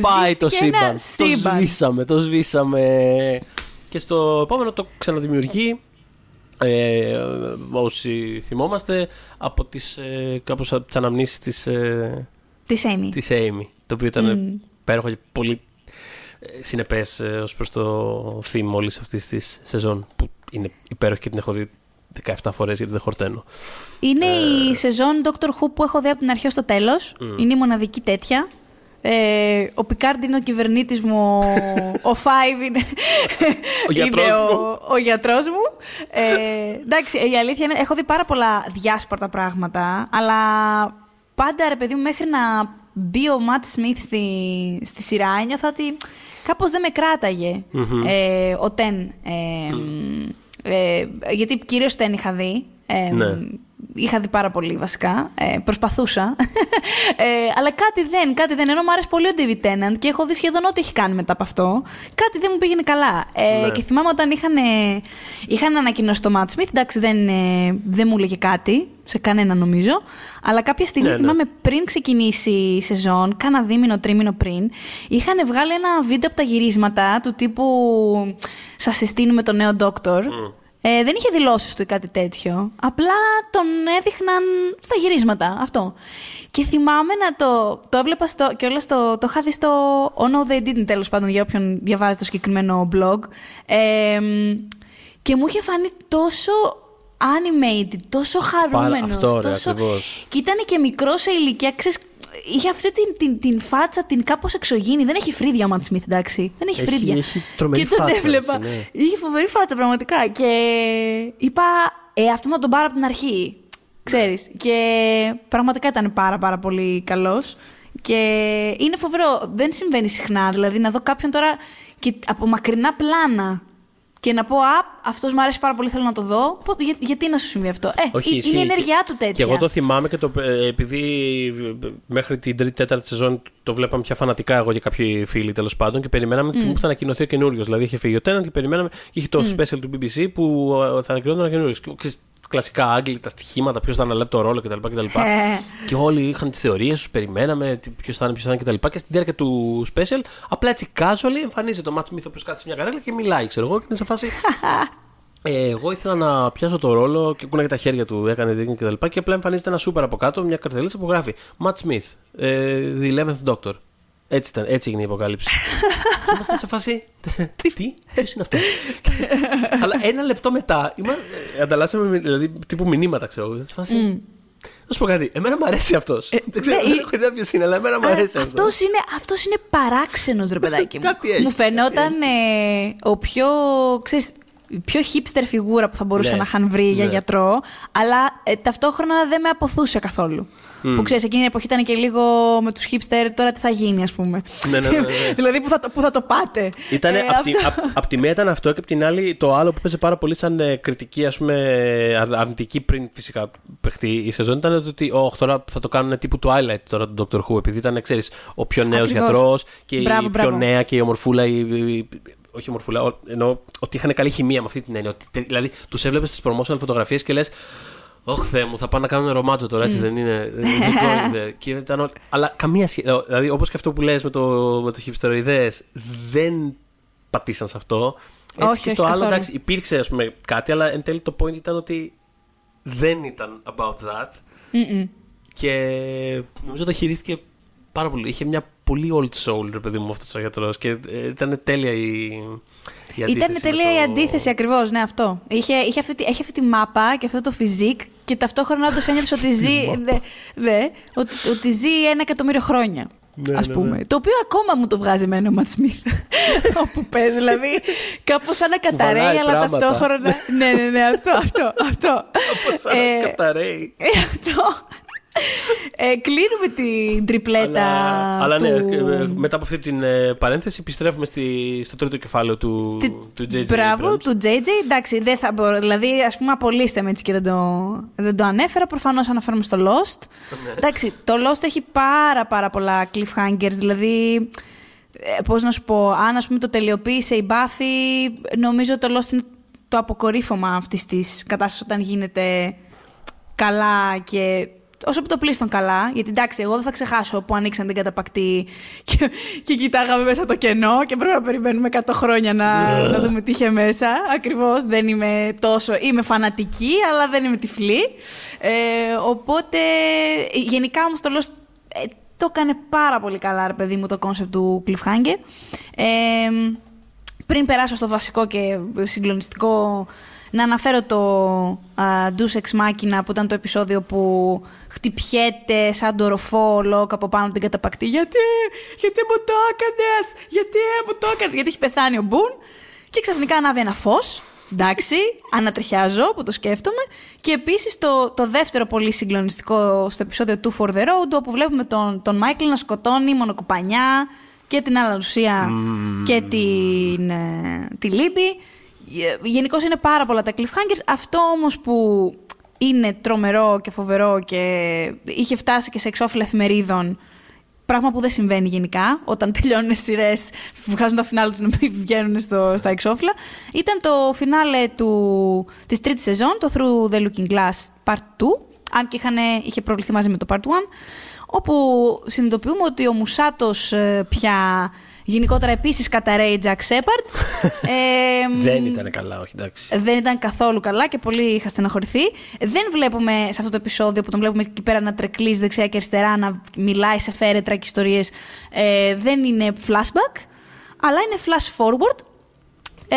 Speaker 3: Πάει το
Speaker 2: Σβήστηκε ένα
Speaker 3: σύμπαν. Το
Speaker 2: σύμπαν.
Speaker 3: σβήσαμε, το σβήσαμε. Και στο επόμενο το ξαναδημιουργεί. Ε, όσοι θυμόμαστε από τις ε, κάπως από τις αναμνήσεις της, ε,
Speaker 2: Της Amy.
Speaker 3: της Amy το οποίο ήταν
Speaker 2: Μμμ.
Speaker 3: υπέροχο και πολύ ε, συνεπές ε, ως προς το theme όλης αυτής της σεζόν που είναι υπέροχη και την έχω δει 17 φορές γιατί δεν χορταίνω
Speaker 2: Είναι
Speaker 3: Ε.
Speaker 2: η σεζόν Doctor Who που έχω δει από την αρχή ως το τέλος. Είναι η μοναδική τέτοια. Ε, ο Πικάρντ είναι ο κυβερνήτης μου, ο Φάιβ είναι,
Speaker 3: Ο γιατρός
Speaker 2: είναι
Speaker 3: μου.
Speaker 2: ο, ο γιατρός μου. Ε, εντάξει, η αλήθεια είναι, έχω δει πάρα πολλά διάσπαρτα πράγματα, αλλά πάντα ρε παιδί μου μέχρι να μπει ο Ματ Σμιθ στη, στη σειρά ένιωθα ότι κάπως δεν με κράταγε ε, ο Τεν. Ε, ε, γιατί κυρίως Τεν είχα δει. Ε,
Speaker 3: Ναι.
Speaker 2: είχα δει πάρα πολύ βασικά. Ε, προσπαθούσα. ε, αλλά κάτι δεν, κάτι δεν. Ενώ μου άρεσε πολύ ο David Tennant και έχω δει σχεδόν ό,τι έχει κάνει μετά από αυτό. Κάτι δεν μου πήγαινε καλά. Ε,
Speaker 3: Ναι.
Speaker 2: Και θυμάμαι όταν είχαν, είχαν ανακοινώσει το Matt Smith, εντάξει δεν, ε, δεν μου έλεγε κάτι, σε κανένα νομίζω. Αλλά κάποια στιγμή
Speaker 3: Ναι, ναι.
Speaker 2: θυμάμαι πριν ξεκινήσει η σεζόν, κάνα δίμηνο, τρίμηνο πριν, είχαν βγάλει ένα βίντεο από τα γυρίσματα του τύπου Σας συστήνουμε τον νέο Doctor. Ε, δεν είχε δηλώσεις του ή κάτι τέτοιο. Απλά τον έδειχναν στα γυρίσματα. Αυτό. Και θυμάμαι να το. Το έβλεπα στο. και όλα στο. Το είχα δει στο. Oh no, they didn't τέλος πάντων για όποιον διαβάζει το συγκεκριμένο blog. Ε, και μου είχε φανεί τόσο animated, τόσο χαρούμενος,
Speaker 3: αυτό, ρε,
Speaker 2: τόσο...
Speaker 3: ακριβώς.
Speaker 2: Και ήταν και μικρός σε ηλικία, ξέρεις, είχε αυτή την, την, την φάτσα, την κάπως εξωγήινη. Δεν έχει φρύδια ο Ματ Σμιθ, εντάξει. Δεν έχει,
Speaker 3: Έχει-
Speaker 2: φρύδια.
Speaker 3: έχει τρομερή
Speaker 2: και τον
Speaker 3: φάτσα,
Speaker 2: έβλεπα.
Speaker 3: έτσι, ναι.
Speaker 2: Είχε φοβερή φάτσα, πραγματικά. Και είπα, ε, αυτό να τον πάρω από την αρχή. Ξέρεις. Και πραγματικά ήταν πάρα πάρα πολύ καλός. Και είναι φοβερό. Δεν συμβαίνει συχνά. Δηλαδή να δω κάποιον τώρα και από μακρινά πλάνα και να πω, Α, αυτός μου αρέσει πάρα πολύ, θέλω να το δω. Πότε- για- γιατί να σου συμβεί αυτό; Ε,
Speaker 3: Όχι,
Speaker 2: είναι
Speaker 3: ισχύει.
Speaker 2: η ενέργειά του
Speaker 3: Και
Speaker 2: τέτοια.
Speaker 3: εγώ το θυμάμαι και το, ε, επειδή ε, μέχρι την τρίτη, τέταρτη σεζόν το βλέπαμε πια φανατικά εγώ και κάποιοι φίλοι τέλος πάντων και περιμέναμε τη στιγμή που θα ανακοινωθεί ο καινούριος. Δηλαδή είχε φύγει ο Τέναντ και περιμέναμε, είχε το special του BBC που ε, θα ανακοινώταν ο καινούριος. Κλασικά Άγγλοι, τα στοιχήματα, ποιος θα αναλάβει το ρόλο κτλ. κτλ.
Speaker 2: Ε.
Speaker 3: και όλοι είχαν τις θεωρίες τους, περιμέναμε ποιος θα είναι, ποιος θα είναι κτλ. Και στη διάρκεια του special, απλά έτσι casually εμφανίζεται ο Μάτ Smith ο οποίος κάθεται σε μια καρέλα και μιλάει, ξέρω εγώ, και είναι σε φάση. Ε, εγώ ήθελα να πιάσω το ρόλο και κούναγε τα χέρια του, έκανε δίκιο και τα λοιπά. Και απλά εμφανίζεται ένα σούπερ από κάτω, μια καρτελίτσα που γράφει Matt Smith, ε, The 11th Doctor. Έτσι, ήταν, έτσι έγινε η αποκάλυψη. Και Είμαστε σε φάση. Τι, ποιος είναι αυτός; Αλλά ένα λεπτό μετά, είμα, ε, ανταλλάσσαμε δηλαδή, τύπου μηνύματα, ξέρω εγώ. Σε φάση. Να σου πω κάτι, εμένα μου αρέσει αυτός. δεν ξέρω,
Speaker 2: ναι,
Speaker 3: δεν
Speaker 2: ε,
Speaker 3: έχω ιδέα ποιος είναι, αλλά εμένα μου αρέσει αυτός.
Speaker 2: αυτός είναι, αυτός είναι παράξενος ρε παιδάκι μου.
Speaker 3: Κάτι έχει,
Speaker 2: μου φαινόταν
Speaker 3: κάτι
Speaker 2: ε, ο πιο, ξέρεις, η πιο hipster φιγούρα που θα μπορούσαν
Speaker 3: Ναι,
Speaker 2: να είχαν βρει για
Speaker 3: ναι.
Speaker 2: γιατρό, αλλά ε, ταυτόχρονα δεν με αποθούσε καθόλου. Που ξέρεις, εκείνη την εποχή ήταν και λίγο με τους hipster, τώρα τι θα γίνει ας πούμε.
Speaker 3: Ναι, ναι, ναι, ναι.
Speaker 2: δηλαδή που θα, το, που θα το πάτε.
Speaker 3: Ήταν,
Speaker 2: Ε,
Speaker 3: απ, τη,
Speaker 2: αυτό-
Speaker 3: απ, απ' τη μία ήταν αυτό και απ' την άλλη το άλλο που παίζει πάρα πολύ σαν ε, κριτική ας πούμε αρ- αρνητική πριν φυσικά παιχτεί η σεζόν ήταν το ότι oh, τώρα θα το κάνουν τύπου Twilight τώρα τον Doctor Who επειδή ήταν ξέρεις ο πιο νέος
Speaker 2: Ακριβώς.
Speaker 3: γιατρός και
Speaker 2: Μπράβο,
Speaker 3: η
Speaker 2: μπράβο.
Speaker 3: πιο νέα και η ομορφούλα η, η- όχι ομορφούλα, ο- εννοώ ότι είχαν καλή χημεία με αυτή την έννοια. Ότι, τε- δηλαδή, τους έβλεπες στι promotional φωτογραφίες και λες: Ωχ, Θεέ μου, θα πάνε να κάνουν ρομάτζο τώρα, έτσι δεν είναι. δεν είναι πρόκειται». και ήταν όλοι- Αλλά καμία σχέση. Δηλαδή, όπως και αυτό που λες με το, με το χυψτεροειδές, δεν πατήσαν σε αυτό. Έτσι
Speaker 2: Όχι,
Speaker 3: και στο
Speaker 2: όχι,
Speaker 3: άλλο,
Speaker 2: καθόλου.
Speaker 3: εντάξει, υπήρξε ας πούμε, κάτι, αλλά εν τέλει το point ήταν ότι δεν ήταν about that.
Speaker 2: Μμμ.
Speaker 3: Και νομίζω το χειρίστηκε πάρα πολύ. Είχε μια πολύ old soul, ρε παιδί μου, αυτός ο γιατρός. Και ε, ήταν τέλεια η, η αντίθεση.
Speaker 2: Ήταν
Speaker 3: με
Speaker 2: τελεία η
Speaker 3: το-
Speaker 2: αντίθεση ακριβώς, ναι, αυτό. Είχε, είχε αυτή, τη- έχει αυτή τη μάπα και αυτό το φιζίκ και ταυτόχρονα όντως ένιωθε ότι ζει. ναι, ναι, ότι, ότι ζει ένα εκατομμύριο χρόνια.
Speaker 3: Ναι,
Speaker 2: ας
Speaker 3: ναι,
Speaker 2: πούμε.
Speaker 3: ναι.
Speaker 2: Το οποίο ακόμα μου το βγάζει εμένα ο Ματ Σμιθ. Όπου παίζει, δηλαδή. Κάπως σαν να καταραίει,
Speaker 3: Βαράει
Speaker 2: αλλά
Speaker 3: πράγματα.
Speaker 2: ταυτόχρονα. ναι, ναι, ναι, αυτό, αυτό. αυτό.
Speaker 3: Όπως σαν
Speaker 2: Ε,
Speaker 3: να καταραίει.
Speaker 2: ε, αυτό. Ε, κλείνουμε την τριπλέτα.
Speaker 3: Αλλά, αλλά ναι,
Speaker 2: του...
Speaker 3: ε, μετά από αυτή την ε, παρένθεση επιστρέφουμε στη, στο τρίτο κεφάλαιο του,
Speaker 2: Στη-
Speaker 3: του JJ.
Speaker 2: Μπράβο,
Speaker 3: Abrams.
Speaker 2: του JJ. Εντάξει, δεν θα μπορώ. Δηλαδή, ας πούμε, απολύστε με έτσι και δεν το, δεν το ανέφερα. Προφανώς αναφέρομαι στο Lost.
Speaker 3: Ναι.
Speaker 2: Εντάξει, το Lost έχει πάρα πάρα πολλά cliffhangers. Δηλαδή, ε, πώς να σου πω, αν ας πούμε το τελειοποίησε η Buffy, νομίζω το Lost είναι το αποκορύφωμα αυτής της κατάστασης όταν γίνεται καλά και ως επί το πλείστον καλά, γιατί εντάξει, εγώ δεν θα ξεχάσω που ανοίξαν την καταπακτή και, και κοιτάγαμε μέσα το κενό και πρέπει να περιμένουμε 100 χρόνια να, να δούμε τι είχε μέσα. Ακριβώς δεν είμαι τόσο, είμαι φανατική, αλλά δεν είμαι τυφλή. Ε, οπότε, γενικά όμως το Lost ε, το έκανε πάρα πολύ καλά, ρε παιδί μου, το κόνσεπτ του cliffhanger. Ε, πριν περάσω στο βασικό και συγκλονιστικό, να αναφέρω το α, Deus Ex Machina που ήταν το επεισόδιο που χτυπιέται σαν το ροφό λόγω από πάνω από την καταπακτή. Γιατί, γιατί μου το έκανες, γιατί μου το έκανες, γιατί έχει πεθάνει ο Μπουν και ξαφνικά ανάβει ένα φως. Εντάξει, ανατριχιάζω που το σκέφτομαι. Και επίσης το, το δεύτερο πολύ συγκλονιστικό στο επεισόδιο του For the Road, όπου βλέπουμε τον, τον Μάικλ να σκοτώνει μονοκοπανιά και την Αλανουσία και την, ε, τη Λίμπη. Γενικώς είναι πάρα πολλά τα cliffhangers. Αυτό όμως που είναι τρομερό και φοβερό και είχε φτάσει και σε εξώφυλλα εφημερίδων. Πράγμα που δεν συμβαίνει γενικά όταν τελειώνουν σειρές, βγάζουν τα φινάλε του να βγαίνουν στο, στα εξώφυλλα. Ήταν το φινάλε του, της τρίτης σεζόν, το Through the Looking Glass Part 2, αν και είχαν, είχε προβληθεί μαζί με το Part 1, όπου συνειδητοποιούμε ότι ο Μουσάτος ε, πια Γενικότερα επίσης καταραίει Jack Shepard.
Speaker 3: ε, δεν ήταν καλά, όχι εντάξει.
Speaker 2: Δεν ήταν καθόλου καλά και πολύ είχα στεναχωρηθεί. Δεν βλέπουμε σε αυτό το επεισόδιο που τον βλέπουμε εκεί πέρα να τρεκλεί δεξιά και αριστερά, να μιλάει σε φέρετρα και ιστορίες. Ε, δεν είναι flashback, αλλά είναι flash forward. Ε,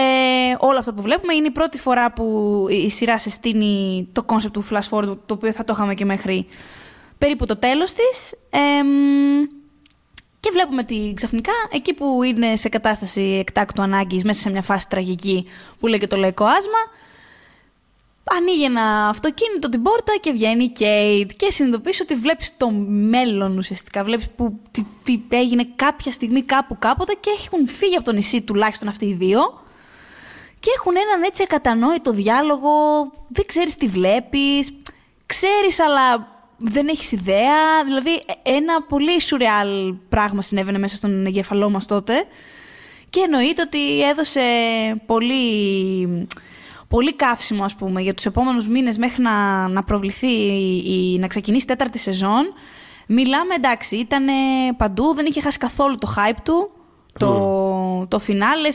Speaker 2: όλο αυτό που βλέπουμε είναι η πρώτη φορά που η σειρά σε στείνει το concept του flash forward, το οποίο θα το είχαμε και μέχρι περίπου το τέλος της. Ε, και βλέπουμε ότι ξαφνικά εκεί που είναι σε κατάσταση εκτάκτου ανάγκης, μέσα σε μια φάση τραγική που λέει και το λαϊκό άσμα, ανοίγει ένα αυτοκίνητο την πόρτα και βγαίνει η Κέιτ. Και συνειδητοποιείς ότι βλέπεις το μέλλον ουσιαστικά. Βλέπεις που τι, τι, έγινε κάποια στιγμή κάπου κάποτε και έχουν φύγει από το νησί τουλάχιστον αυτοί οι δύο. Και έχουν έναν έτσι ακατανόητο διάλογο. Δεν ξέρεις τι βλέπεις. Ξέρεις, αλλά δεν έχεις ιδέα. Δηλαδή, ε, ένα πολύ σουρεάλ πράγμα συνέβαινε μέσα στον εγκεφαλό μας τότε. Και εννοείται ότι έδωσε πολύ, πολύ καύσιμο, ας πούμε, για τους επόμενους μήνες μέχρι να, να προβληθεί η, να ξεκινήσει η τέταρτη σεζόν. Μιλάμε, εντάξει, ήταν παντού, δεν είχε χάσει καθόλου το hype του. Το, το φινάλε,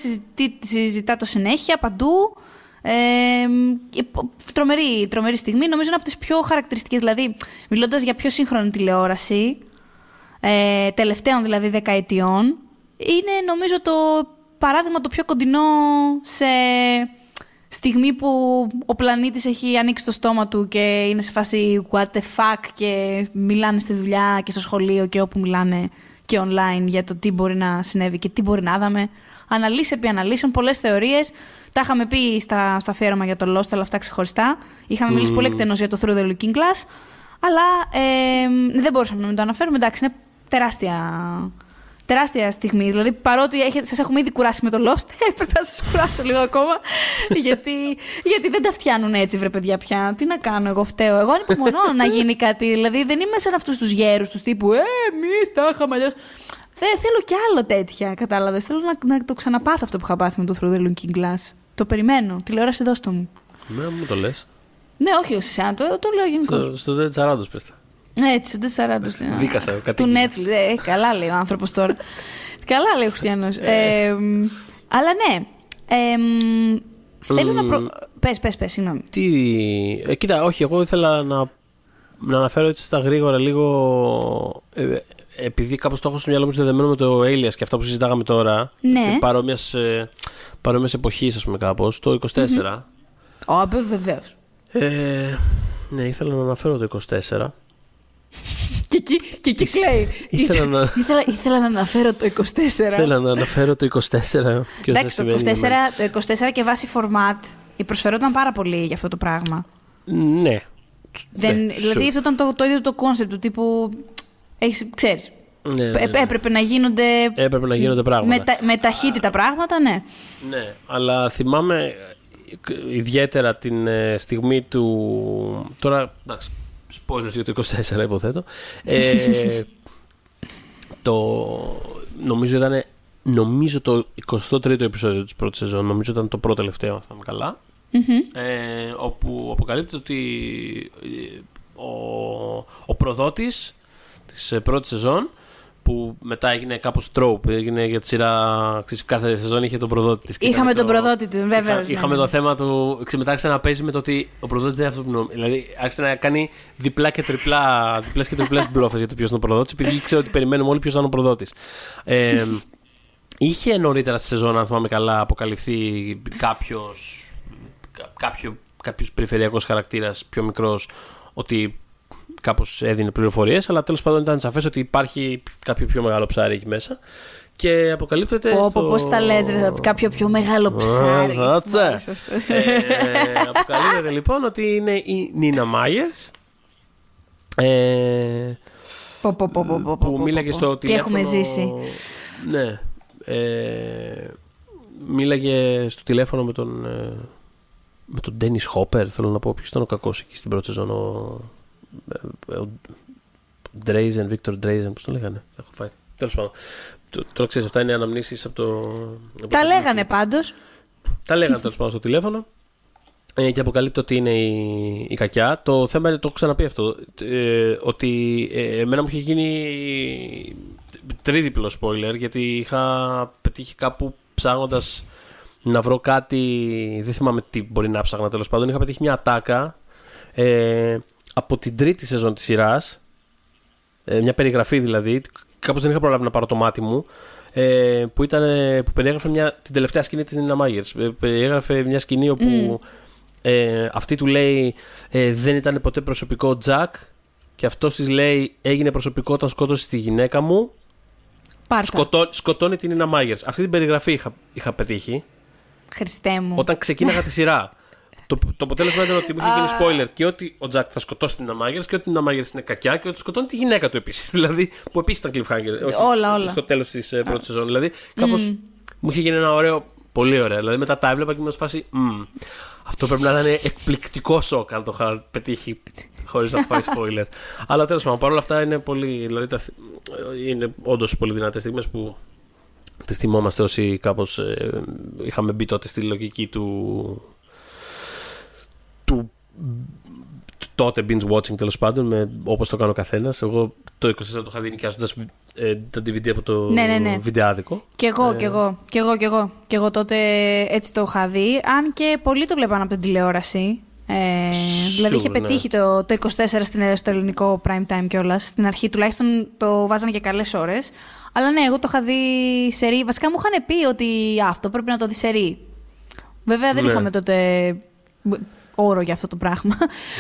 Speaker 2: συζητά το συνέχεια παντού. Ε, τρομερή, τρομερή στιγμή. Νομίζω είναι από τις πιο χαρακτηριστικές. Δηλαδή, μιλώντας για πιο σύγχρονη τηλεόραση, ε, τελευταίων δηλαδή δεκαετιών, είναι νομίζω το παράδειγμα το πιο κοντινό σε στιγμή που ο πλανήτης έχει ανοίξει το στόμα του και είναι σε φάση what the fuck και μιλάνε στη δουλειά και στο σχολείο και όπου μιλάνε και online για το τι μπορεί να συνέβη και τι μπορεί να είδαμε. Αναλύσει επί αναλύσεων, πολλές θεωρίες. Τα είχαμε πει στα, στο αφιέρωμα για το Lost, αλλά αυτά ξεχωριστά. Είχαμε μιλήσει πολύ εκτενώς για το Through the Looking Glass. Αλλά ε, δεν μπορούσαμε να μην το αναφέρουμε. Εντάξει, είναι τεράστια, τεράστια στιγμή. Δηλαδή, παρότι σας έχουμε ήδη κουράσει με το Lost, έπρεπε να σας κουράσω λίγο ακόμα. γιατί, γιατί δεν τα φτιάνουν έτσι, βρε παιδιά πια. Τι να κάνω, εγώ φταίω. Εγώ ανυπομονώ να γίνει κάτι. Δηλαδή, δεν είμαι σαν αυτούς τους γέρους τους τύπου Ε, εμείς τα είχαμε αλλιώς. Δεν θέλω κι άλλο τέτοια, κατάλαβες. Θέλω να, να το ξαναπάθω αυτό που είχα πάθει με το Through the Looking Glass. Το περιμένω. Τηλεόραση δώστο μου.
Speaker 3: Ναι, μου το λες.
Speaker 2: Ναι, όχι σε εσένα, το, το λέω γενικώς.
Speaker 3: Στο, στο Dead Sarandos, πες
Speaker 2: Έτσι, στο Dead Sarandos.
Speaker 3: Δίκασα,
Speaker 2: Του Netflix. Ε, καλά λέει ο άνθρωπος τώρα. καλά λέει ο Χριστιανός. Ε, αλλά ναι. Ε, θέλω να. Προ... Πες, πες, πες, συγγνώμη.
Speaker 3: Τι. Ε, κοίτα, όχι, εγώ ήθελα να, να αναφέρω έτσι στα γρήγορα λίγο. Ε, επειδή κάπως το έχω στο μυαλό μου συνδεδεμένο με το Alias και αυτά που συζητάγαμε τώρα.
Speaker 2: Ναι.
Speaker 3: Παρόμοιας, ε, παρόμοιας εποχής, ας πούμε, κάπως. Το 24.
Speaker 2: Ω, mm-hmm. βεβαίως.
Speaker 3: Ε, ναι, ήθελα να αναφέρω το 24.
Speaker 2: και εκεί, και εκεί κλαίει.
Speaker 3: Ήθελα, να...
Speaker 2: ήθελα, ήθελα να αναφέρω το 24.
Speaker 3: Ήθελα να αναφέρω το 24.
Speaker 2: Εντάξει, το 24, το 24 και βάση format προσφερόταν πάρα πολύ για αυτό το πράγμα.
Speaker 3: Ναι.
Speaker 2: Δεν, ναι, δηλαδή αυτό ήταν το, το ίδιο το concept του τύπου Έχεις, ξέρεις, ναι, ναι, ναι. Έπρεπε να γίνονται.
Speaker 3: Έπρεπε να γίνονται πράγματα.
Speaker 2: Με, με ταχύτητα πράγματα, ναι.
Speaker 3: Ναι, αλλά θυμάμαι ιδιαίτερα την ε, στιγμή του. Τώρα, εντάξει, spoilers για το 24 υποθέτω. Ε, το, νομίζω ήταν νομίζω το 23ο επεισόδιο της πρώτης σεζόν, νομίζω ήταν το πρώτο τελευταίο, αν θυμάμαι καλά, ε, όπου αποκαλύπτεται ότι ε, ο, ο προδότης τη ε, πρώτη σεζόν που μετά έγινε κάπως τρόπ. Έγινε για τη σειρά. Κάθε σεζόν είχε τον προδότη της.
Speaker 2: Είχαμε τον προδότη του, βέβαια.
Speaker 3: Είχα, είχαμε ναι. το θέμα του. Μετά άρχισε να παίζει με το ότι ο προδότης δεν είναι αυτός που νομίζει. Δηλαδή άρχισε να κάνει διπλά και τριπλά, διπλές και τριπλές μπλόφες για το ποιος είναι ο προδότης, επειδή ήξερε ότι περιμένουμε όλοι ποιος είναι ο προδότης. Ε, είχε νωρίτερα στη σεζόν, αν θυμάμαι καλά, αποκαλυφθεί κάποιος. Κάποιο, κάποιος περιφερειακός χαρακτήρας πιο μικρός ότι κάπως έδινε πληροφορίες, αλλά τέλος πάντων ήταν σαφές ότι υπάρχει κάποιο πιο μεγάλο ψάρι εκεί μέσα. Και αποκαλύπτεται.
Speaker 2: Πω, στο... Πώ τα λες, ρε, κάποιο πιο μεγάλο ψάρι.
Speaker 3: ε, αποκαλύπτεται λοιπόν ότι είναι η Νίνα Μάιερς. Ε, που μίλαγε στο τηλέφωνο.
Speaker 2: Τι έχουμε ζήσει.
Speaker 3: Ναι. Ε, μίλαγε στο τηλέφωνο με τον, ε, με τον Ντένι Χόπερ. Θέλω να πω ποιος ήταν ο κακός εκεί στην πρώτη σεζόν. Ο, ο Ντρέιζεν, Βίκτορ Ντρέιζεν, πώς το λέγανε; Έχω φάει. Τέλος πάντων. Τώρα ξέρεις, αυτά είναι αναμνήσεις από το.
Speaker 2: Τα λέγανε πάντως.
Speaker 3: Τα λέγανε τέλος πάντων στο τηλέφωνο. Ε, και αποκαλύπτει ότι είναι η, η κακιά. Το θέμα είναι, το έχω ξαναπεί αυτό, ε, ότι ε, εμένα μου είχε γίνει τρίδιπλο spoiler, γιατί είχα πετύχει κάπου ψάχνοντας να βρω κάτι. Δεν θυμάμαι τι μπορεί να ψάχνα τέλος πάντων. Είχα πετύχει μια ατάκα ε, από την τρίτη σεζόν της σειράς. Ε, μια περιγραφή δηλαδή. Κάπως δεν είχα προλάβει να πάρω το μάτι μου. Ε, που, ήταν, που περιέγραφε μια, την τελευταία σκηνή της Νίνα Μάγερς. Ε, περιέγραφε μια σκηνή όπου ε, αυτή του λέει ε, δεν ήταν ποτέ προσωπικό Τζακ και αυτός της λέει έγινε προσωπικό όταν σκότωσε τη γυναίκα μου. Σκοτώ, σκοτώνει την Νίνα Μάγερς. Αυτή την περιγραφή είχα, είχα πετύχει.
Speaker 2: Χριστέ μου.
Speaker 3: Όταν ξεκίναγα τη σειρά. Το, το αποτέλεσμα ήταν ότι μου είχε γίνει spoiler και ότι ο Τζακ θα σκοτώσει την Αμάγερ και ότι την Αμάγερ είναι κακιά και ότι σκοτώνει τη γυναίκα του επίσης. Δηλαδή, που επίσης ήταν cliffhanger.
Speaker 2: Όχι, όλα, όλα.
Speaker 3: Στο τέλος της uh, πρώτης σεζόν. Δηλαδή, κάπως mm. μου είχε γίνει ένα ωραίο. Πολύ ωραίο. Δηλαδή, μετά τα έβλεπα και μου φάση. Mm, αυτό πρέπει να είναι εκπληκτικό σοκ αν το είχα πετύχει χωρίς να φάει spoiler. Αλλά τέλος πάντων, παρόλα αυτά είναι πολύ. Δηλαδή, τα, είναι όντως πολύ δυνατές στιγμές που τις θυμόμαστε όσοι κάπως ε, είχαμε μπει τότε στη λογική του του τότε binge watching τέλος πάντων, όπως το κάνω ο καθένας. Εγώ το 24 το είχα δει νοικιάζοντας ε, τα DVD από το
Speaker 2: ναι, ναι, ναι.
Speaker 3: βιντεάδικο.
Speaker 2: Κι εγώ, ε, κι εγώ, κι εγώ, κι εγώ. Κι εγώ τότε έτσι το είχα δει. Αν και πολλοί το βλέπαν από την τηλεόραση. Ε, δηλαδή είχε ναι. πετύχει το, το 24 στην, στο ελληνικό prime time κιόλας. Στην αρχή τουλάχιστον το βάζανε και καλές ώρες. Αλλά ναι, εγώ το είχα δει σε ρί. Βασικά μου είχαν πει ότι αυτό πρέπει να το δει σε ρί. Βέβαια δεν ναι. είχαμε τότε όρο για αυτό το πράγμα.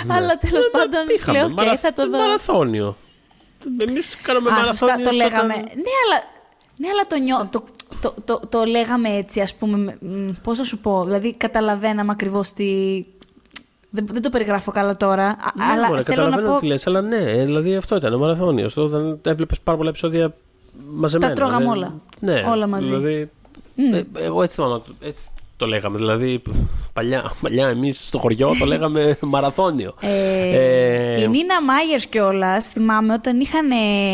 Speaker 2: Ναι. Αλλά τέλος ε, πάντων λέω: και θα το δω.
Speaker 3: Μαραθώνιο. Εμείς κάναμε μαραθώνιο.
Speaker 2: το λέγαμε. Ναι, αλλά, ναι, αλλά το, νιώ, το, το, το, το, λέγαμε έτσι, ας πούμε. Πώς να σου πω. Δηλαδή, καταλαβαίναμε ακριβώς τι. Δεν, δεν το περιγράφω καλά τώρα.
Speaker 3: Ναι, αλλά μπορεί, καταλαβαίνω να πω... τι λες, αλλά ναι, δηλαδή αυτό ήταν ο μαραθώνιος. Όταν έβλεπες πάρα πολλά επεισόδια μαζεμένα.
Speaker 2: Τα τρώγαμε όλα.
Speaker 3: Ναι,
Speaker 2: όλα μαζί.
Speaker 3: Δηλαδή, mm. εγώ έτσι θυμάμαι. Έτσι το λέγαμε. Δηλαδή, παλιά, παλιά εμείς στο χωριό το λέγαμε μαραθώνιο.
Speaker 2: Ε, ε, η Νίνα Μάγερς κιόλας, θυμάμαι όταν είχαν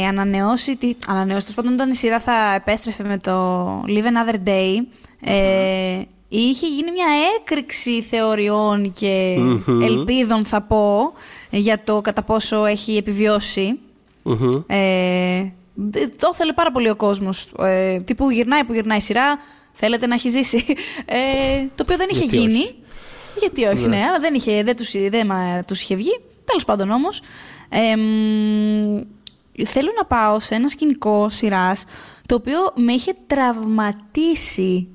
Speaker 2: ανανεώσει. Τη, ανανεώσει, τέλος πάντων, όταν η σειρά θα επέστρεφε με το Live Another Day. Ε, είχε γίνει μια έκρηξη θεωριών και ελπίδων, θα πω, για το κατά πόσο έχει επιβιώσει. Ε, το ήθελε πάρα πολύ ο κόσμος. Ε, τι που γυρνάει, που γυρνάει η σειρά, θέλετε να έχει ζήσει. Ε, το οποίο δεν είχε Γιατί γίνει. Όχι. Γιατί όχι, ναι. ναι, αλλά δεν, είχε, δεν, τους, δεν τους είχε βγει. Τέλος πάντων όμως. Ε, θέλω να πάω σε ένα σκηνικό σειράς το οποίο με είχε τραυματίσει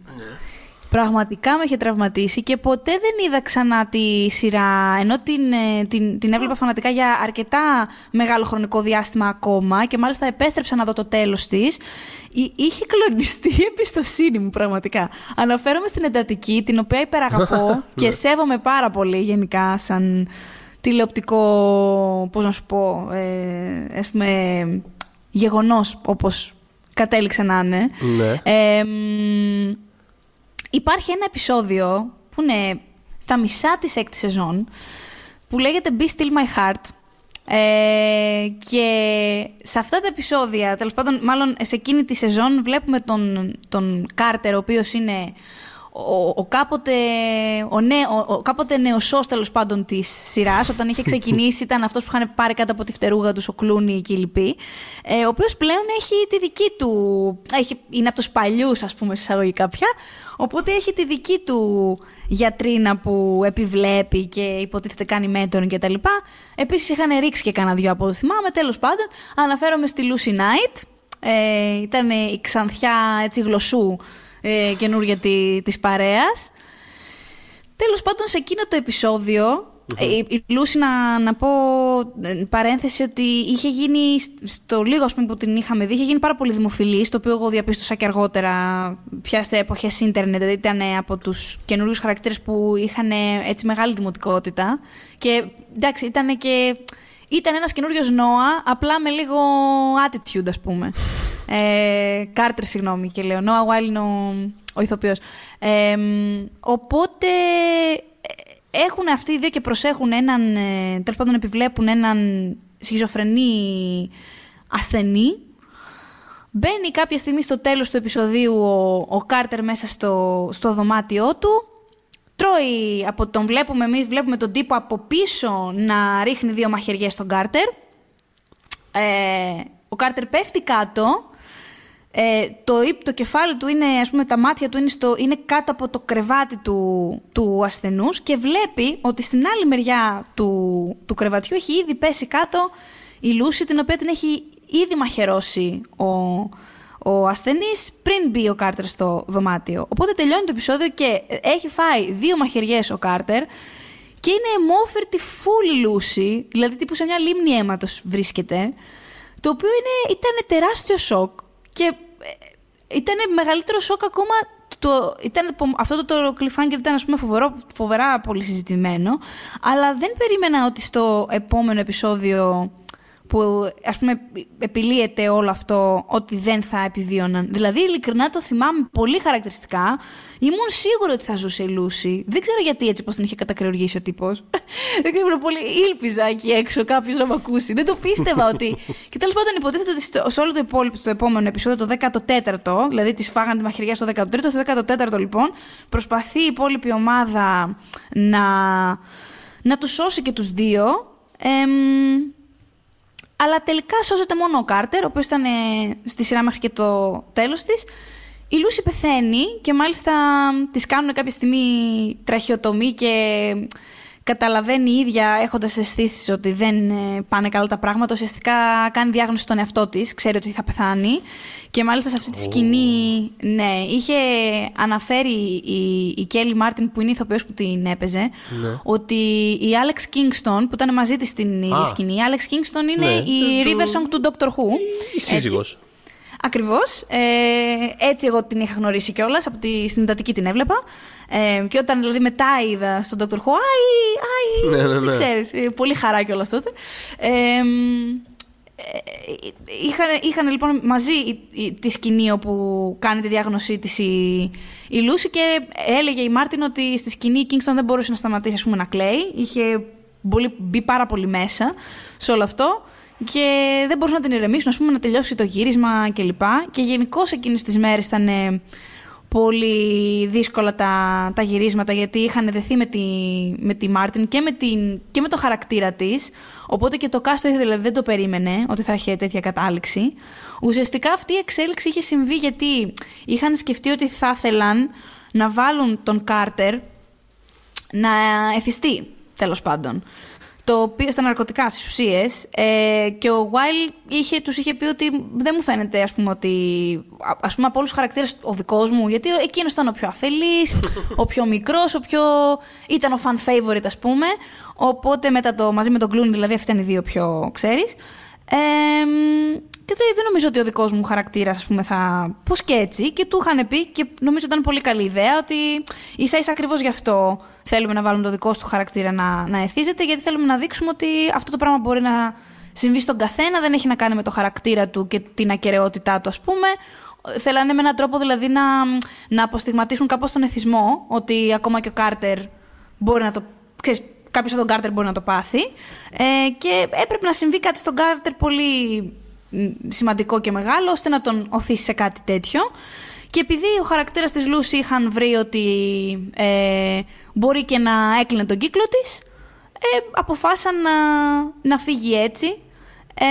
Speaker 2: Πραγματικά με είχε τραυματίσει και ποτέ δεν είδα ξανά τη σειρά, ενώ την, ε, την, την έβλεπα φανατικά για αρκετά μεγάλο χρονικό διάστημα ακόμα και μάλιστα επέστρεψα να δω το τέλος της. Είχε κλονιστεί η εμπιστοσύνη μου πραγματικά. Αναφέρομαι στην εντατική, την οποία υπεραγαπώ και ναι. σέβομαι πάρα πολύ γενικά σαν τηλεοπτικό, πώς να σου πω, ε, ας πούμε, γεγονός όπως κατέληξε να είναι.
Speaker 3: Ναι.
Speaker 2: Ε, Υπάρχει ένα επεισόδιο που είναι στα μισά της έκτη σεζόν που λέγεται Be Still My Heart. Ε, και σε αυτά τα επεισόδια, τέλος πάντων, μάλλον σε εκείνη τη σεζόν βλέπουμε τον, τον Κάρτερ, ο οποίος είναι ο, ο, κάποτε, ο, νέ, ο, ο κάποτε νεοσός τέλος πάντων της σειράς, όταν είχε ξεκινήσει, ήταν αυτός που είχαν πάρει κάτω από τη φτερούγα τους ο Κλούνι και η λοιπή, ε, ο οποίος πλέον έχει τη δική του. Έχει, είναι από τους παλιούς, ας πούμε, εισαγωγικά πια. Οπότε έχει τη δική του γιατρίνα που επιβλέπει και υποτίθεται κάνει μέτρων κτλ. Επίσης είχαν ρίξει και κανένα δυο από ό,τι θυμάμαι. Τέλος πάντων, αναφέρομαι στη Lucy Knight. Ε, ήταν η ξανθιά έτσι γλωσσού ε, καινούργια τη, της παρέας. Τέλος πάντων, σε εκείνο το επεισόδιο, ε, η, Λούση να, να πω ε, παρένθεση ότι είχε γίνει στο λίγο ας πούμε, που την είχαμε δει, είχε γίνει πάρα πολύ δημοφιλής, το οποίο εγώ διαπίστωσα και αργότερα πια σε εποχές ίντερνετ, δηλαδή ήταν από τους καινούριους χαρακτήρες που είχαν έτσι μεγάλη δημοτικότητα και εντάξει ήταν και ήταν ένας καινούριος Νόα, απλά με λίγο attitude ας πούμε. Ε, Κάρτερ, συγγνώμη και λέω. Νόα Wild είναι ο, ο ηθοποιός. οπότε έχουν αυτοί οι δύο και προσέχουν έναν, ε, τέλος πάντων επιβλέπουν έναν σχιζοφρενή ασθενή. Μπαίνει κάποια στιγμή στο τέλος του επεισοδίου ο, ο Κάρτερ μέσα στο, στο δωμάτιό του. Τρώει, από τον βλέπουμε εμείς, βλέπουμε τον τύπο από πίσω να ρίχνει δύο μαχαιριές στον Κάρτερ. Ε, ο Κάρτερ πέφτει κάτω. Ε, το, το κεφάλι του είναι, ας πούμε, τα μάτια του είναι, στο, είναι κάτω από το κρεβάτι του, του ασθενούς και βλέπει ότι στην άλλη μεριά του, του κρεβατιού έχει ήδη πέσει κάτω η Λούσι, την οποία την έχει ήδη μαχαιρώσει ο, ο ασθενής πριν μπει ο Κάρτερ στο δωμάτιο. Οπότε τελειώνει το επεισόδιο και έχει φάει δύο μαχαιριές ο Κάρτερ και είναι αιμόφερτη φούλη Λούση, δηλαδή τύπου σε μια λίμνη αίματος βρίσκεται, το οποίο είναι, ήταν τεράστιο σοκ και ε, ήταν μεγαλύτερο σοκ ακόμα το, ήταν, αυτό το, το cliffhanger ήταν ας πούμε φοβερό, φοβερά πολύ συζητημένο αλλά δεν περίμενα ότι στο επόμενο επεισόδιο που ας πούμε επιλύεται όλο αυτό ότι δεν θα επιβίωναν. Δηλαδή ειλικρινά το θυμάμαι πολύ χαρακτηριστικά. Ήμουν σίγουρη ότι θα ζούσε η Λούση. Δεν ξέρω γιατί έτσι πως τον είχε κατακρεουργήσει ο τύπος. δεν ξέρω πολύ ήλπιζα εκεί έξω κάποιος να με ακούσει. Δεν το πίστευα ότι... και τέλος πάντων υποτίθεται ότι σε όλο το υπόλοιπο, στο επόμενο επεισόδιο, το 14ο, δηλαδή τη φάγανε τη μαχαιριά στο 13ο, στο 14ο λοιπόν, προσπαθεί η υπόλοιπη ομάδα να, να τους σώσει και τους δύο. Αλλά τελικά σώζεται μόνο ο Κάρτερ, ο οποίος ήταν ε, στη σειρά μέχρι και το τέλος της. Η Λούση πεθαίνει και μάλιστα της κάνουν κάποια στιγμή τραχιοτομή και καταλαβαίνει η ίδια έχοντας αισθήσεις ότι δεν ε, πάνε καλά τα πράγματα. Ουσιαστικά κάνει διάγνωση στον εαυτό της, ξέρει ότι θα πεθάνει. Και μάλιστα σε αυτή τη σκηνή, ναι, είχε αναφέρει η, η Κέλλη Μάρτιν που είναι η ηθοποιός που την έπαιζε, ναι. ότι η Alex Kingston που ήταν μαζί της στην ίδια σκηνή, η Alex Kingston είναι ναι. η River Song του Doctor Who.
Speaker 3: Η σύζυγος.
Speaker 2: Ακριβώς. Ε, έτσι εγώ την είχα γνωρίσει κιόλας. Από τη συντατική την έβλεπα. Ε, και όταν δηλαδή μετά είδα στον Dr. Who, Άι, άι, ναι, ναι, ναι. ξέρεις, ε, πολύ χαρά κιόλας τότε. Ε, είχαν, είχαν λοιπόν μαζί τη σκηνή όπου κάνει τη διάγνωσή της η, η Λούση και έλεγε η Μάρτιν ότι στη σκηνή η Kingston δεν μπορούσε να σταματήσει ας πούμε, να κλαίει. Είχε μπει πάρα πολύ μέσα σε όλο αυτό και δεν μπορούσαν να την ηρεμήσουν, ας πούμε, να τελειώσει το γύρισμα κλπ. Και, και γενικώ εκείνες τις μέρες ήταν πολύ δύσκολα τα, τα γυρίσματα γιατί είχαν δεθεί με τη, με τη Μάρτιν και με, την, και με το χαρακτήρα της. Οπότε και το κάστο δηλαδή δεν το περίμενε ότι θα είχε τέτοια κατάληξη. Ουσιαστικά αυτή η εξέλιξη είχε συμβεί γιατί είχαν σκεφτεί ότι θα ήθελαν να βάλουν τον Κάρτερ να εθιστεί τέλος πάντων το οποίο στα ναρκωτικά, στις ουσίες. Ε, και ο Wild είχε, τους είχε πει ότι δεν μου φαίνεται, ας πούμε, ότι. ας πούμε, από όλους τους χαρακτήρες ο δικός μου, γιατί εκείνος ήταν ο πιο αφελής, ο πιο μικρός, ο πιο. ήταν ο fan favorite, ας πούμε. Οπότε μετά το, μαζί με τον Clooney, δηλαδή αυτοί ήταν οι δύο πιο ξέρεις. Ε, και τώρα δεν νομίζω ότι ο δικός μου χαρακτήρας, ας πούμε, θα. Πώς και έτσι. Και του είχαν πει, και νομίζω ήταν πολύ καλή ιδέα, ότι ίσα ίσα ακριβώς γι' αυτό θέλουμε να βάλουμε το δικό του χαρακτήρα να, να εθίζεται, γιατί θέλουμε να δείξουμε ότι αυτό το πράγμα μπορεί να συμβεί στον καθένα, δεν έχει να κάνει με το χαρακτήρα του και την ακαιρεότητά του, ας πούμε. Θέλανε με έναν τρόπο δηλαδή να, να αποστιγματίσουν κάπως τον εθισμό, ότι ακόμα και ο Κάρτερ μπορεί να το. Ξέρεις, κάποιος από τον Κάρτερ μπορεί να το πάθει. Ε, και έπρεπε να συμβεί κάτι στον Κάρτερ πολύ σημαντικό και μεγάλο, ώστε να τον οθήσει σε κάτι τέτοιο. Και επειδή ο χαρακτήρας της Λούση είχαν βρει ότι ε, μπορεί και να έκλεινε τον κύκλο της, ε, αποφάσισαν να, να φύγει έτσι. Ε,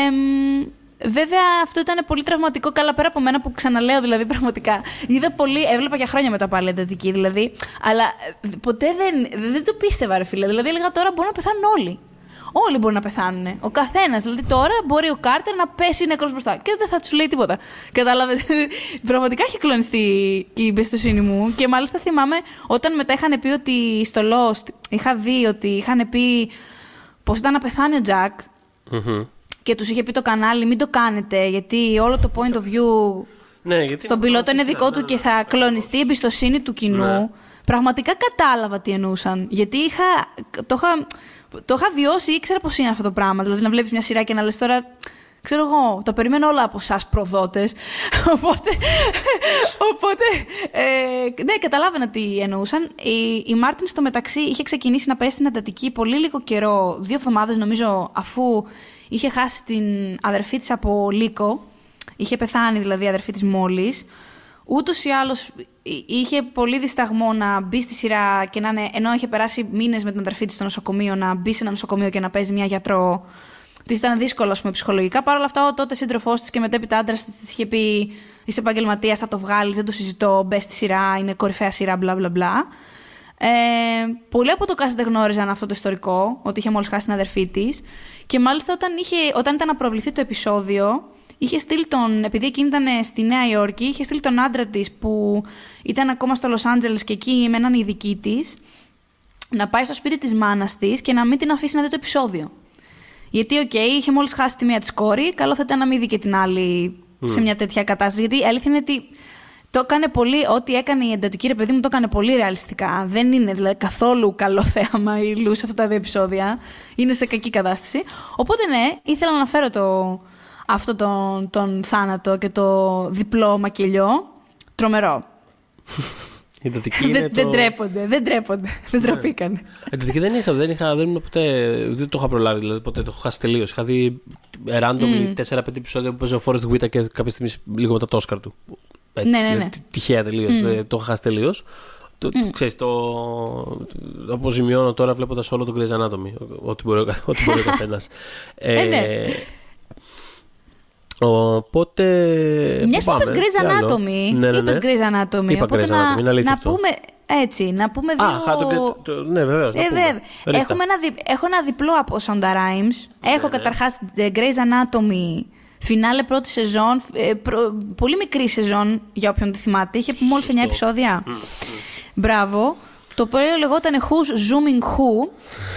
Speaker 2: Βέβαια, αυτό ήταν πολύ τραυματικό. Καλά, πέρα από μένα που ξαναλέω, δηλαδή πραγματικά. Είδα πολύ, έβλεπα για χρόνια μετά πάλι εντατική, δηλαδή. Αλλά ε, ποτέ δεν, δεν το πίστευα, ρε φίλε. Δηλαδή, έλεγα τώρα μπορούν να πεθάνουν όλοι. Όλοι μπορούν να πεθάνουν. Ο καθένας. Δηλαδή τώρα μπορεί ο Κάρτερ να πέσει νεκρός μπροστά και δεν θα τους λέει τίποτα. Κατάλαβες; Πραγματικά έχει κλονιστεί και η εμπιστοσύνη μου. Και μάλιστα θυμάμαι όταν μετά είχαν πει ότι στο Lost είχα δει ότι είχαν πει πως ήταν να πεθάνει ο Τζακ. Και τους είχε πει το κανάλι, μην το κάνετε, γιατί όλο το point of view ναι, γιατί στον πιλότο είναι δικό του και θα κλονιστεί η εμπιστοσύνη του κοινού. Ναι. Πραγματικά κατάλαβα τι εννοούσαν. Γιατί είχα, το είχα το είχα βιώσει, ήξερα πώς είναι αυτό το πράγμα. Δηλαδή να βλέπεις μια σειρά και να λες τώρα. Ξέρω εγώ, το περιμένω όλα από εσά προδότες. οπότε. οπότε ε, ναι, καταλάβαινα τι εννοούσαν. Η, η Μάρτιν στο μεταξύ είχε ξεκινήσει να πέσει στην εντατική πολύ λίγο καιρό, δύο εβδομάδες νομίζω, αφού είχε χάσει την αδερφή της από λύκο. Είχε πεθάνει δηλαδή η αδερφή της μόλις. Ούτως ή άλλως είχε πολύ δισταγμό να μπει στη σειρά και να είναι, ενώ είχε περάσει μήνες με την αδερφή της στο νοσοκομείο, να μπει σε ένα νοσοκομείο και να παίζει μια γιατρό. Της ήταν δύσκολο, ας πούμε, ψυχολογικά. Παρ' όλα αυτά, ο τότε σύντροφός της και μετέπειτα άντρας της είχε πει: Είσαι επαγγελματίας, θα το βγάλεις, δεν το συζητώ. Μπες στη σειρά, είναι κορυφαία σειρά, μπλα μπλα μπλα. Ε, πολλοί από το cast δεν γνώριζαν αυτό το ιστορικό, ότι είχε μόλις χάσει την αδερφή της. Και μάλιστα όταν, είχε, όταν ήταν να προβληθεί το επεισόδιο, είχε στείλει τον, επειδή εκείνη ήταν στη Νέα Υόρκη, είχε στείλει τον άντρα της που ήταν ακόμα στο Λος Άντζελες και εκεί με έναν ειδική της, να πάει στο σπίτι της μάνας της και να μην την αφήσει να δει το επεισόδιο. Γιατί, OK, okay, είχε μόλις χάσει τη μία της κόρη, καλό θα ήταν να μην δει και την άλλη σε μια τέτοια κατάσταση. Γιατί η αλήθεια είναι ότι το έκανε πολύ, ό,τι έκανε οι εντατική ρε παιδί μου το έκανε πολύ ρεαλιστικά. Δεν είναι δηλαδή, καθόλου καλό θέαμα η Λούσι σε αυτά τα δύο επεισόδια. Είναι σε κακή κατάσταση. Οπότε ναι, ήθελα να αναφέρω το, αυτό τον, τον θάνατο και το διπλό μακελιό. Τρομερό.
Speaker 3: Η εντατική είναι
Speaker 2: δεν,
Speaker 3: το...
Speaker 2: δεν τρέπονται, δεν τρέπονται. δεν τραπήκαν.
Speaker 3: Εντατική δεν είχα, δεν είχα, δεν ποτέ, δεν το είχα προλάβει, δηλαδή ποτέ το έχω χάσει τελείως. Είχα δει random 4-5 επεισόδια που παίζει ο Forrest Whitaker κάποια στιγμή λίγο μετά το Όσκαρ του. Έτσι,
Speaker 2: Ναι, ναι, ναι.
Speaker 3: Τυχαία τελείως. Το είχα χάσει τελείως. Το, το, ξέρεις, το, το αποζημιώνω τώρα βλέποντας όλο το Grey's Anatomy. Ό,τι μπορεί, ο- ό,τι μπορεί ο καθένας.
Speaker 2: Ε, ναι.
Speaker 3: Οπότε.
Speaker 2: Μιας
Speaker 3: πού
Speaker 2: που είπες
Speaker 3: πάμε,
Speaker 2: Grey's
Speaker 3: τι άλλο;
Speaker 2: Anatomy.
Speaker 3: Ναι, ναι, ναι.
Speaker 2: Είπες Grey's Anatomy.
Speaker 3: Είπα
Speaker 2: οπότε
Speaker 3: Grey's
Speaker 2: να,
Speaker 3: Anatomy, είναι αλήθεια
Speaker 2: να
Speaker 3: αυτό.
Speaker 2: πούμε. Έτσι, να πούμε δύο.
Speaker 3: Α, how to get- το- ναι, βεβαίως.
Speaker 2: Ε, βέβαια. Έχουμε ένα, δι- έχω ένα διπλό από Sonda Rhimes.
Speaker 3: Ναι,
Speaker 2: Έχω καταρχάς The Grey's Anatomy, φινάλε πρώτη σεζόν, ε, προ- πολύ μικρή σεζόν για όποιον τη θυμάται. Είχε μόλις 9 επεισόδια. Μπράβο. Το οποίο λεγόταν Who's Zooming Who,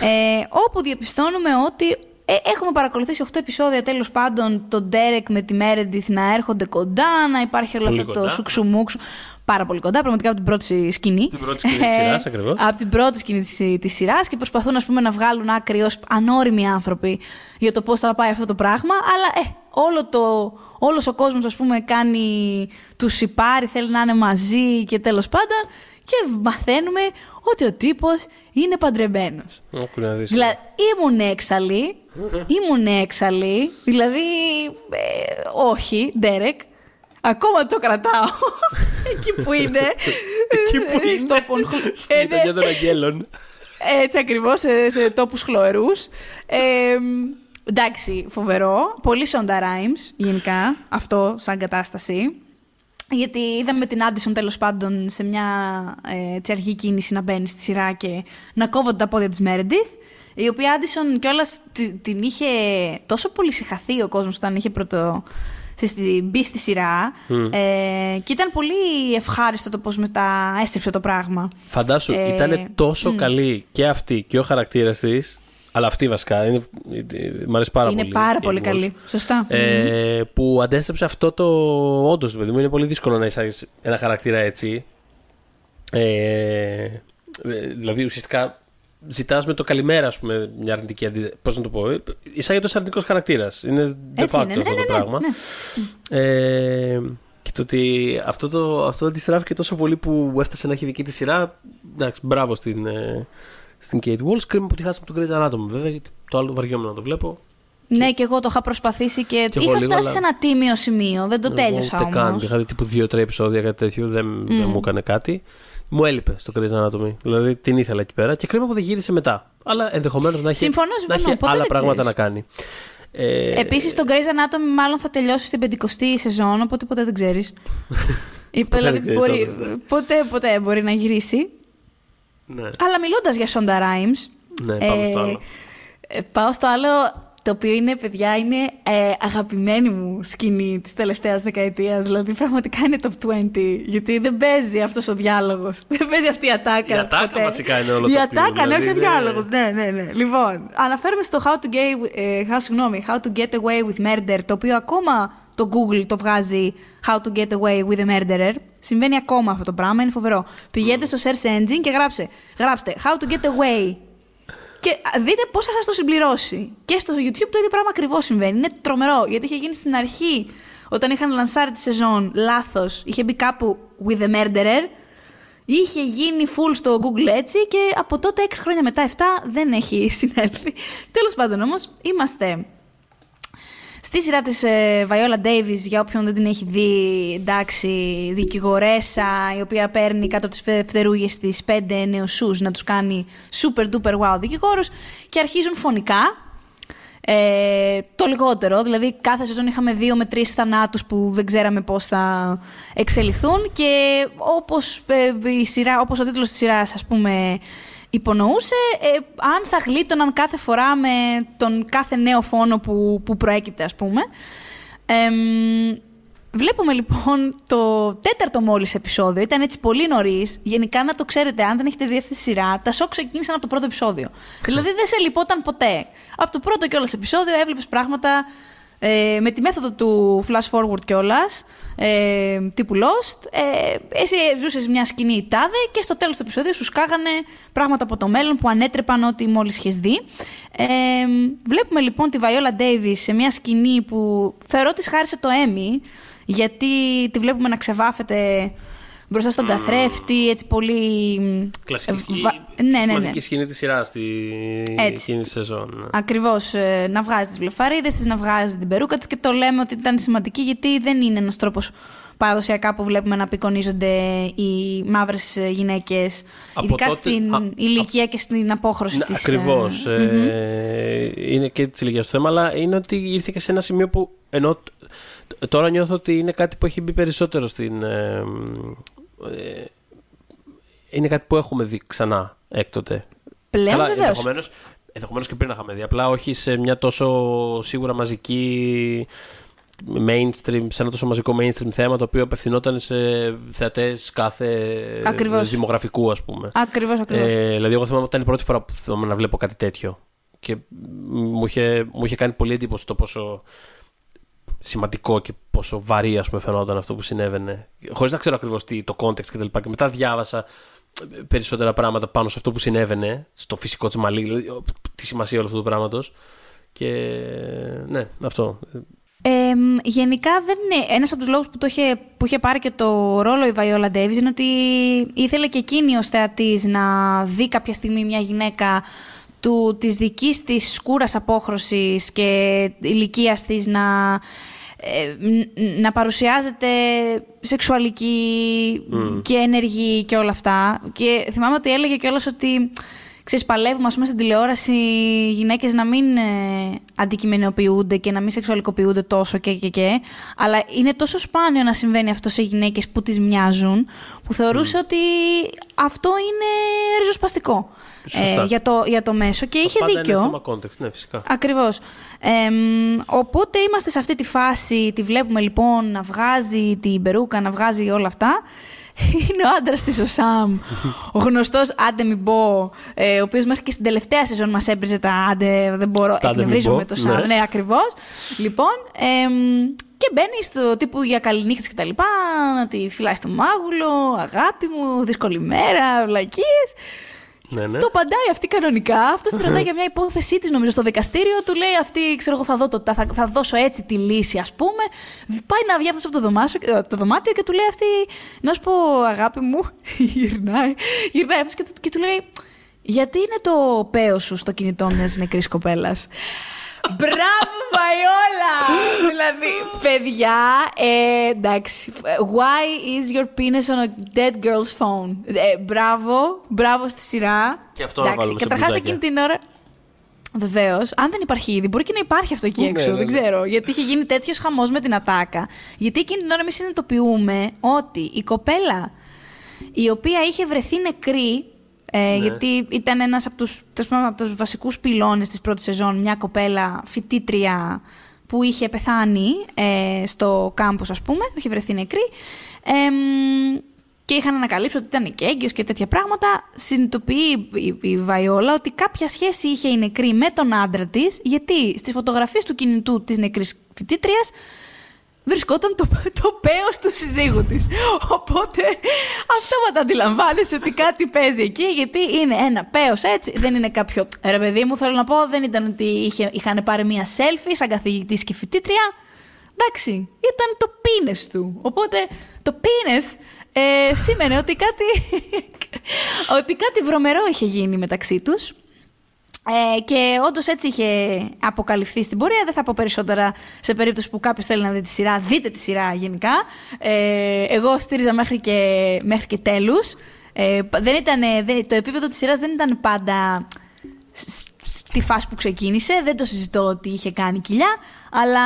Speaker 2: ε, όπου διαπιστώνουμε ότι ε, έχουμε παρακολουθήσει 8 επεισόδια τέλος πάντων τον Derek με τη Meredith να έρχονται κοντά, να υπάρχει όλο
Speaker 3: Πολύ
Speaker 2: αυτό το
Speaker 3: κοντά.
Speaker 2: σουξουμούξου. Πάρα πολύ κοντά, πραγματικά από την πρώτη σκηνή.
Speaker 3: Την πρώτη σκηνή της σειράς, ακριβώς.
Speaker 2: Από την πρώτη σκηνή της, της σειράς και προσπαθούν ας πούμε, να βγάλουν άκρη ως ανώριμοι άνθρωποι για το πώς θα πάει αυτό το πράγμα. Αλλά ε, όλο το, όλος ο κόσμος ας πούμε κάνει τους σιπάρει, θέλει να είναι μαζί και τέλος πάντων και μαθαίνουμε ότι ο τύπος είναι παντρεμένος.
Speaker 3: Άκου να δεις.
Speaker 2: Δηλαδή, ήμουν έξαλλη, ήμουν έξαλλη, δηλαδή, ε, όχι, Ντέρεκ, ακόμα το κρατάω, εκεί που είναι,
Speaker 3: Εκεί που είναι.
Speaker 2: στο Pornhub.
Speaker 3: Στη
Speaker 2: Ε, ναι,
Speaker 3: γειτονιά των αγγέλων.
Speaker 2: έτσι ακριβώς, σε, σε τόπους χλωερούς. Ε, εντάξει, φοβερό, πολύ Sonda Rhimes, γενικά, αυτό σαν κατάσταση. Γιατί είδαμε την Άντισον τέλος πάντων σε μια ε, έτσι, αργή κίνηση να μπαίνει στη σειρά και να κόβονται τα πόδια της Meredith. Η οποία Άντισον κιόλας την είχε τόσο πολύ συγχαθεί ο κόσμος όταν είχε πρώτο στη- μπει στη σειρά. Ε, και ήταν πολύ ευχάριστο το πώς μετά έστριψε το πράγμα.
Speaker 3: Φαντάσου,
Speaker 2: Ε,
Speaker 3: ήταν τόσο καλή και αυτή και ο χαρακτήρας της. Αλλά αυτή βασικά. Είναι, μ' αρέσει πάρα
Speaker 2: είναι
Speaker 3: πολύ.
Speaker 2: πάρα
Speaker 3: η
Speaker 2: πολύ
Speaker 3: Wolf.
Speaker 2: καλή. Σωστά.
Speaker 3: Ε, που αντέστρεψε αυτό το. Όντως, παιδί μου, είναι πολύ δύσκολο να εισάγεις ένα χαρακτήρα έτσι. Ε, ε, δηλαδή, ουσιαστικά ζητάς με το καλημέρα, ας πούμε, μια αρνητική αντίδραση. Πώς να το πω. ε, Εισάγεται ως αρνητικός χαρακτήρας. Είναι de
Speaker 2: Έτσι
Speaker 3: facto
Speaker 2: είναι. Ναι,
Speaker 3: αυτό
Speaker 2: ναι,
Speaker 3: το
Speaker 2: ναι,
Speaker 3: πράγμα.
Speaker 2: ναι.
Speaker 3: Ε, και το ότι αυτό, το, αυτό αντιστράφηκε τόσο πολύ που έφτασε να έχει δική τη σειρά. Εντάξει, μπράβο στην, ε, στην Kate Walsh. Κρίμα που τη χάσαμε τον Grey's Anatomy, βέβαια, γιατί το άλλο βαριόμουν να το βλέπω.
Speaker 2: Ναι, και εγώ το είχα προσπαθήσει και,
Speaker 3: Και εγώ
Speaker 2: είχα
Speaker 3: λίγο,
Speaker 2: φτάσει
Speaker 3: αλλά-
Speaker 2: σε ένα τίμιο σημείο. Δεν το
Speaker 3: Εγώ
Speaker 2: τέλειωσα
Speaker 3: Ούτε καν.
Speaker 2: όμως.
Speaker 3: Είχα δει τύπου δύο-τρία επεισόδια κάτι τέτοιο, δεν, δεν μου έκανε κάτι. Μου έλειπε στο Grey's Anatomy. Δηλαδή την ήθελα εκεί πέρα και κρίμα που δεν γύρισε μετά. Αλλά ενδεχομένως να έχει,
Speaker 2: Συμφωνώ,
Speaker 3: να
Speaker 2: συμφωνώ.
Speaker 3: έχει
Speaker 2: Ποτέ
Speaker 3: άλλα
Speaker 2: δεν
Speaker 3: πράγματα
Speaker 2: ξέρεις.
Speaker 3: να κάνει. Ε,
Speaker 2: Επίσης, το Grey's Anatomy μάλλον θα τελειώσει στην 50η σεζόν, οπότε ποτέ δεν ξέρεις. Είπε,
Speaker 3: Ποτέ δεν
Speaker 2: δηλαδή,
Speaker 3: ξέρεις,
Speaker 2: μπορεί,
Speaker 3: όντως, ναι.
Speaker 2: ποτέ, ποτέ μπορεί να γυρίσει.
Speaker 3: Ναι,
Speaker 2: Αλλά μιλώντας για Sonda Rhimes,
Speaker 3: ναι, πάμε στο
Speaker 2: ε,
Speaker 3: άλλο.
Speaker 2: ε, πάω στο άλλο, το οποίο είναι, παιδιά, είναι ε, αγαπημένη μου σκηνή της τελευταίας δεκαετίας. Δηλαδή, πραγματικά είναι top 20, γιατί δεν παίζει αυτός ο διάλογος. Δεν παίζει αυτή η ατάκα.
Speaker 3: Η ατάκα
Speaker 2: ποτέ.
Speaker 3: βασικά είναι όλο
Speaker 2: Η
Speaker 3: το
Speaker 2: ατάκα,
Speaker 3: αστείο,
Speaker 2: ναι, όχι ο
Speaker 3: δηλαδή,
Speaker 2: διάλογος. Ναι, ναι, ναι. Λοιπόν, αναφέρομαι στο How to, Get, ε, how, συγγνώμη, how to Get Away with Murder, το οποίο ακόμα το Google το βγάζει How to Get Away with a Murderer. Συμβαίνει ακόμα αυτό το πράγμα, είναι φοβερό. Πηγαίνετε στο search engine και γράψε, γράψτε How to Get Away Και δείτε πώς θα σας το συμπληρώσει. Και στο YouTube το ίδιο πράγμα ακριβώς συμβαίνει. Είναι τρομερό. Γιατί είχε γίνει στην αρχή, όταν είχαν λανσάρει τη σεζόν, λάθος. Είχε μπει κάπου with a murderer. Είχε γίνει full στο Google έτσι και από τότε 6 χρόνια μετά, 7 δεν έχει συνέλθει. Τέλος πάντων όμως, είμαστε Στη σειρά της ε, Viola Davis, για όποιον δεν την έχει δει, εντάξει, δικηγορέσα, η οποία παίρνει κάτω από τις φτερούγες της πέντε νεοσούς να τους κάνει super duper wow δικηγόρους και αρχίζουν φωνικά, ε, το λιγότερο, δηλαδή κάθε σεζόν είχαμε δύο με τρεις θανάτους που δεν ξέραμε πώς θα εξελιχθούν και όπως, ε, η σειρά, όπως ο τίτλος της σειράς ας πούμε υπονοούσε ε, αν θα γλίτωναν κάθε φορά με τον κάθε νέο φόνο που, που προέκυπτε, ας πούμε. βλέπουμε λοιπόν το τέταρτο μόλις επεισόδιο. Ήταν έτσι πολύ νωρίς. Γενικά να το ξέρετε, αν δεν έχετε δει αυτή τη σειρά, τα σοκ ξεκίνησαν από το πρώτο επεισόδιο. δηλαδή δεν σε λυπόταν ποτέ. Από το πρώτο κιόλας επεισόδιο έβλεπες πράγματα ε, με τη μέθοδο του flash forward κιόλας, ε, τύπου Lost, ε, εσύ ζούσες μια σκηνή τάδε και στο τέλος του επεισόδου σου σκάγανε πράγματα από το μέλλον που ανέτρεπαν ό,τι μόλις είχες δει. Ε, βλέπουμε λοιπόν τη Viola Davis σε μια σκηνή που θεωρώ της χάρισε το Emmy, γιατί τη βλέπουμε να ξεβάφεται μπροστά στον καθρέφτη, έτσι πολύ...
Speaker 3: Κλασική, Βα... ναι, ναι, ναι. σκηνή της σειράς στη... εκείνη τη σεζόν. Ναι.
Speaker 2: Ακριβώς, ε, να βγάζει τις βλεφαρίδες της, να βγάζει την περούκα της και το λέμε ότι ήταν σημαντική γιατί δεν είναι ένας τρόπος παραδοσιακά που βλέπουμε να απεικονίζονται οι μαύρες γυναίκες, ειδικά τότε... στην α, ηλικία και στην απόχρωση ναι, της.
Speaker 3: Ακριβώς. Ε, ε, είναι και της ηλικίας του θέμα, αλλά είναι ότι ήρθε και σε ένα σημείο που ενώ τώρα νιώθω ότι είναι κάτι που έχει μπει περισσότερο στην, ε, ε, είναι κάτι που έχουμε δει ξανά έκτοτε.
Speaker 2: Πλέον Καλά,
Speaker 3: ενδεχομένως, και πριν είχαμε δει. Απλά όχι σε μια τόσο σίγουρα μαζική mainstream, σε ένα τόσο μαζικό mainstream θέμα το οποίο απευθυνόταν σε θεατές κάθε ακριβώς. δημογραφικού, ας πούμε.
Speaker 2: Ακριβώς, ακριβώς. Ε,
Speaker 3: δηλαδή, εγώ θυμάμαι ότι ήταν η πρώτη φορά που θυμάμαι να βλέπω κάτι τέτοιο. Και μου είχε, μου είχε κάνει πολύ εντύπωση το πόσο σημαντικό και πόσο βαρύ ας πούμε, φαινόταν αυτό που συνέβαινε. Χωρίς να ξέρω ακριβώς το context κτλ. Και, και μετά διάβασα περισσότερα πράγματα πάνω σε αυτό που συνέβαινε, στο φυσικό της μαλλί, δηλαδή τη σημασία όλου αυτού του πράγματος. Και ναι, αυτό.
Speaker 2: Ε, γενικά δεν είναι. Ένας από τους λόγους που, είχε, που είχε πάρει και το ρόλο η Βαϊόλα Ντέβι είναι ότι ήθελε και εκείνη ως θεατής να δει κάποια στιγμή μια γυναίκα του, της δικής της σκούρας απόχρωσης και ηλικίας της να, ε, να παρουσιάζεται σεξουαλική και ενεργή και όλα αυτά. Και θυμάμαι ότι έλεγε κιόλας ότι ξέρεις, παλεύουμε ας πούμε, στην τηλεόραση οι γυναίκες να μην ε, αντικειμενοποιούνται και να μην σεξουαλικοποιούνται τόσο και, και, και. Αλλά είναι τόσο σπάνιο να συμβαίνει αυτό σε γυναίκες που τις μοιάζουν, που θεωρούσε ότι αυτό είναι ριζοσπαστικό ε, για, το, για το μέσο και είχε
Speaker 3: πάντα
Speaker 2: δίκιο.
Speaker 3: Είναι θέμα context, ναι, φυσικά.
Speaker 2: Ακριβώς. Ε, οπότε είμαστε σε αυτή τη φάση, τη βλέπουμε λοιπόν να βγάζει την περούκα, να βγάζει όλα αυτά είναι ο άντρας της ο Σαμ, ο γνωστός Άντε Μη Μπό, ε, ο οποίος μέχρι και στην τελευταία σεζόν μας έπριζε τα Άντε, δεν μπορώ, εκνευρίζομαι το Σαμ. Ναι, ναι ακριβώς. Λοιπόν, και μπαίνει στο τύπου για καληνύχτε και τα λοιπά, να τη φυλάει στο μάγουλο, αγάπη μου, δύσκολη μέρα, βλακίες. Ναι, ναι. Το παντάει αυτή κανονικά. Αυτός τη ρωτάει για μια υπόθεσή της, νομίζω, στο δικαστήριο. Του λέει αυτή, ξέρω εγώ, θα, δω το, θα, θα δώσω έτσι τη λύση, ας πούμε. Πάει να βγει αυτός από το, δωμάτιο, το δωμάτιο και του λέει αυτή, να σου πω, αγάπη μου. γυρνάει. Γυρνάει αυτός και, και του λέει, γιατί είναι το παίο σου στο κινητό μιας νεκρής κοπέλας; Μπράβο, Βαϊόλα! δηλαδή, παιδιά, ε, εντάξει. Why is your penis on a dead girl's phone? Ε, μπράβο, μπράβο στη σειρά.
Speaker 3: Και αυτό εντάξει, να βάλουμε
Speaker 2: Καταρχάς εκείνη την ώρα. Βεβαίως, αν δεν υπάρχει ήδη, μπορεί και να υπάρχει αυτό εκεί ναι, έξω. Ναι, δεν ναι. ξέρω. Γιατί είχε γίνει τέτοιος χαμός με την ατάκα. Γιατί εκείνη την ώρα εμείς συνειδητοποιούμε ότι η κοπέλα η οποία είχε βρεθεί νεκρή ε, ναι. Γιατί ήταν ένας από τους, από τους βασικούς πυλώνες της πρώτης σεζόν, μια κοπέλα φοιτήτρια που είχε πεθάνει ε, στο κάμπος ας πούμε, είχε βρεθεί νεκρή ε, και είχαν ανακαλύψει ότι ήταν και έγκυος και τέτοια πράγματα. Συνειδητοποιεί η, η Βαϊόλα ότι κάποια σχέση είχε η νεκρή με τον άντρα της, γιατί στις φωτογραφίες του κινητού της νεκρής φοιτήτριας βρισκόταν το, το πέος του συζύγου της. Οπότε αυτόματα αντιλαμβάνεσαι ότι κάτι παίζει εκεί, γιατί είναι ένα πέος έτσι, δεν είναι κάποιο... Ρε παιδί μου, θέλω να πω, δεν ήταν ότι είχε, είχαν πάρει μία selfie σαν καθηγητής και φοιτήτρια. Εντάξει, ήταν το πίνες του. Οπότε το πίνες ε, σήμαινε ότι κάτι, ότι κάτι βρωμερό είχε γίνει μεταξύ τους. Ε, και όντως έτσι είχε αποκαλυφθεί στην πορεία. Δεν θα πω περισσότερα σε περίπτωση που κάποιος θέλει να δει τη σειρά. Δείτε τη σειρά γενικά. Ε, εγώ στήριζα μέχρι και, μέχρι και τέλους. Ε, δεν ήταν, το επίπεδο της σειράς δεν ήταν πάντα στη φάση που ξεκίνησε. Δεν το συζητώ ότι είχε κάνει κοιλιά. Αλλά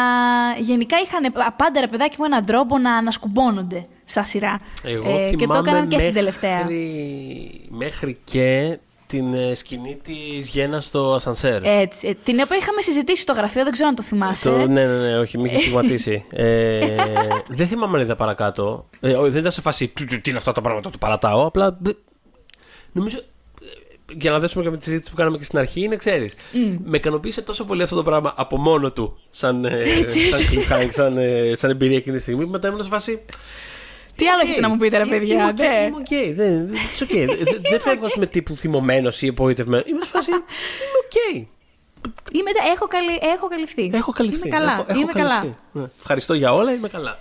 Speaker 2: γενικά είχαν πάντα ρε παιδάκι μου έναν τρόπο να ανασκουμπώνονται σαν σειρά.
Speaker 3: Εγώ ε,
Speaker 2: και το έκαναν και στην τελευταία.
Speaker 3: Μέχρι και την ε, σκηνή της Γέννας στο Ασανσέρ.
Speaker 2: Έτσι. Ε, την οποία είχαμε συζητήσει στο γραφείο, δεν ξέρω αν το θυμάσαι. Το,
Speaker 3: ναι, ναι, ναι, όχι, με είχε στιγματίσει. ε, δεν θυμάμαι αν είδα παρακάτω. Ε, δεν ήταν σε φάση τι είναι αυτά τα πράγματα, το παρατάω. Απλά. Νομίζω. Ε, για να δέσουμε και με τη συζήτηση που κάναμε και στην αρχή, είναι ξέρεις. Mm. Με ικανοποίησε τόσο πολύ αυτό το πράγμα από μόνο του, σαν, σαν, σαν, σαν εμπειρία εκείνη τη στιγμή, που μετά ήμουν σε φάση.
Speaker 2: Τι άλλο έχετε να μου πείτε, ρε παιδιά. Είμαι
Speaker 3: οκ. Δεν φεύγω με, τύπου θυμωμένος ή απογοητευμένος. Είμαι σε Είμαι οκ.
Speaker 2: Είμαι, έχω, καλυ, έχω καλυφθεί.
Speaker 3: Έχω καλυφθεί.
Speaker 2: Είμαι καλά.
Speaker 3: Έχω,
Speaker 2: είμαι καλά.
Speaker 3: Ναι. Ευχαριστώ για όλα, είμαι καλά.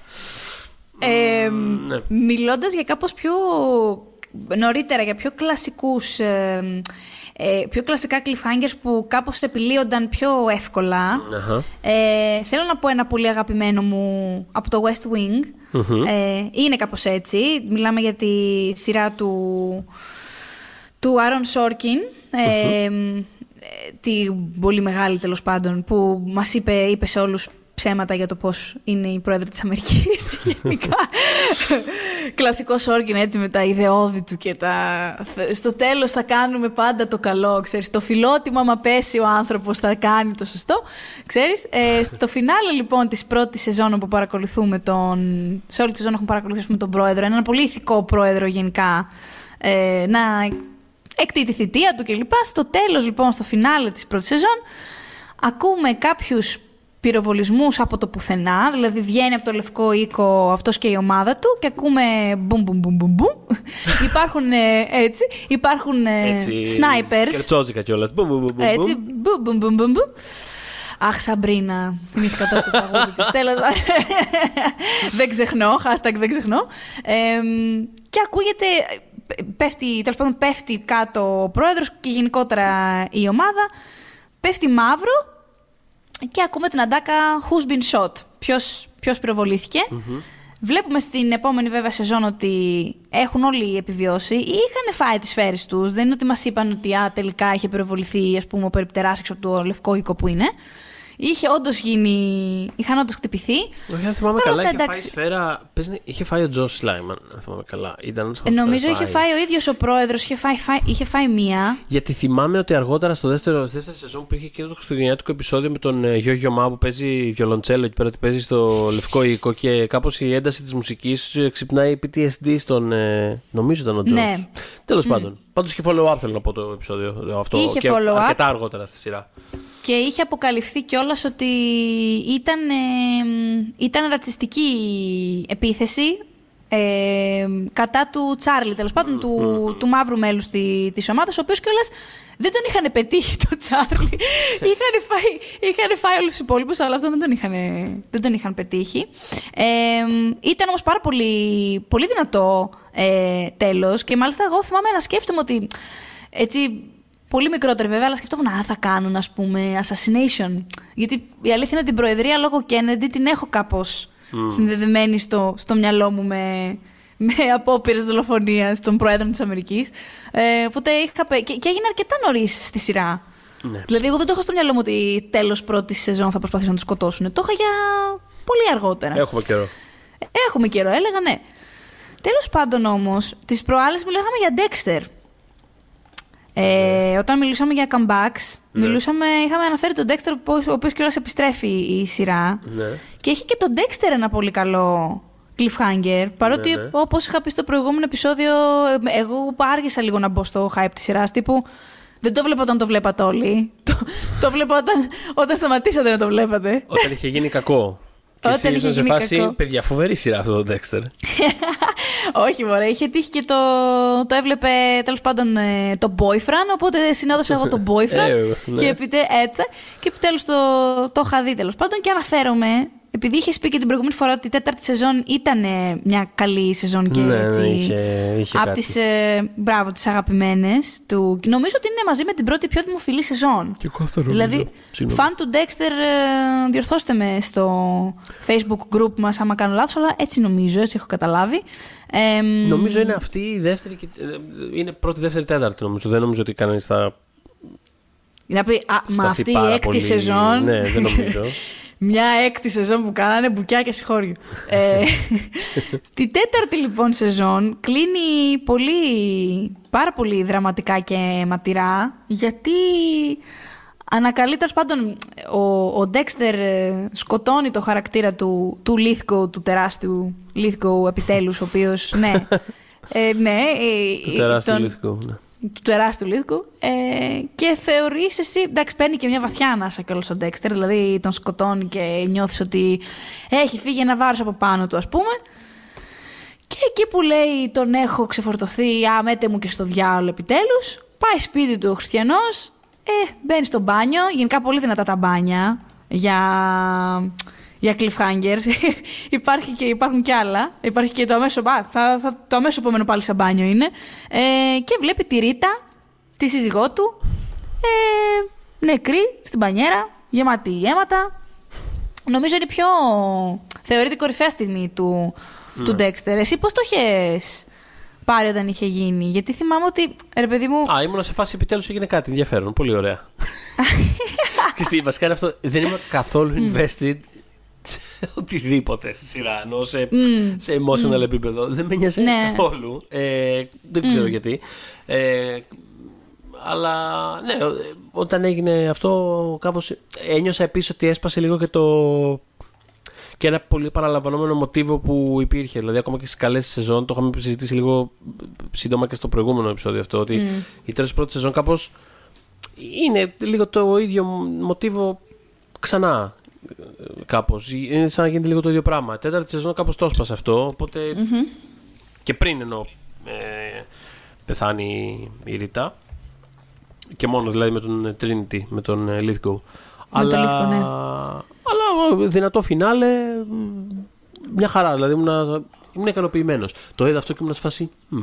Speaker 2: Ε, ναι. Μιλώντας για κάπως πιο νωρίτερα, για πιο κλασικούς ε, ε, πιο κλασικά cliffhangers που κάπως επιλύονταν πιο εύκολα Ε, θέλω να πω ένα πολύ αγαπημένο μου από το West Wing. Ε, είναι κάπως έτσι. Μιλάμε για τη σειρά του, του Aaron Sorkin. Ε, την πολύ μεγάλη τέλος πάντων που μας είπε, είπε σε όλους ψέματα για το πώς είναι η πρόεδρο της Αμερικής γενικά. Κλασικός Σόρκιν έτσι με τα ιδεώδη του και τα... Στο τέλος θα κάνουμε πάντα το καλό, ξέρεις. Το φιλότιμο άμα πέσει ο άνθρωπος θα κάνει το σωστό, ξέρεις. Ε, στο φινάλε λοιπόν της πρώτης σεζόν που παρακολουθούμε τον... Σε όλη τη σεζόν έχουμε παρακολουθήσει τον πρόεδρο, έναν πολύ ηθικό πρόεδρο γενικά, ε, να εκτεί τη θητεία του κλπ. Στο τέλος λοιπόν, στο φινάλε της πρώτης σεζόν, ακούμε κάποιους πυροβολισμούς από το πουθενά, δηλαδή βγαίνει από το λευκό οίκο αυτός και η ομάδα του και ακούμε μπουμ μπουμ μπουμ μπουμ υπάρχουν ε, έτσι, υπάρχουν ε, snipers.
Speaker 3: Σκερτσόζικα κιόλας.
Speaker 2: Έτσι, μπουμ μπουμ μπουμ μπουμ. Αχ, Σαμπρίνα. Θυμήθηκα τώρα το τραγούδι της. Τέλος Δεν ξεχνώ. Hashtag δεν ξεχνώ. και ακούγεται. Πέφτει, τέλος πάντων, πέφτει κάτω ο πρόεδρος και γενικότερα η ομάδα. Πέφτει μαύρο και ακούμε την αντάκα Who's been shot. Ποιος, ποιος πυροβολήθηκε. Βλέπουμε στην επόμενη βέβαια σεζόν ότι έχουν όλοι επιβιώσει ή είχαν φάει τις σφαίρες τους. Δεν είναι ότι μας είπαν ότι α, τελικά είχε πυροβοληθεί ας πούμε, ο περιπτεράς έξω από το λευκό οίκο που είναι. Είχε όντως γίνει. Είχαν όντως χτυπηθεί.
Speaker 3: Όχι, αν θυμάμαι καλά, είχε φάει σφαίρα. Πες, είχε φάει ο Τζος Σλάιμαν, αν θυμάμαι καλά. Ήταν
Speaker 2: ε, νομίζω είχε φάει ο ίδιος ο πρόεδρος, είχε, φάει, είχε φάει μία.
Speaker 3: Γιατί θυμάμαι ότι αργότερα στο δεύτερο, στη δεύτερη σεζόν που είχε και το χριστουγεννιάτικο επεισόδιο με τον ε, Γιώργιο Μά που παίζει βιολοντσέλο εκεί πέρα, ότι παίζει στο λευκό οίκο και κάπως η ένταση της μουσικής ε, ξυπνάει PTSD στον. Ε, νομίζω ήταν ο Τζος. Ναι. Τέλος mm. πάντων. Πάντως είχε follow-up, θέλω να πω το επεισόδιο αυτό.
Speaker 2: Είχε
Speaker 3: και
Speaker 2: follow-up.
Speaker 3: αρκετά αργότερα στη σειρά.
Speaker 2: Και είχε αποκαλυφθεί κιόλας ότι ήταν, ε, ήταν ρατσιστική επίθεση ε, κατά του Τσάρλι, τέλος πάντων, του, του μαύρου μέλους τη της ομάδας, ο οποίος κιόλας δεν τον είχαν πετύχει το Τσάρλι. είχαν, φάει, είχαν φάει όλους τους υπόλοιπους, αλλά αυτό δεν τον είχαν, δεν τον είχαν πετύχει. Ε, ήταν όμως πάρα πολύ, πολύ δυνατό ε, τέλος και μάλιστα εγώ θυμάμαι να σκέφτομαι ότι έτσι Πολύ μικρότερη βέβαια, αλλά σκεφτόμουν να θα κάνουν ας πούμε assassination. Γιατί η αλήθεια είναι ότι την Προεδρία λόγω Kennedy την έχω κάπως mm. συνδεδεμένη στο, στο μυαλό μου με, με απόπειρες δολοφονίας των Προέδρων της Αμερικής. Ε, οπότε είχα. Και, και έγινε αρκετά νωρίς στη σειρά. Ναι. Δηλαδή, εγώ δεν το έχω στο μυαλό μου ότι τέλος πρώτης σεζόν θα προσπαθήσουν να τους σκοτώσουν. Το είχα για πολύ αργότερα.
Speaker 3: Έχουμε καιρό.
Speaker 2: Ε, έχουμε καιρό, έλεγα ναι. Τέλος πάντων όμως, τις προάλλες μιλάγαμε για Dexter. Ε, όταν μιλούσαμε για comebacks, ναι. μιλούσαμε, είχαμε αναφέρει τον Dexter, ο οποίος κιόλας επιστρέφει η σειρά.
Speaker 3: Ναι.
Speaker 2: Και έχει και τον Dexter ένα πολύ καλό cliffhanger. Παρότι, ναι, ναι. όπως είχα πει στο προηγούμενο επεισόδιο, εγώ άργησα λίγο να μπω στο hype της σειράς. Τύπου δεν το βλέπω όταν το βλέπατε όλοι. Το, το βλέπω όταν, όταν σταματήσατε να το βλέπατε.
Speaker 3: Όταν είχε γίνει κακό. Και
Speaker 2: Όταν
Speaker 3: εσύ
Speaker 2: είχε
Speaker 3: ήσουν σε
Speaker 2: γίνει
Speaker 3: φάση,
Speaker 2: κακό.
Speaker 3: παιδιά, φοβερή σειρά αυτό το Dexter.
Speaker 2: Όχι, μωρέ, είχε τύχει και το, το έβλεπε τέλος πάντων ε, το boyfriend, οπότε συνόδευσα εγώ το boyfriend
Speaker 3: Ε, ναι.
Speaker 2: και, επιτε, έτσι, και επιτέλους το, το είχα δει τέλος πάντων και αναφέρομαι, επειδή είχες πει και την προηγούμενη φορά ότι η τέταρτη σεζόν ήταν ε, μια καλή σεζόν και
Speaker 3: Ναι, ναι,
Speaker 2: έτσι.
Speaker 3: είχε- είχε
Speaker 2: από
Speaker 3: κάτι.
Speaker 2: τις, ε, μπράβο, τις αγαπημένες του. Και Νομίζω ότι είναι μαζί με την πρώτη πιο δημοφιλή σεζόν.
Speaker 3: Και εγώ αυτό νομίζω.
Speaker 2: Δηλαδή,
Speaker 3: Συγγνώμη.
Speaker 2: φαν του Dexter, ε, διορθώστε με στο facebook group μας άμα κάνω λάθος, αλλά έτσι νομίζω, έτσι έχω καταλάβει. Ε,
Speaker 3: Νομίζω είναι αυτή η δεύτερη. και- ε, Είναι πρώτη, δεύτερη, τέταρτη νομίζω. Δεν νομίζω ότι κανείς θα.
Speaker 2: Να πει, α, μα
Speaker 3: σταθεί
Speaker 2: αυτή η
Speaker 3: πάρα
Speaker 2: έκτη
Speaker 3: πολύ-
Speaker 2: σεζόν.
Speaker 3: Ναι, δεν νομίζω.
Speaker 2: Μια έκτη σεζόν που κάνανε μπουκιά και συγχώριο. ε, στη τέταρτη λοιπόν σεζόν κλείνει πολύ, πάρα πολύ δραματικά και ματηρά γιατί ανακαλεί τέλος πάντων ο, ο Dexter ε, σκοτώνει το χαρακτήρα του, του Lithgow, του τεράστιου Lithgow επιτέλους, ο οποίος, ναι, ε, ναι, ε,
Speaker 3: Το τεράστιο
Speaker 2: τον-
Speaker 3: λυθικό. ναι.
Speaker 2: Του τεράστιου Λίθκου. Ε, και θεωρείς εσύ. Εντάξει, παίρνει και μια βαθιά ανάσα κιόλας ο Ντέξτερ. Δηλαδή τον σκοτώνει και νιώθεις ότι έχει φύγει ένα βάρος από πάνω του, ας πούμε. Και εκεί που λέει τον έχω ξεφορτωθεί, α, μέτε μου και στο διάολο επιτέλους. Πάει σπίτι του ο Χριστιανός. Ε, μπαίνει στο μπάνιο. Γενικά πολύ δυνατά τα μπάνια για, για cliffhangers. Υπάρχει και, υπάρχουν και άλλα. Υπάρχει και το αμέσω. Α, θα, θα, το αμέσω επόμενο πάλι σε μπάνιο είναι. Ε, και βλέπει τη Ρίτα, τη σύζυγό του, ε, νεκρή στην μπανιέρα, γεμάτη αίματα. Νομίζω είναι η πιο. θεωρείται η κορυφαία στιγμή του, του Dexter. Εσύ πώς το είχες πάρει όταν είχε γίνει, Γιατί θυμάμαι ότι. Ρε παιδί μου.
Speaker 3: Α, ήμουν σε φάση επιτέλους έγινε κάτι ενδιαφέρον. Πολύ ωραία. και στη βασικά είναι αυτό. Δεν είμαι καθόλου invested σε οτιδήποτε στη σειρά. Ενώ σε, σε emotional επίπεδο. Δεν με νοιάζει
Speaker 2: Ναι.
Speaker 3: καθόλου. Ε, δεν ξέρω γιατί. Ε, αλλά ναι, ε, όταν έγινε αυτό, κάπως ένιωσα επίσης ότι έσπασε λίγο και το. και ένα πολύ παραλαμβανόμενο μοτίβο που υπήρχε. Δηλαδή, ακόμα και στις καλές σεζόν, το είχαμε συζητήσει λίγο σύντομα και στο προηγούμενο επεισόδιο αυτό, ότι οι τρεις πρώτες σεζόν κάπως είναι λίγο το ίδιο μοτίβο ξανά. Κάπως. Είναι σαν να γίνεται λίγο το ίδιο πράγμα. Τέταρτη σεζόν κάπως το έσπασε αυτό. οπότε Και πριν ενώ ε, πεθάνει η Ρίτα. Και μόνος δηλαδή με τον Trinity, με τον ε, Lithgow.
Speaker 2: Με τον Lithgow, ναι.
Speaker 3: Αλλά ε, δυνατό φινάλε. μ, Μια χαρά. Δηλαδή ήμουν, ήμουν ικανοποιημένος. Το είδα αυτό και ήμουν σε φάση. μ,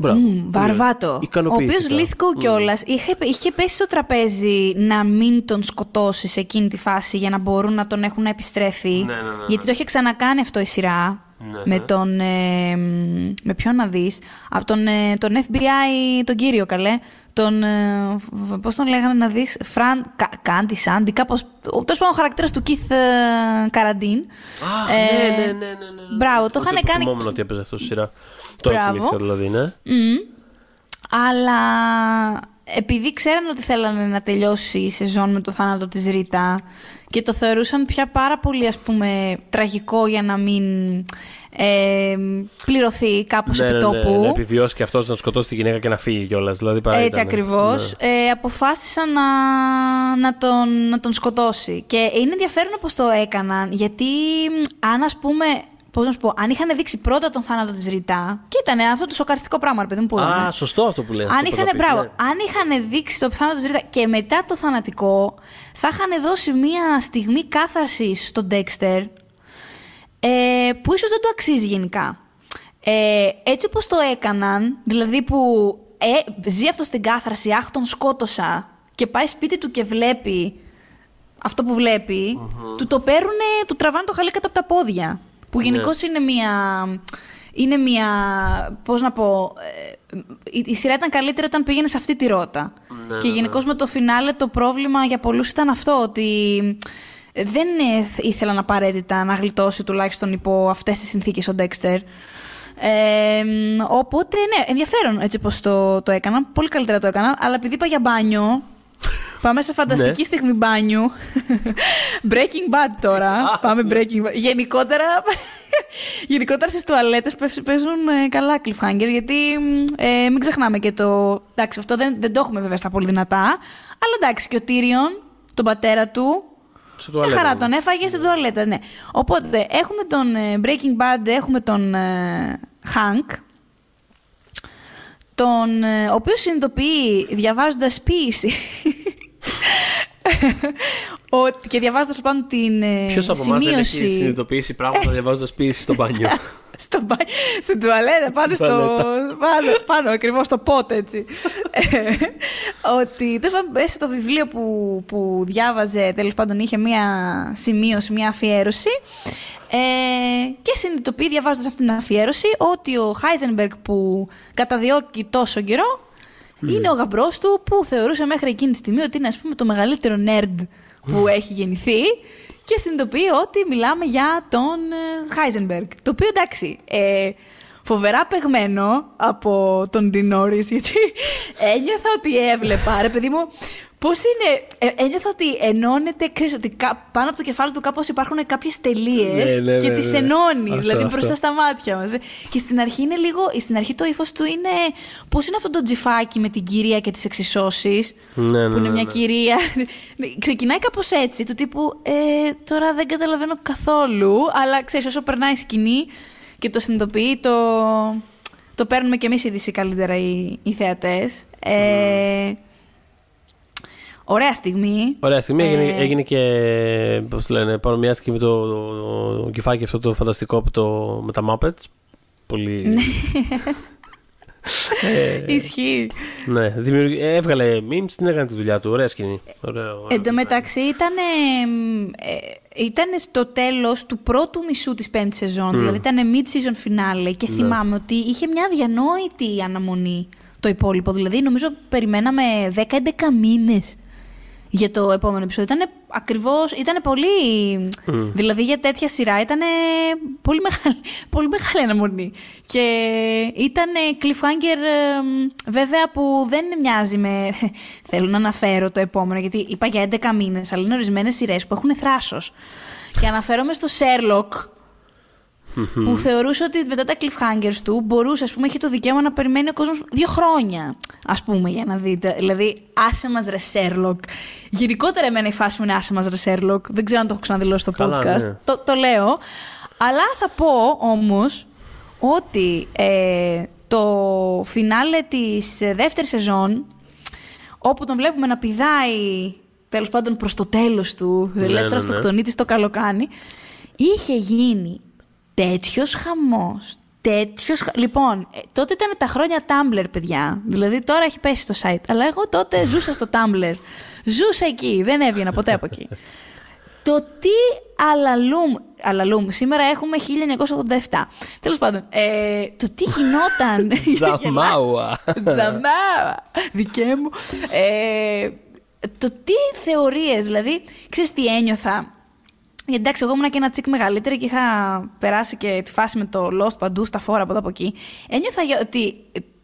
Speaker 3: Μπράβο.
Speaker 2: Μμ,
Speaker 3: πολύ ωραία.
Speaker 2: Βαρβάτο. Ο
Speaker 3: Ικανοποιήθηκα.
Speaker 2: οποίος Λίθκο
Speaker 3: Μμ.
Speaker 2: κιόλας είχε, είχε πέσει στο τραπέζι να μην τον σκοτώσεις σε εκείνη τη φάση για να μπορούν να τον έχουν να επιστρέφει.
Speaker 3: Ναι, ναι, ναι, ναι.
Speaker 2: Γιατί το είχε ξανακάνει αυτό η σειρά.
Speaker 3: Ναι,
Speaker 2: με
Speaker 3: ναι.
Speaker 2: τον. Ε, μ, με ποιον να δεις. Από τον, ε, τον FBI, τον κύριο καλέ. Τον. Ε, Πώς τον λέγανε να δεις. Φραν. Κα, Κάντι, Σάντι, κάπως. Τέλος πάντων, ο χαρακτήρας του Keith ε, Καραντίν.
Speaker 3: Αχ,
Speaker 2: Ε,
Speaker 3: ναι, ναι, ναι, ναι, ναι.
Speaker 2: μπράβο, το
Speaker 3: Ούτε
Speaker 2: είχαν
Speaker 3: που
Speaker 2: κάνει-
Speaker 3: Θυμόμουν ότι έπαιζε αυτό στη σειρά. Τώρα
Speaker 2: Μπράβο.
Speaker 3: θυμήθηκα δηλαδή, ναι.
Speaker 2: Μμμ. Αλλά επειδή ξέρανε ότι θέλανε να τελειώσει η σεζόν με το θάνατο της Ρίτα και το θεωρούσαν πια πάρα πολύ ας πούμε τραγικό για να μην ε, πληρωθεί κάπως
Speaker 3: ναι, ναι,
Speaker 2: επί
Speaker 3: ναι,
Speaker 2: τόπου.
Speaker 3: να επιβιώσει και αυτός να σκοτώσει τη γυναίκα και να φύγει κιόλας. Δηλαδή, παρά
Speaker 2: Έτσι
Speaker 3: ήταν,
Speaker 2: ακριβώς.
Speaker 3: ναι.
Speaker 2: Ε, αποφάσισαν να, να, τον, να τον σκοτώσει. Και είναι ενδιαφέρον πώς το έκαναν, γιατί μ, αν ας πούμε, πώς να σου πω, αν είχαν δείξει πρώτα τον θάνατο της Ρίτα, και ήταν αυτό το σοκαριστικό πράγμα, ρε παιδί μου, που είδαμε.
Speaker 3: Α, σωστό αυτό που λες.
Speaker 2: Αν
Speaker 3: αυτό
Speaker 2: είχαν,
Speaker 3: πρέπει να πεις,
Speaker 2: μπράβο,
Speaker 3: ναι.
Speaker 2: αν είχαν δείξει το θάνατο της Ρίτα και μετά το θανατικό, θα είχαν δώσει μία στιγμή κάθαρσης στον Dexter, ε, που ίσως δεν το αξίζει γενικά. Ε, έτσι όπως το έκαναν, δηλαδή που ε, ζει αυτός στην κάθαρση, αχ τον σκότωσα και πάει σπίτι του και βλέπει αυτό που βλεπει του το παίρνουνε, του τραβάνε το χαλί κάτω από τα πόδια. Που γενικώς είναι μία. Είναι μία. Πώς να πω. ε, η, η σειρά ήταν καλύτερη όταν πήγαινε σε αυτή τη ρότα. και γενικώς με το φινάλε το πρόβλημα για πολλούς ήταν αυτό, ότι δεν ε, θ- ήθελαν απαραίτητα να γλιτώσει τουλάχιστον υπό αυτές τις συνθήκες ο Ντέξτερ. Ε, μ, οπότε, ναι, ενδιαφέρον έτσι πως το, το έκαναν. Πολύ καλύτερα το έκαναν. Αλλά επειδή είπα για μπάνιο, πάμε σε φανταστική
Speaker 3: Ναι.
Speaker 2: στιγμή μπάνιου. breaking Bad τώρα. πάμε Breaking Bad. Γενικότερα, γενικότερα στις τουαλέτες παίζ- παίζουν ε, καλά cliffhanger, γιατί μ, ε, μην ξεχνάμε και το... Εντάξει, αυτό δεν, δεν το έχουμε βέβαια στα πολύ δυνατά. Αλλά εντάξει, και ο Tyrion, τον πατέρα του,
Speaker 3: Στο
Speaker 2: Μια
Speaker 3: τουαλέτα.
Speaker 2: χαρά τον έφαγε στην τουαλέτα, ναι. Οπότε έχουμε τον ε, Breaking Bad, έχουμε τον ε, Hank, τον, ε, ο οποίος συνειδητοποιεί διαβάζοντας ποίηση ότι, και διαβάζοντας πάνω την ε,
Speaker 3: Ποιος από εμάς δεν έχει
Speaker 2: σημείωση
Speaker 3: συνειδητοποιήσει πράγματα διαβάζοντας ποιήση στο μπάνιο;
Speaker 2: στο, μπα- στην τουαλέτα, πάνω στο.
Speaker 3: Τουαλέτα.
Speaker 2: πάνω, πάνω ακριβώς στο πότε, έτσι. Ε, ότι τέλος πάντων μέσα στο βιβλίο που, που διάβαζε, τέλος πάντων είχε μία σημείωση, μία αφιέρωση. Ε, και συνειδητοποιεί διαβάζοντας αυτή την αφιέρωση ότι ο Χάιζενμπεργκ που καταδιώκει τόσο καιρό είναι ο γαμπρός του που θεωρούσε μέχρι εκείνη τη στιγμή ότι είναι ας πούμε το μεγαλύτερο nerd που έχει γεννηθεί και συνειδητοποιεί ότι μιλάμε για τον Χάιζενμπεργκ. Το οποίο εντάξει, ε, φοβερά παιγμένο από τον Dean Norris, γιατί ένιωθα ότι έβλεπα, ρε παιδί μου, πώς είναι, ε, ένιωθα ότι ενώνεται, ξέρεις, ότι κα- πάνω από το κεφάλι του κάπως υπάρχουν κάποιες τελείες
Speaker 3: Ναι, ναι,
Speaker 2: και
Speaker 3: ναι,
Speaker 2: τις
Speaker 3: ναι.
Speaker 2: ενώνει,
Speaker 3: Αυτό,
Speaker 2: δηλαδή
Speaker 3: αυτό.
Speaker 2: μπροστά στα μάτια μας. Και στην αρχή είναι λίγο, στην αρχή το ύφος του είναι, πώς είναι αυτό το τζιφάκι με την κυρία και τις εξισώσεις,
Speaker 3: Ναι, ναι,
Speaker 2: που είναι
Speaker 3: ναι,
Speaker 2: μια
Speaker 3: ναι.
Speaker 2: κυρία. Ξεκινάει κάπως έτσι, του τύπου ε, τώρα δεν καταλαβαίνω καθόλου, αλλά ξέρεις, όσο περνάει η σκηνή και το συνειδητοποιεί, το, το παίρνουμε κι εμείς είδηση καλύτερα οι, οι θεατές. Ε, Ωραία στιγμή.
Speaker 3: Ωραία στιγμή.
Speaker 2: Ε,
Speaker 3: Έγινε, έγινε και. Πώς το λένε, παρομοιάστηκε με το, το, το κυφάκι αυτό το φανταστικό που το, με τα Muppets. Πολύ.
Speaker 2: Ναι.
Speaker 3: ε,
Speaker 2: Ισχύει.
Speaker 3: ναι, δημιουργ... ε, έβγαλε memes, την έκανε τη δουλειά του. Ωραία σκηνή. Ωραίο,
Speaker 2: Εν τω μεταξύ ήταν, ε, ήταν στο τέλος του πρώτου μισού της πέμπτης σεζόν, δηλαδή ήταν mid-season finale και θυμάμαι ότι είχε μια διανόητη αναμονή το υπόλοιπο. Δηλαδή νομίζω περιμέναμε 10-11 μήνες για το επόμενο επεισόδιο. Ήταν ακριβώς, ήταν πολύ, δηλαδή για τέτοια σειρά ήταν πολύ μεγάλη, πολύ μεγάλη αναμονή. Και ήταν cliffhanger ε, βέβαια που δεν μοιάζει με, θέλω να αναφέρω το επόμενο γιατί είπα για 11 μήνες, αλλά είναι ορισμένες σειρές που έχουν θράσος. Και αναφέρομαι στο Sherlock, που θεωρούσε ότι μετά τα cliffhangers του μπορούσε, ας πούμε, είχε το δικαίωμα να περιμένει ο κόσμος δύο χρόνια, ας πούμε, για να δείτε. Δηλαδή, άσε μας ρε Sherlock. Γενικότερα εμένα η φάση μου είναι άσε μας ρε Sherlock. Δεν ξέρω αν το έχω ξαναδηλώσει στο
Speaker 3: Καλά,
Speaker 2: podcast.
Speaker 3: ναι.
Speaker 2: Το, το λέω. Αλλά θα πω όμως ότι ε, το φινάλε της ε, δεύτερης σεζόν, όπου τον βλέπουμε να πηδάει τέλος πάντων προς το τέλος του,
Speaker 3: Ναι,
Speaker 2: δεν λες
Speaker 3: ναι,
Speaker 2: τώρα
Speaker 3: ναι.
Speaker 2: αυτοκτονίτης το καλοκάνει, είχε γίνει τέτοιος χαμός, τέτοιος... χα- Λοιπόν, ε, τότε ήταν τα χρόνια Tumblr, παιδιά. Δηλαδή τώρα έχει πέσει στο site. Αλλά εγώ τότε ζούσα στο Tumblr. Ζούσα εκεί, δεν έβγαινα ποτέ από εκεί. Το τι αλαλούμ, αλαλούμ, σήμερα έχουμε 1987. Τέλος πάντων, ε, το τι γινόταν...
Speaker 3: Ζαμάουα.
Speaker 2: Ζαμάουα. Δικέ μου. Ε, το τι θεωρίες, δηλαδή, ξέρεις τι ένιωθα; Γιατί εντάξει, εγώ ήμουν και ένα τσικ μεγαλύτερη και είχα περάσει και τη φάση με το Lost παντού στα φόρα από εδώ από εκεί. Ένιωθα για- ότι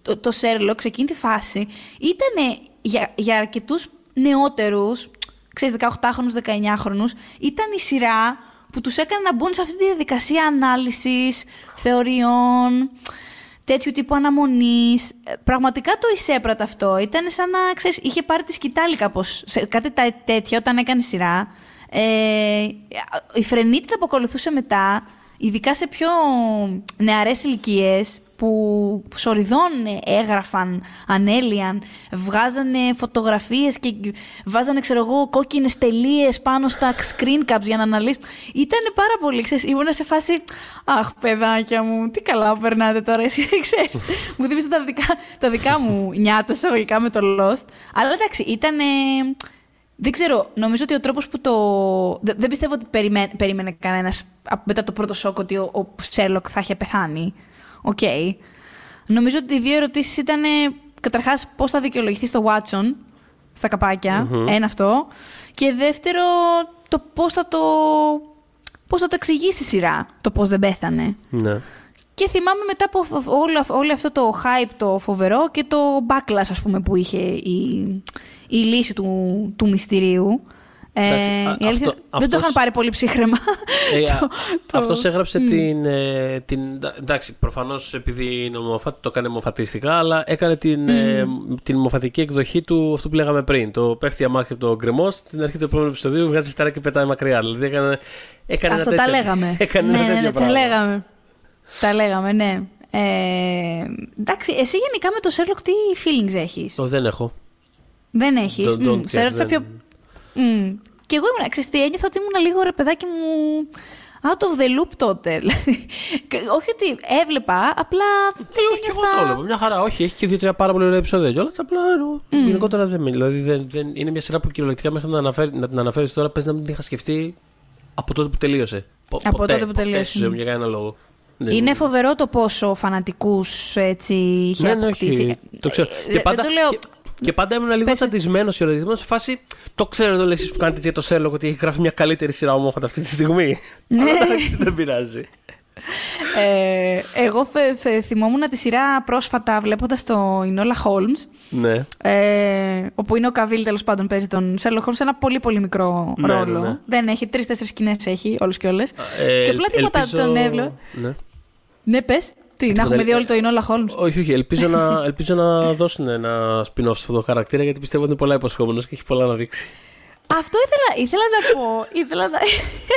Speaker 2: το, το Sherlock σε εκείνη τη φάση ήταν για, για αρκετούς νεότερους, ξέρεις 18χρονου, 19χρονου, ήταν η σειρά που τους έκανε να μπουν σε αυτή τη διαδικασία ανάλυσης, θεωριών, τέτοιου τύπου αναμονής. Ε, Πραγματικά το εισέπρατα αυτό. Ήταν σαν να, ξέρεις, είχε πάρει τη σκητάλη κάπως, σε κάτι τα- τέτοια όταν έκανε σειρά. Ε, η φρενίτιδα που ακολουθούσε μετά, ειδικά σε πιο νεαρές ηλικίες που σοριδών έγραφαν, ανέλυαν, βγάζανε φωτογραφίες και βάζανε, ξέρω εγώ, κόκκινες τελείες πάνω στα screen caps για να αναλύσουν. Ήτανε πάρα πολύ, ξέρεις, ήμουν σε φάση, αχ παιδάκια μου, τι καλά που περνάτε τώρα εσείς, ξέρεις. μου θύμισε τα δικά, τα δικά μου νιάτα εισαγωγικά με το Lost. Αλλά εντάξει, ήτανε... Δεν ξέρω, νομίζω ότι ο τρόπος που το... Δεν, δεν πιστεύω ότι περιμέ, περίμενε κανένας α- μετά το πρώτο σοκ ότι ο, ο Σέρλοκ θα είχε πεθάνει. Οκ. Νομίζω ότι οι δύο ερωτήσεις ήταν καταρχάς πώς θα δικαιολογηθεί στο Watson στα καπάκια Ένα αυτό. Και δεύτερο, το πώς θα το... Πώς θα το εξηγήσει η σειρά, το πώς δεν πέθανε.
Speaker 3: ναι.
Speaker 2: Και θυμάμαι μετά από φ- όλο, όλο αυτό το hype το φοβερό και το backlash ας πούμε που είχε η, η λύση του, του μυστηρίου. Ε,
Speaker 3: Εντάξει, α-
Speaker 2: η αλήθεια-
Speaker 3: αυτό-
Speaker 2: δεν το
Speaker 3: αυτός-
Speaker 2: είχαν πάρει πολύ ψύχρεμα.
Speaker 3: Ε,
Speaker 2: Το-
Speaker 3: α-
Speaker 2: το-
Speaker 3: αυτός έγραψε την, ε, την. Εντάξει, προφανώς επειδή είναι ομοφάτη το έκανε μοφατιστικά, αλλά έκανε την, ε, την μοφατική εκδοχή του αυτού που λέγαμε πριν. Το πέφτει αμάξι από το γκρεμός, στην αρχή του επόμενου επεισοδίου βγάζει φτάρα και πετάει μακριά. Δηλαδή έκανε, έκανε
Speaker 2: Αυτό
Speaker 3: ένα
Speaker 2: τα
Speaker 3: τέτοιο-
Speaker 2: λέγαμε.
Speaker 3: Έκανε
Speaker 2: ναι,
Speaker 3: ένα
Speaker 2: ναι,
Speaker 3: τέτοιο
Speaker 2: ναι, τα
Speaker 3: πράγμα.
Speaker 2: λέγαμε. Τα λέγαμε, ναι. Ε, εντάξει, εσύ γενικά με το Sherlock τι feelings έχεις;
Speaker 3: Το δεν έχω.
Speaker 2: Δεν έχεις.
Speaker 3: Don't- don't
Speaker 2: Μμ,
Speaker 3: care,
Speaker 2: σε ρώτησα
Speaker 3: δεν-
Speaker 2: πιο... Μμ. Και εγώ ήμουν, ξέρεις τι, ένιωθα ότι ήμουν λίγο ρε παιδάκι μου out of the loop τότε. Δηλαδή, και όχι ότι έβλεπα, απλά
Speaker 3: Ε, όχι, και εγώ το
Speaker 2: ένιωθα...
Speaker 3: έβλεπα. Μια χαρά. Όχι, έχει και δύο-τρία πάρα πολύ ωραία επεισόδια κιόλα. Απλά εννοώ, γενικότερα δεν με. Δηλαδή δεν, δεν, είναι μια σειρά που κυριολεκτικά μέχρι να, αναφέρει, να την αναφέρεις τώρα πες να μην την είχα σκεφτεί από τότε που τελείωσε. Πο-
Speaker 2: Από
Speaker 3: ποτέ,
Speaker 2: τότε που
Speaker 3: ποτέ
Speaker 2: τελείωσε.
Speaker 3: στη ζωή μου για κανένα λόγο. Δεν-
Speaker 2: Είναι φοβερό το πόσο φανατικούς έτσι είχε
Speaker 3: Ναι, ναι,
Speaker 2: αποκτήσει.
Speaker 3: όχι, το ξέρω.
Speaker 2: Ε,
Speaker 3: και,
Speaker 2: δεν
Speaker 3: πάντα,
Speaker 2: το λέω...
Speaker 3: και, και πάντα ήμουν λίγο
Speaker 2: Πες.
Speaker 3: τσαντισμένο και ερωτημένο σε φάση. Το ξέρετε όλοι εσεί που κάνετε για το Σέρλοκ ότι έχει γράφει μια καλύτερη σειρά ομόφατα αυτή τη στιγμή.
Speaker 2: Ναι.
Speaker 3: Αλλά εντάξει, δεν πειράζει.
Speaker 2: Ε, εγώ θε, θε- θυμόμουν τη σειρά πρόσφατα βλέποντας το Ινόλα Holmes
Speaker 3: Ναι.
Speaker 2: ε, όπου είναι ο Καβίλ τέλος πάντων παίζει τον Sherlock Holmes σε ένα πολύ πολύ μικρό
Speaker 3: Ναι, ναι,
Speaker 2: ρόλο.
Speaker 3: ναι.
Speaker 2: Δεν έχει τρει-τέσσερι σκηνές έχει όλες και όλες.
Speaker 3: Ε,
Speaker 2: και απλά τίποτα
Speaker 3: ελπίζω-
Speaker 2: τον έβλεπα.
Speaker 3: Ναι.
Speaker 2: Ναι, πες. Τι, να έχουμε
Speaker 3: δεν-
Speaker 2: δει όλο το Ινόλα Holmes;
Speaker 3: Όχι, όχι. Ελπίζω να, ελπίζω να δώσουν ένα spin-off σε αυτό το χαρακτήρα γιατί πιστεύω ότι είναι πολλά υποσχόμενος και έχει πολλά να δείξει.
Speaker 2: Αυτό ήθελα, ήθελα να πω. Ήθελα να...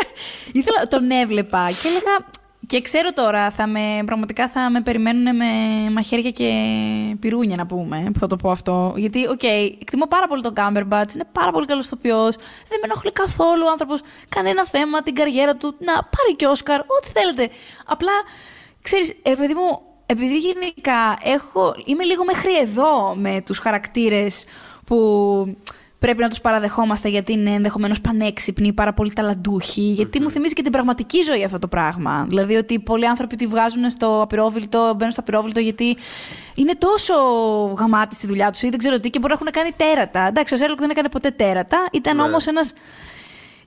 Speaker 2: ήθελα, τον έβλεπα και έλεγα. Και ξέρω τώρα, θα με, πραγματικά θα με περιμένουν με μαχαίρια και πιρούνια να πούμε, που θα το πω αυτό. Γιατί, οκ, εκτιμώ πάρα πολύ τον Cumberbatch, είναι πάρα πολύ καλός ηθοποιός. Δεν με ενοχλεί καθόλου ο άνθρωπος, κανένα θέμα, την καριέρα του. Να πάρει και Όσκαρ, ό,τι θέλετε. Απλά, ξέρεις, ε, παιδί μου, επειδή γενικά έχω, είμαι λίγο μέχρι εδώ με τους χαρακτήρες που πρέπει να τους παραδεχόμαστε γιατί είναι ενδεχομένως πανέξυπνοι, πάρα πολύ ταλαντούχοι, γιατί μου θυμίζει και την πραγματική ζωή αυτό το πράγμα. Δηλαδή ότι πολλοί άνθρωποι τη βγάζουν στο απειρόβιλτο, μπαίνουν στο απειρόβιλτο γιατί είναι τόσο γαμάτι στη δουλειά τους ή δεν ξέρω τι και μπορεί να έχουν κάνει τέρατα. Εντάξει, ο Σέρλοκ δεν έκανε ποτέ τέρατα, ήταν
Speaker 3: Ναι.
Speaker 2: όμως ένας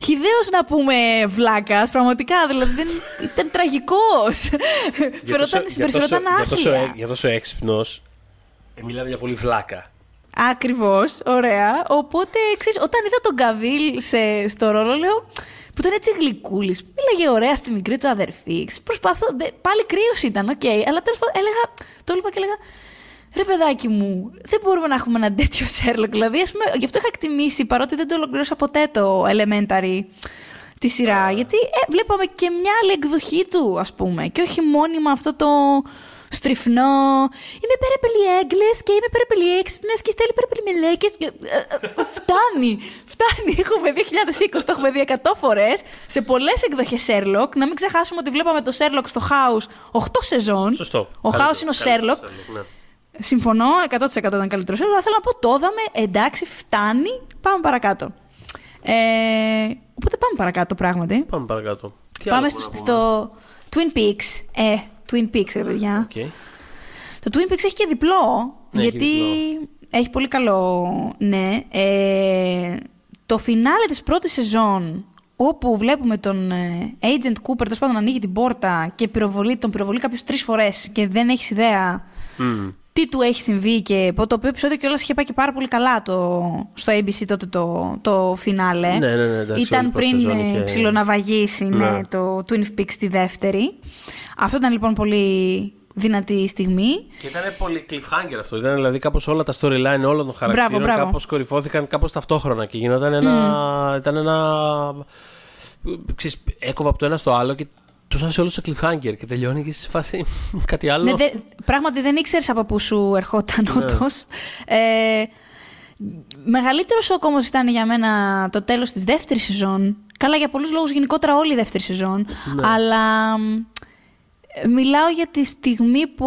Speaker 2: Χιδαίος να πούμε βλάκας, πραγματικά. Δηλαδή δεν, ήταν τραγικός. Φερόταν, συμπεριφερόταν
Speaker 3: για τόσο,
Speaker 2: άθλια.
Speaker 3: για τόσο έξυπνος. μιλάμε για πολύ βλάκα.
Speaker 2: Ακριβώς, ωραία. Οπότε, ξέρεις, όταν είδα τον Καβίλ σε, στο ρόλο, λέω. που ήταν έτσι γλυκούλης. Μίλαγε ωραία στη μικρή του αδερφή. Ξέρεις, Προσπαθώ. δε- πάλι κρύος ήταν, οκ. αλλά τέλος πάντων έλεγα. Το έλεγα και έλεγα. Ρε παιδάκι μου, δεν μπορούμε να έχουμε ένα τέτοιο Sherlock. Δηλαδή, ας πούμε, γι' αυτό είχα εκτιμήσει, παρότι δεν το ολοκλήρωσα ποτέ το Elementary τη σειρά. Γιατί ε, βλέπαμε και μια άλλη εκδοχή του, ας πούμε. Και όχι μόνιμα αυτό το στριφνό. Είμαι πάρα πολύ έγκλες και είμαι πάρα πολύ έξυπνες και στέλνει πάρα πολύ μελέκες. Και, ε, ε, φτάνει, φτάνει. Έχουμε 2020, το έχουμε δει 100 φορές σε πολλές εκδοχές Sherlock. Να μην ξεχάσουμε ότι βλέπαμε το Sherlock στο House 8 σεζόν.
Speaker 3: Σωστό.
Speaker 2: Ο House είναι ο Sherlock.
Speaker 3: Ναι.
Speaker 2: Συμφωνώ, 100% ήταν καλύτερος Sherlock. Αλλά θέλω να πω, το είδαμε, εντάξει, φτάνει, πάμε παρακάτω. Ε, οπότε πάμε παρακάτω, πράγματι.
Speaker 3: Πάμε παρακάτω. Τι
Speaker 2: πάμε
Speaker 3: άλλο
Speaker 2: στο,
Speaker 3: μπορούμε να
Speaker 2: στο Twin Peaks. Ε, Twin Peaks, ρε παιδιά.
Speaker 3: πούμε; Οκ.
Speaker 2: Το Twin Peaks έχει και διπλό,
Speaker 3: Ναι, έχει
Speaker 2: γιατί
Speaker 3: διπλό.
Speaker 2: έχει πολύ καλό, ναι. Ε, το φινάλε της πρώτης σεζόν, όπου βλέπουμε τον ε, Agent Cooper, τέλος πάντων, να ανοίγει την πόρτα και πυροβολεί, τον πυροβολεί κάποιος τρεις φορές και δεν έχεις ιδέα
Speaker 3: Μμμ.
Speaker 2: Τι του έχει συμβεί και το οποίο επεισόδιο κιόλας είχε πάει και πάρα πολύ καλά το, στο ABC τότε το, το φινάλε.
Speaker 3: Ναι, ναι, ναι, εντάξει, όλη
Speaker 2: Ήταν
Speaker 3: η πρώτη
Speaker 2: πριν
Speaker 3: σεζόν
Speaker 2: ε,
Speaker 3: είχε-
Speaker 2: ψιλοναυαγήσει ναι,
Speaker 3: Ναι.
Speaker 2: το Twin Peaks τη δεύτερη. Αυτό ήταν λοιπόν πολύ δυνατή στιγμή.
Speaker 3: Και ήταν πολύ cliffhanger αυτό. Ήταν δηλαδή κάπως όλα τα storyline όλων των χαρακτήρων
Speaker 2: μπράβο.
Speaker 3: κάπως κορυφώθηκαν κάπως ταυτόχρονα και γινόταν ένα. Ήταν ένα. Ξέρεις, έκοβα από το ένα στο άλλο και του άφησε όλου σε cliffhanger και τελειώνει και σε φάση κάτι άλλο.
Speaker 2: Ναι, δε, πράγματι δεν ήξερες από πού σου ερχόταν
Speaker 3: Ναι.
Speaker 2: όντως. Ε, μεγαλύτερος σοκ όμως ήταν για μένα το τέλος της δεύτερης σεζόν. Καλά, για πολλούς λόγους γενικότερα όλη η δεύτερη σεζόν.
Speaker 3: Ναι.
Speaker 2: Αλλά μ, ε, μιλάω για τη στιγμή που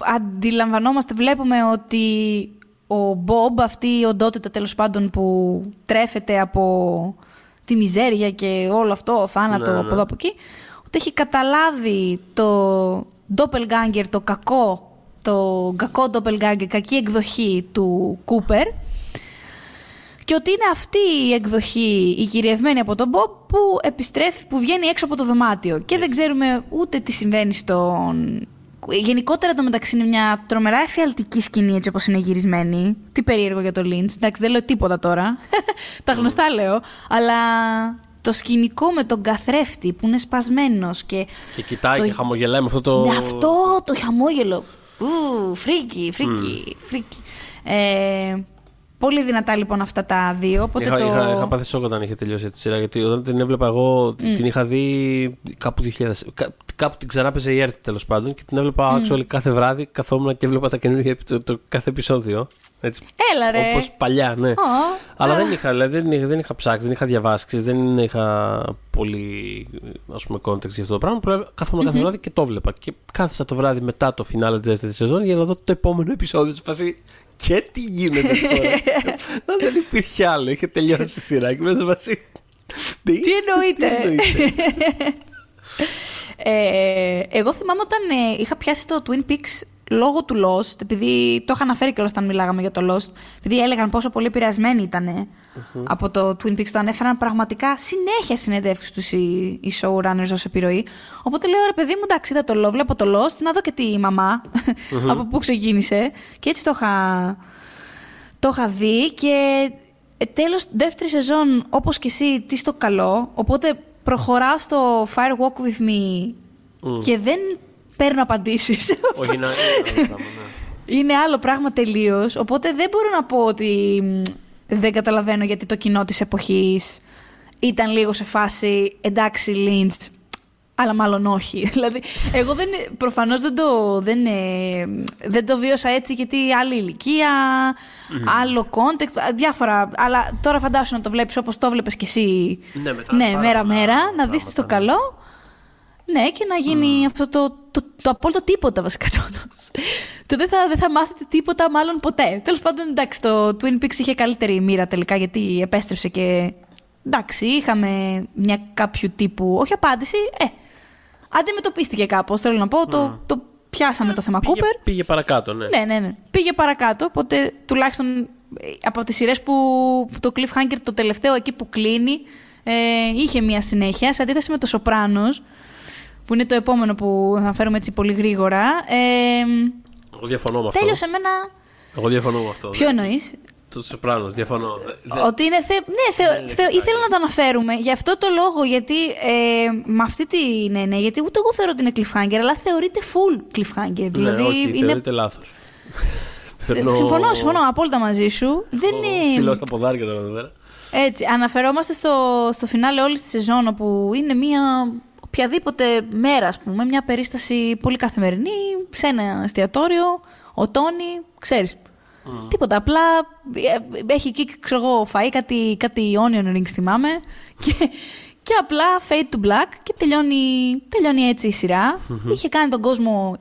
Speaker 2: αντιλαμβανόμαστε, βλέπουμε ότι ο Μπομπ, αυτή η οντότητα τέλος πάντων που τρέφεται από τη μιζέρια και όλο αυτό, ο θάνατο
Speaker 3: Ναι, ναι.
Speaker 2: από εδώ από εκεί, ότι έχει καταλάβει το doppelganger, το κακό, το κακό doppelganger, κακή εκδοχή του Κούπερ και ότι είναι αυτή η εκδοχή, η κυριευμένη από τον Μπομπ, που επιστρέφει, που βγαίνει έξω από το δωμάτιο. Και δεν ξέρουμε ούτε τι συμβαίνει στον Γενικότερα το μεταξύ είναι μια τρομερά εφιαλτική σκηνή έτσι όπως είναι γυρισμένη. Τι περίεργο για το Lynch. Εντάξει, δεν λέω τίποτα τώρα. Τα γνωστά λέω. Αλλά το σκηνικό με τον καθρέφτη που είναι σπασμένος και...
Speaker 3: Και κοιτάει
Speaker 2: το...
Speaker 3: και χαμογελάει με αυτό το...
Speaker 2: Ναι, αυτό το χαμόγελο. Ου, φρίκη, φρίκη, φρίκη. Ε, Πολύ δυνατά λοιπόν αυτά τα δύο. Οπότε
Speaker 3: είχα,
Speaker 2: το...
Speaker 3: είχα, είχα πάθει σόκ όταν είχε τελειώσει τη σειρά. Γιατί όταν την έβλεπα εγώ, mm. την είχα δει κάπου 2000. Κά, κάπου την ξανά παίζε η έρτη τέλος πάντων και την έβλεπα mm. actually κάθε βράδυ. Καθόμουν και έβλεπα τα καινούργια το, το, κάθε επεισόδιο. Έτσι,
Speaker 2: Έλα ρε.
Speaker 3: Όπως παλιά, ναι.
Speaker 2: Oh.
Speaker 3: Αλλά δεν είχα, δηλαδή, δεν, είχα, δεν είχα ψάξει, δεν είχα διαβάσει, δεν είχα πολύ ας πούμε, context για αυτό το πράγμα. Καθόμουν mm-hmm. κάθε βράδυ και το έβλεπα. Και κάθισα το βράδυ μετά το φινάλε της δεύτερης σεζόν για να δω το επόμενο επεισόδιο. Φάση, και τι γίνεται τώρα; δεν υπήρχε άλλο. Είχε τελειώσει η σειρά και μέσα μαζί.
Speaker 2: Τι, τι εννοείται. ε, εγώ θυμάμαι όταν ε, είχα πιάσει το Twin Peaks λόγω του Lost, επειδή το είχα αναφέρει και όταν μιλάγαμε για το Lost, επειδή έλεγαν πόσο πολύ επηρεασμένοι ήταν από το Twin Peaks, το ανέφεραν πραγματικά συνέχεια συνέντευξη τους οι, οι showrunners ως επιρροή. Οπότε λέω ρε παιδί μου, εντάξει, είδα το Lost, βλέπω το Lost, να δω και τη μαμά από πού ξεκίνησε. Και έτσι το είχα, το είχα δει και ε, τέλος δεύτερη σεζόν, όπως και εσύ, τι στο καλό, οπότε προχωράω στο Fire Walk With Me και δεν παίρνω απαντήσεις.
Speaker 3: Όχι, είναι άλλο πράγμα. Ναι.
Speaker 2: Είναι άλλο πράγμα τελείως. Οπότε δεν μπορώ να πω ότι δεν καταλαβαίνω γιατί το κοινό της εποχής ήταν λίγο σε φάση εντάξει, Λίντ, αλλά μάλλον όχι. δηλαδή, εγώ δεν, προφανώς δεν το, δεν, δεν το βίωσα έτσι γιατί άλλη ηλικία, άλλο context, διάφορα. Αλλά τώρα φαντάσου να το βλέπεις όπως το βλέπεις κι εσύ.
Speaker 3: Ναι,
Speaker 2: ναι μέρα-μέρα, να δεις το καλό. Ναι, και να γίνει αυτό το, το, το, απόλυτο τίποτα βασικά. Το, το δεν, θα, δεν θα μάθετε τίποτα μάλλον ποτέ. Τέλος πάντων, εντάξει, το Twin Peaks είχε καλύτερη μοίρα τελικά γιατί επέστρεψε και. Εντάξει, είχαμε μια κάποιου τύπου. Όχι απάντηση, ε. Αντιμετωπίστηκε κάπως. Θέλω να πω, το, το πιάσαμε το θέμα
Speaker 3: πήγε,
Speaker 2: Cooper.
Speaker 3: Πήγε παρακάτω, ναι.
Speaker 2: Ναι, ναι, ναι. Πήγε παρακάτω. Οπότε τουλάχιστον ε, από τις σειρές που το Cliffhanger το τελευταίο εκεί που κλείνει ε, είχε μια συνέχεια. Σε αντίθεση με το Σοπράνος που είναι το επόμενο που θα φέρουμε έτσι πολύ γρήγορα. Ε,
Speaker 3: Εγώ διαφωνώ με αυτό.
Speaker 2: Τέλειωσε εμένα.
Speaker 3: Εγώ διαφωνώ με αυτό.
Speaker 2: Ποιο εννοείς;
Speaker 3: Το Σοπράνο, διαφωνώ.
Speaker 2: Ότι είναι. Θε... Ναι, θε... θε... ήθελα να το αναφέρουμε. Γι' αυτό το λόγο, γιατί ε, με αυτή την έννοια, γιατί ούτε εγώ θεωρώ ότι είναι cliffhanger, αλλά θεωρείται full cliffhanger.
Speaker 3: Ναι,
Speaker 2: δηλαδή
Speaker 3: όχι,
Speaker 2: είναι...
Speaker 3: θεωρείται λάθος.
Speaker 2: Συμφωνώ, συμφωνώ απόλυτα μαζί σου. Δεν είναι.
Speaker 3: Στείλω στα ποδάρια τώρα εδώ πέρα.
Speaker 2: Έτσι, αναφερόμαστε στο, στο φινάλε όλη τη σεζόν, όπου είναι μία οποιαδήποτε μέρα, ας πούμε, μια περίσταση πολύ καθημερινή, σε ένα εστιατόριο, ο Τόνι, ξέρεις. Τίποτα, απλά ε, έχει εκεί, ξέρω εγώ, φαΐ κάτι, κάτι onion rings, θυμάμαι, και, και απλά fade to black και τελειώνει, τελειώνει έτσι η σειρα Είχε κάνει τον κόσμο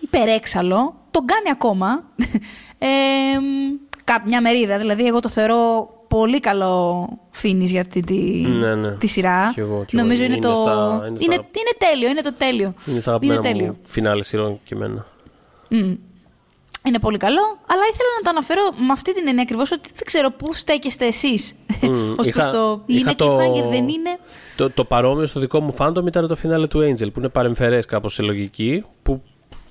Speaker 2: υπερέξαλλο, τον κάνει ακόμα. Ε, μια μερίδα, δηλαδή εγώ το θεωρώ πολύ καλό φίνις για αυτή τη,
Speaker 3: ναι, ναι.
Speaker 2: τη σειρά.
Speaker 3: Και εγώ, και
Speaker 2: Νομίζω
Speaker 3: εγώ.
Speaker 2: είναι,
Speaker 3: είναι,
Speaker 2: το.
Speaker 3: στα, είναι,
Speaker 2: είναι,
Speaker 3: στα...
Speaker 2: είναι τέλειο, είναι το τέλειο.
Speaker 3: Είναι στα αγαπημένα μου φινάλες σειρών και εμένα.
Speaker 2: Mm. Είναι πολύ καλό, αλλά ήθελα να το αναφέρω με αυτή την έννοια ακριβώς ότι δεν ξέρω πού στέκεστε εσείς. Mm. Ω προς το. Είναι
Speaker 3: το...
Speaker 2: cliffhanger, δεν είναι.
Speaker 3: Το, το παρόμοιο στο δικό μου fandom ήταν το φινάλε του Angel, που είναι παρεμφερές κάπως σε λογική, που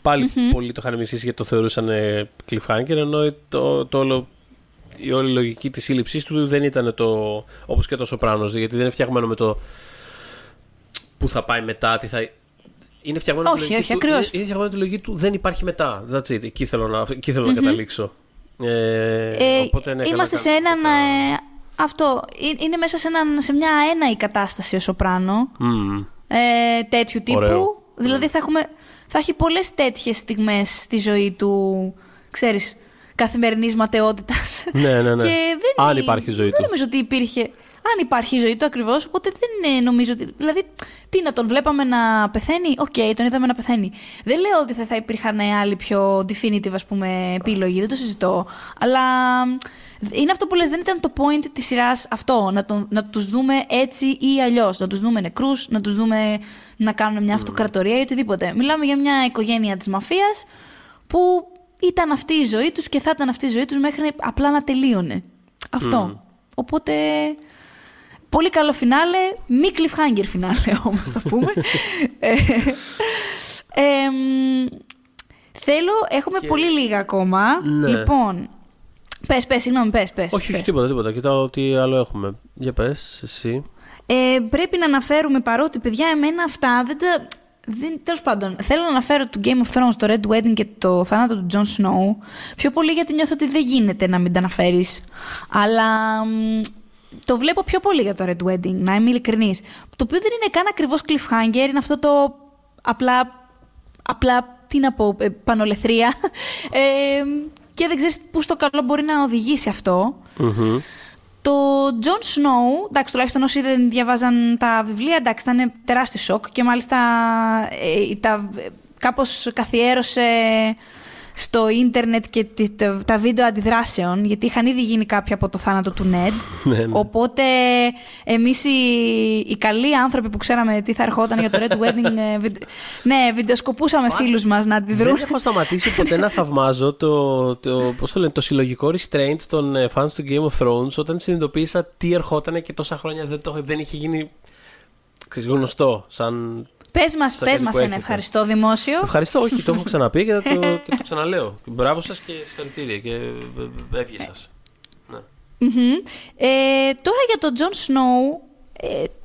Speaker 3: πάλι mm-hmm. πολλοί το είχαν μισήσει γιατί το θεωρούσαν cliffhanger, ενώ το, το όλο η όλη λογική της σύλληψής του δεν ήταν το. όπως και το Σοπράνο. Γιατί δεν είναι φτιαγμένο με το. που θα πάει μετά, τι θα. Είναι φτιαγμένο
Speaker 2: όχι, όχι,
Speaker 3: του, είναι, είναι φτιαγμένο τη λογική του δεν υπάρχει μετά. That's it. Εκεί θέλω να, εκεί θέλω mm-hmm. να καταλήξω. Ε,
Speaker 2: ε, οπότε, ναι, είμαστε σε έναν. Ε, αυτό. Είναι μέσα σε, έναν, σε μια έναη κατάσταση ο Σοπράνο.
Speaker 3: Mm.
Speaker 2: Ε, τέτοιου τύπου.
Speaker 3: Ωραίο.
Speaker 2: Δηλαδή θα, έχουμε, θα έχει πολλές τέτοιες στιγμές στη ζωή του, ξέρεις, καθημερινής ματαιότητας.
Speaker 3: Ναι, ναι, ναι.
Speaker 2: Και δεν,
Speaker 3: Αν υπάρχει ζωή
Speaker 2: δεν
Speaker 3: του.
Speaker 2: Δεν νομίζω ότι υπήρχε. Αν υπάρχει η ζωή του ακριβώς, οπότε δεν ε, νομίζω ότι. Δηλαδή, τι να τον βλέπαμε να πεθαίνει; Οκ, okay, τον είδαμε να πεθαίνει. Δεν λέω ότι θα, θα υπήρχαν άλλοι πιο definitive ας πούμε, επίλογοι, δεν το συζητώ. Αλλά είναι αυτό που λες, δεν ήταν το point της σειράς αυτό, να, τον, να τους δούμε έτσι ή αλλιώς, να τους δούμε νεκρούς, να τους δούμε να κάνουν μια αυτοκρατορία ή οτιδήποτε. Μιλάμε για μια οικογένεια της μαφίας που ήταν αυτή η ζωή τους και θα ήταν αυτή η ζωή τους μέχρι απλά να τελείωνε. Αυτό. Οπότε, πολύ καλό φινάλε, μη cliffhanger φινάλε όμως θα πούμε. ε, ε, Θέλω, έχουμε πολύ λίγα ακόμα.
Speaker 3: Ναι.
Speaker 2: Λοιπόν, πες, πες, συγγνώμη, πες, πες.
Speaker 3: Όχι, όχι,
Speaker 2: πες.
Speaker 3: τίποτα, τίποτα. Κοιτάω τι άλλο έχουμε. Για πες, εσύ.
Speaker 2: Ε, πρέπει να αναφέρουμε παρότι, παιδιά, εμένα αυτά δεν τα... Δεν, τέλος πάντων, θέλω να αναφέρω του Game of Thrones, το Red Wedding και το θάνατο του Jon Snow. Πιο πολύ γιατί νιώθω ότι δεν γίνεται να μην τα αναφέρεις. Αλλά μ, το βλέπω πιο πολύ για το Red Wedding, να είμαι ειλικρινής. Το οποίο δεν είναι καν ακριβώς cliffhanger, είναι αυτό το απλά. απλά τι να πω, ε, πανολεθρία. Ε, και δεν ξέρεις πού στο καλό μπορεί να οδηγήσει αυτό.
Speaker 3: Μμμ.
Speaker 2: Το Jon Snow, εντάξει, τουλάχιστον όσοι δεν διαβάζαν τα βιβλία, εντάξει, ήταν τεράστιο σοκ και μάλιστα ε, τα, κάπως καθιέρωσε στο ίντερνετ και τη- τα, τα βίντεο αντιδράσεων, γιατί είχαν ήδη γίνει κάποια από το θάνατο του Ned.
Speaker 3: Ναι, ναι.
Speaker 2: Οπότε εμείς οι, οι καλοί άνθρωποι που ξέραμε τι θα ερχόταν για το Red Wedding, ε, βιντε- ναι, βιντεοσκοπούσαμε φίλους μας να αντιδρούν.
Speaker 3: Δεν έχω σταματήσει ποτέ να θαυμάζω το, το, πώς το, λένε, το συλλογικό restraint των ε, fans του Game of Thrones όταν συνειδητοποίησα τι ερχόταν και τόσα χρόνια δεν, το, δεν είχε γίνει ξέρεις, γνωστό. Σαν...
Speaker 2: Πες μας,
Speaker 3: Στα
Speaker 2: πες
Speaker 3: κάτι
Speaker 2: μας
Speaker 3: που
Speaker 2: ένα
Speaker 3: έχετε.
Speaker 2: ευχαριστώ δημόσιο.
Speaker 3: Ευχαριστώ, όχι, το έχω ξαναπεί και, θα το, και το ξαναλέω. Μπράβο σας και συγχαρητήρια και έβγε σας. Ναι.
Speaker 2: Μμμ. Ε, τώρα για τον Τζον Σνόου, ε,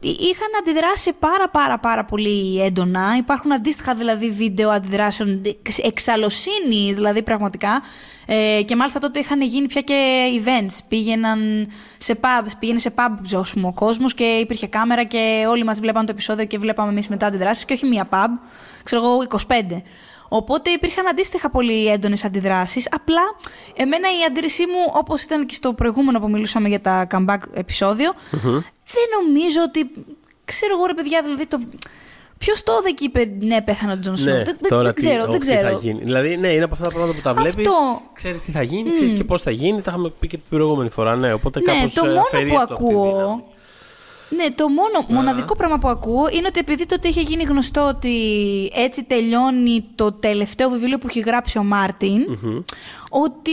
Speaker 2: είχαν αντιδράσει πάρα πάρα πάρα πολύ έντονα. Υπάρχουν αντίστοιχα δηλαδή βίντεο αντιδράσεων εξ- εξαλλοσύνης δηλαδή πραγματικά. Ε, και μάλιστα τότε είχαν γίνει πια και events. Πήγαιναν σε pubs, πήγαινε σε pubs ο κόσμος και υπήρχε κάμερα και όλοι μας βλέπαν το επεισόδιο και βλέπαμε εμείς μετά αντιδράσεις και όχι μία pub, ξέρω εγώ 25. Οπότε υπήρχαν αντίστοιχα πολύ έντονες αντιδράσεις. Απλά εμένα η αντίρρησή μου, όπως ήταν και στο προηγούμενο που μιλούσαμε για τα comeback επεισόδιο, δεν νομίζω ότι. Ξέρω εγώ ρε παιδιά, δηλαδή το. Ποιος το είδε και είπε ναι, πέθανε ο Τζον Σνόου.
Speaker 3: Ναι,
Speaker 2: δεν, δεν-
Speaker 3: τώρα
Speaker 2: δεν
Speaker 3: τι-
Speaker 2: ξέρω,
Speaker 3: όχι,
Speaker 2: δεν
Speaker 3: τι θα
Speaker 2: ξέρω.
Speaker 3: γίνει. Δηλαδή, ναι, είναι από αυτά τα πράγματα που τα βλέπεις.
Speaker 2: Αυτό.
Speaker 3: Ξέρεις τι θα γίνει, ξέρεις και πώς θα γίνει. Τα είχαμε πει και την προηγούμενη φορά. Ναι, οπότε
Speaker 2: Ναι,
Speaker 3: κάπως,
Speaker 2: το
Speaker 3: ε,
Speaker 2: μόνο
Speaker 3: αφαιρεί
Speaker 2: που
Speaker 3: αυτό από τη δύναμη.
Speaker 2: ακούω. Ναι, το μόνο, μοναδικό πράγμα που ακούω είναι ότι επειδή τότε είχε γίνει γνωστό ότι έτσι τελειώνει το τελευταίο βιβλίο που έχει γράψει ο Μάρτιν ότι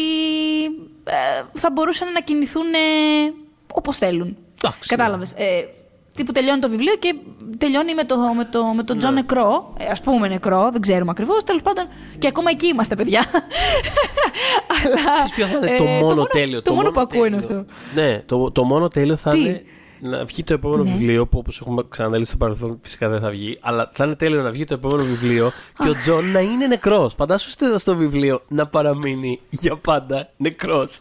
Speaker 2: ε, θα μπορούσαν να κινηθούν ε, όπως θέλουν.
Speaker 3: Εντάξει,
Speaker 2: Κατάλαβες. Ε, τύπου τελειώνει το βιβλίο και τελειώνει με, το, με, το, με τον Τζον νεκρό. Ε, ας πούμε νεκρό, δεν ξέρουμε ακριβώς. Τέλος πάντων, και ακόμα εκεί είμαστε, παιδιά. Αλλά,
Speaker 3: Ξέρεις ποιο θα είναι
Speaker 2: ε,
Speaker 3: το μόνο τέλειο.
Speaker 2: Το, μόνο που ακούω είναι
Speaker 3: τέλειο.
Speaker 2: αυτό.
Speaker 3: Ναι, το, το μόνο τέλειο θα
Speaker 2: Τι;
Speaker 3: είναι να βγει το επόμενο
Speaker 2: Ναι.
Speaker 3: βιβλίο που όπως έχουμε αναλύσει στο παρελθόν φυσικά δεν θα βγει. Αλλά θα είναι τέλειο να βγει το επόμενο βιβλίο και ο Τζον να είναι νεκρός. Φαντάσου στο, στο βιβλίο να παραμείνει για πάντα νεκρός.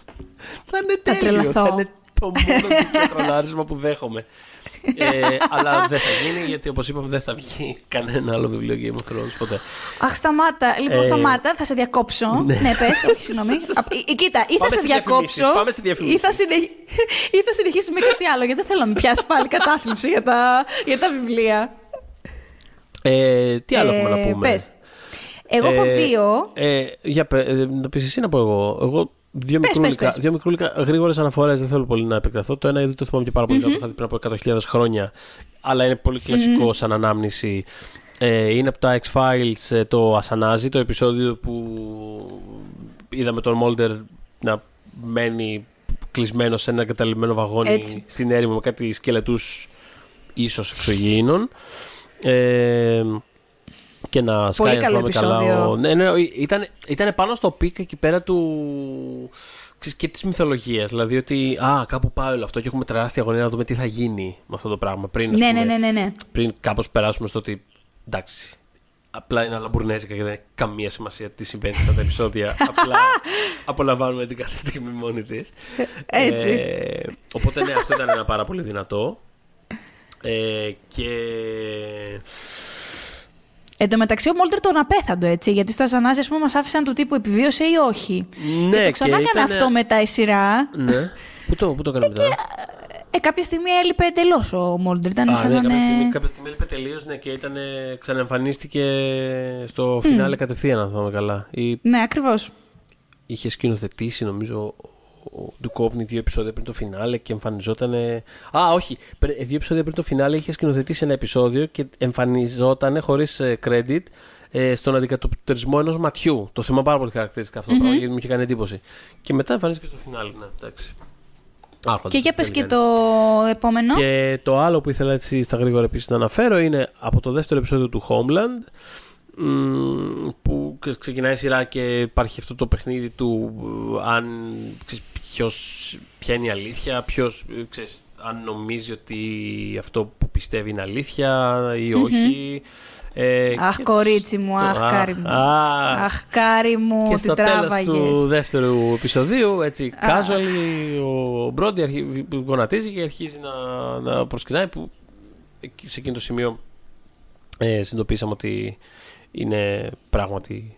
Speaker 3: Θα είναι
Speaker 2: Θα
Speaker 3: τέλειο.
Speaker 2: τρελαθώ.
Speaker 3: Θα είναι το μόνο δίκαιο τρολάρισμα που δέχομαι. Ε, αλλά δεν θα γίνει γιατί όπως είπαμε δεν θα βγει κανένα άλλο βιβλίο Game of Thrones ποτέ.
Speaker 2: Αχ, σταμάτα. Λοιπόν,
Speaker 3: Ε,
Speaker 2: σταμάτα, θα σε διακόψω.
Speaker 3: ναι.
Speaker 2: ναι, πες, όχι, συγγνώμη. Α, ε, Κοίτα, ή θα
Speaker 3: Πάμε
Speaker 2: σε
Speaker 3: σε
Speaker 2: διακόψω.
Speaker 3: διαφημίσεις, πάμε σε διαφημίσεις.
Speaker 2: Ή θα, συνεχ... ή θα συνεχίσει με κάτι άλλο, γιατί δεν θέλω να με πιάσει πάλι κατάθλιψη για τα, για τα βιβλία.
Speaker 3: Ε, τι άλλο έχουμε να πούμε;
Speaker 2: Πες. Εγώ έχω
Speaker 3: Ε,
Speaker 2: δύο.
Speaker 3: Ε, για πε, ε, να πεις εσύ να πω εγώ. Εγώ δύο
Speaker 2: Πες,
Speaker 3: μικρούλικα,
Speaker 2: πες, πες.
Speaker 3: δύο μικρούλικα γρήγορες αναφορές δεν θέλω πολύ να επεκταθώ. Το ένα γιατί το θυμάμαι και πάρα πολύ καλά, το είχα δει πριν από 100.000 χρόνια. Αλλά είναι πολύ κλασικό σαν ανάμνηση. Ε, είναι από τα X-Files ε, το Anasazi, το επεισόδιο που είδαμε τον Μόλντερ να μένει κλεισμένο σε ένα εγκαταλειμμένο βαγόνι
Speaker 2: Έτσι.
Speaker 3: στην έρημο με κάτι σκελετούς ίσως εξωγήινων. Ε, και να σκάει
Speaker 2: καλό
Speaker 3: αν θυμάμαι καλά.
Speaker 2: επεισόδιο.
Speaker 3: ο- Ναι, ναι, ήταν, ήταν πάνω στο peak εκεί πέρα του. ξέρεις, και της μυθολογίας. Δηλαδή ότι α, κάπου πάει όλο αυτό και έχουμε τεράστια αγωνία να δούμε τι θα γίνει με αυτό το πράγμα. Πριν, ας
Speaker 2: Ναι,
Speaker 3: πούμε,
Speaker 2: ναι, ναι, ναι, ναι.
Speaker 3: πριν κάπως περάσουμε στο ότι εντάξει, απλά είναι αλαμπουρνέζικα και δεν έχει καμία σημασία τι συμβαίνει σε αυτά τα επεισόδια. απλά απολαμβάνουμε την κάθε στιγμή μόνη της.
Speaker 2: Έτσι.
Speaker 3: Ε, οπότε ναι, αυτό ήταν ένα πάρα πολύ δυνατό. Ε, και
Speaker 2: Εν τω μεταξύ, ο Μόλτερ τον απέθαντο έτσι. Γιατί στο Αζανάζι, ας πούμε, μας άφησαν του τύπου επιβίωσε ή όχι.
Speaker 3: Ναι,
Speaker 2: και το ξανά
Speaker 3: και
Speaker 2: έκανε
Speaker 3: ήταν-
Speaker 2: αυτό μετά η σειρά.
Speaker 3: ναι. Πού το, πού το έκανε μετά;
Speaker 2: Ε, κάποια στιγμή έλειπε εντελώς ο Μόλτερ. Ήταν
Speaker 3: Α,
Speaker 2: σαν
Speaker 3: ναι,
Speaker 2: να
Speaker 3: κάποια, στιγμή,
Speaker 2: είναι.
Speaker 3: κάποια στιγμή έλειπε τελείως ναι, και ήταν, ξαναεμφανίστηκε στο φινάλε κατευθείαν, αν θυμάμαι καλά. Ή
Speaker 2: Ναι, ακριβώς.
Speaker 3: είχε σκηνοθετήσει, νομίζω, ο Ντουκόβνη δύο επεισόδια πριν το φινάλε και εμφανιζόταν. Α, όχι. πρε- Δύο επεισόδια πριν το φινάλε είχε σκηνοθετήσει ένα επεισόδιο και εμφανιζόταν χωρίς credit ε, στον αντικατοπτρισμό ενός ματιού. Το θυμάμαι πάρα πολύ χαρακτηριστικά αυτό το πράγμα γιατί μου είχε κάνει εντύπωση. Και μετά εμφανίστηκε στο φινάλε. Ναι, εντάξει. Άρχοντα,
Speaker 2: Και για
Speaker 3: τι
Speaker 2: πες
Speaker 3: θέλει
Speaker 2: και
Speaker 3: κάνει.
Speaker 2: το επόμενο.
Speaker 3: Και το άλλο που ήθελα έτσι στα γρήγορα επίσης να αναφέρω είναι από το δεύτερο επεισόδιο του Homeland μ, που ξεκινάει η σειρά και υπάρχει αυτό το παιχνίδι του ε, αν ξέρεις, ποιος, ποια είναι η αλήθεια, ποιος, ε, ξέρεις, αν νομίζει ότι αυτό που πιστεύει είναι αλήθεια ή όχι.
Speaker 2: Ε, αχ, κορίτσι μου, αχ, κάρι μου. Αχ, κάρι μου,
Speaker 3: και στο τέλος του δεύτερου επεισοδίου, έτσι, casually, ο Μπρόντι γονατίζει και αρχίζει να, να προσκυνάει που σε εκείνο το σημείο ε, συνειδητοποίησαμε ότι είναι πράγματι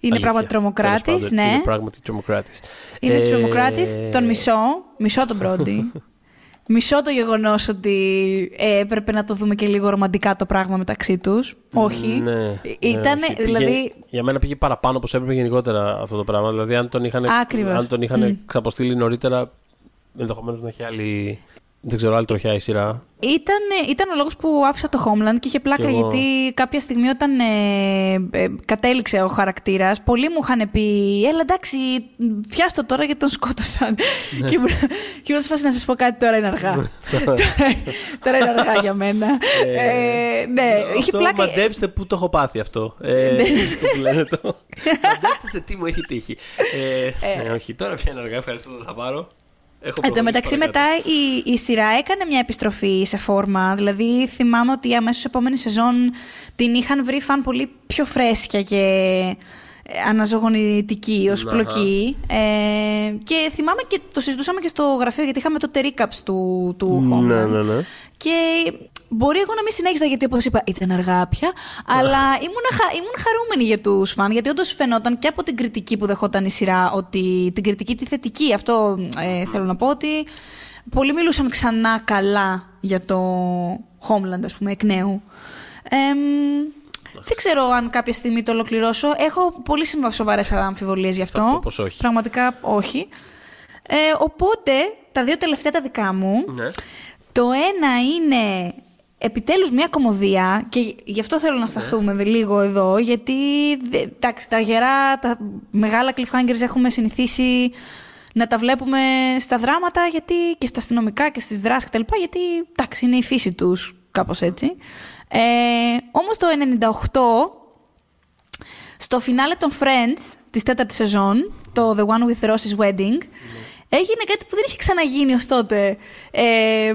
Speaker 2: είναι πράγματι τρομοκράτης, ναι.
Speaker 3: Είναι πράγματι τρομοκράτης.
Speaker 2: Είναι ε... τρομοκράτης. Τον μισό. Μισό τον πρώτη. Μισό το γεγονός ότι ε, έπρεπε να το δούμε και λίγο ρομαντικά το πράγμα μεταξύ τους. Όχι.
Speaker 3: Ναι,
Speaker 2: Ήτανε,
Speaker 3: ναι,
Speaker 2: δηλαδή...
Speaker 3: για μένα πήγε παραπάνω όπως έπρεπε γενικότερα αυτό το πράγμα. Δηλαδή, αν τον είχαν, αν τον είχαν mm. ξαποστείλει νωρίτερα, ενδεχομένως να έχει άλλη δεν ξέρω, άλλη τροχιά η σειρά.
Speaker 2: Ήταν, ήταν ο λόγος που άφησα το Homeland και είχε πλάκα γιατί κάποια στιγμή όταν ε, ε, κατέληξε ο χαρακτήρας, πολλοί μου είχαν πει: Έλα εντάξει, πιάστο τώρα γιατί τον σκότωσαν. Ναι. και, και ήμουν φάση να σας πω κάτι τώρα είναι αργά. Ναι. τώρα είναι αργά για μένα. Ε, ε ναι, είχε πλάκα.
Speaker 3: Μαντέψτε πού το έχω πάθει αυτό. Ε, ναι. που λένε το. Μαντέψτε σε τι μου έχει τύχει. Ε, ναι, όχι, τώρα πια είναι αργά. Ευχαριστώ, θα πάρω.
Speaker 2: Εν τω μεταξύ, μετά η, η σειρά έκανε μια επιστροφή σε φόρμα. Δηλαδή, θυμάμαι ότι αμέσως επόμενη σεζόν την είχαν βρει φαν πολύ πιο φρέσκια και ε, αναζωογονητική ως πλοκή. Ε, και θυμάμαι και το συζητούσαμε και στο γραφείο γιατί είχαμε το recaps του, του
Speaker 3: Ναι, ναι, ναι.
Speaker 2: Και Μπορεί εγώ να μην συνέχιζα γιατί, όπως είπα, ήταν αργά πια, αλλά ήμουν, ήμουν χαρούμενη για τους φαν. Γιατί όντως φαινόταν και από την κριτική που δεχόταν η σειρά, ότι την κριτική τη θετική, αυτό ε, θέλω να πω, ότι πολλοί μιλούσαν ξανά καλά για το Homeland, ας πούμε, εκ νέου. δεν ξέρω αν κάποια στιγμή το ολοκληρώσω. Έχω πολύ σοβαρές αμφιβολίες γι' αυτό.
Speaker 3: Πώς όχι.
Speaker 2: Πραγματικά όχι. Ε, οπότε, τα δύο τελευταία τα δικά μου.
Speaker 3: Ναι.
Speaker 2: Το ένα είναι επιτέλους μια κομμωδία και γι' αυτό θέλω να σταθούμε ναι. λίγο εδώ γιατί εντάξει, τα γερά, τα μεγάλα cliffhangers έχουμε συνηθίσει να τα βλέπουμε στα δράματα γιατί, και στα αστυνομικά και στις δράσεις κτλ. Γιατί εντάξει, είναι η φύση τους κάπως έτσι. Ε, όμως το 98 στο φινάλε των Friends της τέταρτη σεζόν, το The One with Rose's Wedding, ναι. έγινε κάτι που δεν είχε ξαναγίνει ως τότε. Ε,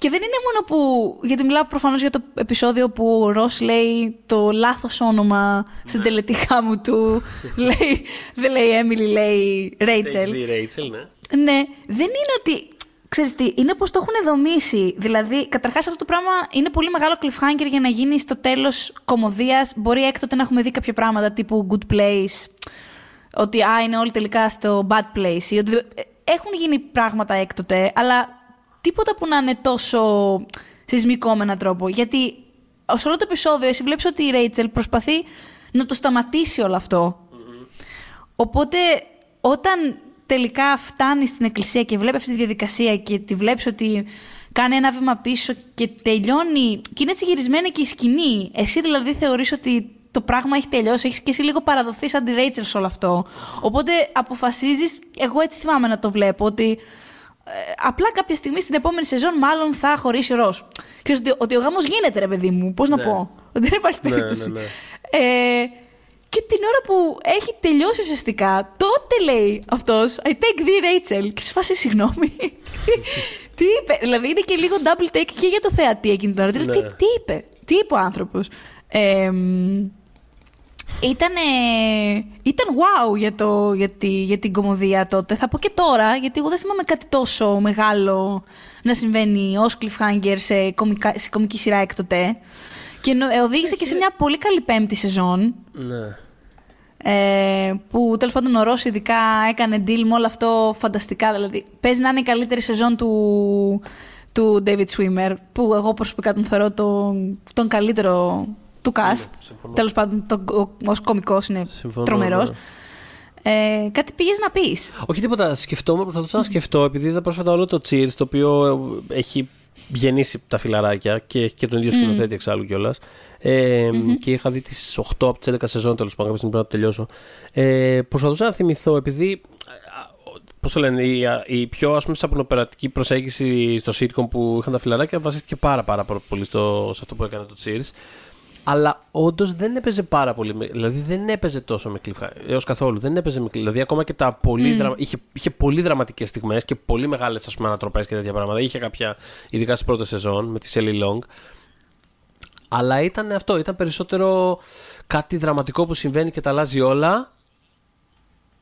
Speaker 2: και δεν είναι μόνο που. Γιατί μιλάω προφανώς για το επεισόδιο που ο Ρος λέει το λάθος όνομα στην ναι. τελετή χάμου του. λέει, δεν λέει Έμιλι, λέει Ρέιτσελ.
Speaker 3: Λέει Ρέιτσελ, ναι.
Speaker 2: Ναι, δεν είναι ότι. Ξέρεις τι, είναι πως το έχουν δομήσει. Δηλαδή, καταρχάς αυτό το πράγμα είναι πολύ μεγάλο cliffhanger για να γίνει στο τέλος κομμωδίας. Μπορεί έκτοτε να έχουμε δει κάποια πράγματα τύπου good place, ότι α, είναι όλοι τελικά στο bad place. Ή ότι... Ε, έχουν γίνει πράγματα έκτοτε, αλλά τίποτα που να είναι τόσο σεισμικό με έναν τρόπο. Γιατί σε όλο το επεισόδιο εσύ βλέπεις ότι η Ρέιτσελ προσπαθεί να το σταματήσει όλο Οπότε όταν τελικά φτάνει στην εκκλησία και βλέπει αυτή τη διαδικασία και τη βλέπεις ότι κάνει ένα βήμα πίσω και τελειώνει και είναι έτσι γυρισμένη και η σκηνή. Εσύ δηλαδή θεωρείς ότι το πράγμα έχει τελειώσει, έχεις και εσύ λίγο παραδοθεί σαν τη Ρέιτσελ σε όλο αυτό. Οπότε αποφασίζεις, εγώ έτσι θυμάμαι να το βλέπω, ότι ε, απλά κάποια στιγμή στην επόμενη σεζόν μάλλον θα χωρίσει ο Ρος. Ξέρεις ότι, ότι ο γάμος γίνεται ρε παιδί μου, πώς να ναι. πω. Δεν υπάρχει ναι, περίπτωση. Ναι, ε, και την ώρα που έχει τελειώσει ουσιαστικά, τότε λέει αυτός I take the Rachel. Και σε φάση συγγνώμη. τι είπε. Δηλαδή είναι και λίγο double take και για το θεατή εκείνη την ώρα. Τι, τι είπε. Τι είπε ο άνθρωπος. Ε, ήταν, ήταν wow για, το, για, τη, για την κομμωδία τότε. Θα πω και τώρα, γιατί εγώ δεν θυμάμαι κάτι τόσο μεγάλο να συμβαίνει ως cliffhanger σε, κομικά, σε κομική σειρά έκτοτε. Και οδήγησε και σε μια πολύ καλή πέμπτη σεζόν.
Speaker 3: Ναι.
Speaker 2: Ε, που τέλος πάντων ο Ρώσ ειδικά έκανε deal με όλο αυτό φανταστικά. Δηλαδή, παίζει να είναι η καλύτερη σεζόν του, του David Swimmer, που εγώ προσωπικά τον θεωρώ τον, τον καλύτερο του cast. Ναι, Τέλος πάντων, ως κωμικός είναι τρομερός. Ναι. Ε, κάτι πήγες να πεις.
Speaker 3: Όχι τίποτα. Σκεφτόμουν, προσπαθούσα να σκεφτώ, επειδή είδα πρόσφατα όλο το Cheers, το οποίο έχει γεννήσει τα φιλαράκια και έχει και τον ίδιο σκηνοθέτη mm. εξάλλου κιόλας. Ε, mm-hmm. Και είχα δει τις 8 από τις 11 σεζόν τέλος πάντων. Κάποια στιγμή πρέπει να το τελειώσω. Ε, προσπαθούσα να θυμηθώ, επειδή. Πώς το λένε, η, η πιο ας πούμε σαπνοπερατική προσέγγιση στο sitcom που είχαν τα φιλαράκια βασίστηκε πάρα, πάρα πολύ στο, σε αυτό που έκανε το Cheers. Αλλά όντως δεν έπαιζε πάρα πολύ. με- Δηλαδή δεν έπαιζε τόσο με cliffhanger. Έως καθόλου. Δεν έπαιζε με cliffhanger. Δηλαδή ακόμα και τα πολύ. δρα- Είχε, είχε πολύ δραματικές στιγμές και πολύ μεγάλες ανατροπές και τέτοια πράγματα. Είχε κάποια. ειδικά στις πρώτες σεζόν με τη Sally Long. Αλλά ήταν αυτό. Ήταν περισσότερο κάτι δραματικό που συμβαίνει και τα αλλάζει όλα.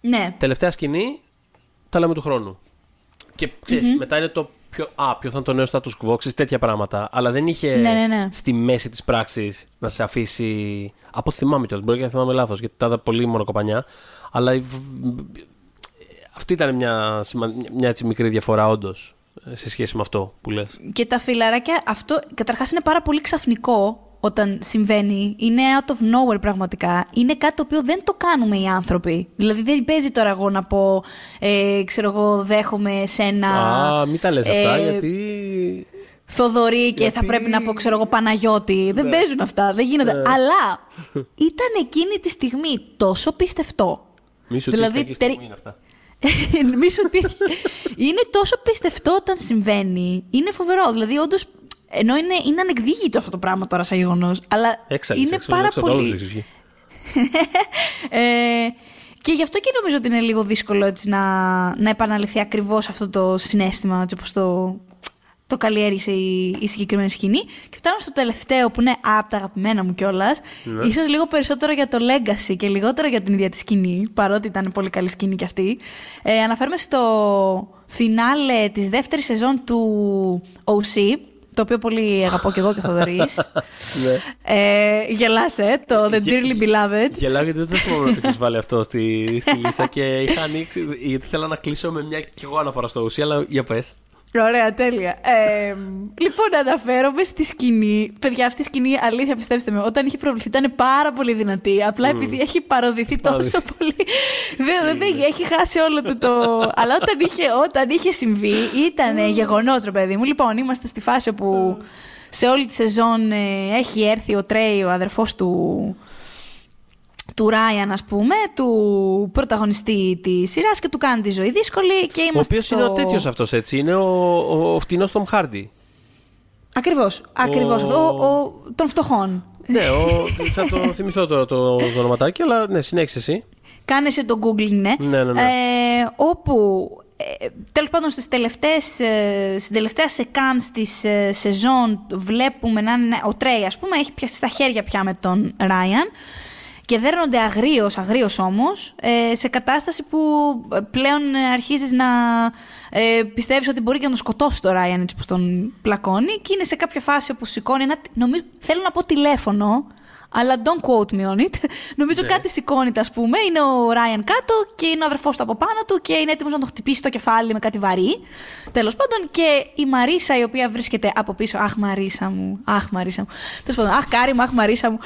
Speaker 2: Ναι.
Speaker 3: Τελευταία σκηνή. Τα λέμε του χρόνου. Και ξέρεις, μετά είναι το ποιο, α, ποιος θα είναι το νέο status quo, ξέρεις, τέτοια πράγματα. Αλλά δεν είχε
Speaker 2: Ναι, ναι, ναι.
Speaker 3: στη μέση της πράξης να σε αφήσει. Από ό,τι θυμάμαι κιόλας. Μπορεί και να θυμάμαι λάθος, γιατί τα είδα πολύ μονοκοπανιά. Αλλά η- αυτή ήταν μια, σημα- μια έτσι μικρή διαφορά, όντως, σε σχέση με αυτό που λες.
Speaker 2: Και τα φιλαράκια, αυτό καταρχάς είναι πάρα πολύ ξαφνικό όταν συμβαίνει. Είναι out of nowhere πραγματικά. Είναι κάτι το οποίο δεν το κάνουμε οι άνθρωποι. Δηλαδή δεν παίζει τώρα εγώ να πω, ε, ξέρω εγώ, δέχομαι σένα.
Speaker 3: Α, μην τα λες αυτά,
Speaker 2: ε,
Speaker 3: γιατί.
Speaker 2: Θοδωρή και θα
Speaker 3: Γιατί-
Speaker 2: πρέπει να πω, ξέρω εγώ, Παναγιώτη. Δεν παίζουν αυτά, δεν γίνονται. Αλλά ήταν εκείνη τη στιγμή τόσο πιστευτό.
Speaker 3: Μη σου
Speaker 2: δηλαδή,
Speaker 3: τύχει,
Speaker 2: τερι-
Speaker 3: στιγμή είναι αυτά.
Speaker 2: Μη σου τύχει. είναι τόσο πιστευτό όταν συμβαίνει. Είναι φοβερό. Δηλαδή, όντως. Ενώ είναι, είναι ανεκδίκητο αυτό το πράγμα τώρα σαν γεγονός. Αλλά
Speaker 3: Έξαλλης,
Speaker 2: είναι
Speaker 3: έξαλλης,
Speaker 2: πάρα
Speaker 3: έξαλλης, όλους
Speaker 2: πολύ.
Speaker 3: ισχύει.
Speaker 2: Ε, και γι' αυτό και νομίζω ότι είναι λίγο δύσκολο έτσι, να, να επαναληφθεί ακριβώς αυτό το συνέστημα, έτσι όπως το, το καλλιέργησε η, η συγκεκριμένη σκηνή. Και φτάνω στο τελευταίο που είναι από τα αγαπημένα μου κιόλας.
Speaker 3: Ναι.
Speaker 2: Ίσως λίγο περισσότερο για το legacy και λιγότερο για την ίδια τη σκηνή, παρότι ήταν πολύ καλή σκηνή κι αυτή. Ε, αναφέρομαι στο φινάλε της δεύτερης σεζόν του OC, το οποίο πολύ αγαπώ κι εγώ και ο Θοδωρής.
Speaker 3: Ναι.
Speaker 2: ε, γελάσε, το The
Speaker 3: Γε-
Speaker 2: Dearly Beloved.
Speaker 3: Γελάω γιατί δεν θυμάμαι ότι έχεις βάλει αυτό στη, στη λίστα και είχα ανοίξει. Γιατί ήθελα να κλείσω με μια κι εγώ αναφορά στο ουσία, αλλά για πες.
Speaker 2: Ωραία, τέλεια. Ε, λοιπόν, αναφέρομαι στη σκηνή. Παιδιά, αυτή η σκηνή, αλήθεια, πιστέψτε με, όταν είχε προβληθεί ήταν πάρα πολύ δυνατή. Απλά επειδή έχει παροδηθεί τόσο
Speaker 3: Παροδηθεί.
Speaker 2: πολύ. δεν, δεν, δεν- έχει χάσει όλο το. το... Αλλά όταν είχε, όταν είχε συμβεί, ήταν γεγονός, ρε παιδί μου. Λοιπόν, είμαστε στη φάση όπου σε όλη τη σεζόν ε, έχει έρθει ο Τρέι, ο αδερφός του, του Ράιαν, ας πούμε, του πρωταγωνιστή της σειράς και του κάνει τη ζωή δύσκολη και
Speaker 3: Ο
Speaker 2: είμαστε
Speaker 3: οποίος
Speaker 2: στο...
Speaker 3: είναι ο τέτοιος αυτός, έτσι. Είναι ο, ο, ο φτηνός Tom Hardy.
Speaker 2: Ακριβώς, ακριβώς.
Speaker 3: Ο-
Speaker 2: Ο... Ο... των φτωχών.
Speaker 3: ναι, ο, θα το θυμηθώ το, το, το ονοματάκι, αλλά ναι, συνέχισε εσύ.
Speaker 2: Κάνε εσύ το googling, ναι.
Speaker 3: Ναι, ναι, ναι.
Speaker 2: Ε, όπου, ε, τέλος πάντων, στις τελευταίες, ε, στην τελευταία σεκάνς της ε, σεζόν βλέπουμε να είναι, ο Τρέι, ας πούμε, έχει πιάσει στα χέρια πια με τον Ράιαν και δέρνονται αγρίως, αγρίως όμως, ε, σε κατάσταση που ε, πλέον ε, αρχίζεις να ε, πιστεύεις ότι μπορεί και να τον σκοτώσει το Ράιαν έτσι που τον πλακώνει και είναι σε κάποια φάση όπου σηκώνει ένα, νομίζω, θέλω να πω τηλέφωνο, αλλά don't quote me on it. Νομίζω κάτι σηκώνεται, ας πούμε. Είναι ο Ράιαν κάτω και είναι ο αδερφός του από πάνω του και είναι έτοιμος να τον χτυπήσει το κεφάλι με κάτι βαρύ. Τέλος πάντων, και η Μαρίσα, η οποία βρίσκεται από πίσω. Αχ, Μαρίσα μου. Αχ, Μαρίσα μου. Τέλος πάντων, Αχ, Κάρι μου, Αχ, Μαρίσα μου.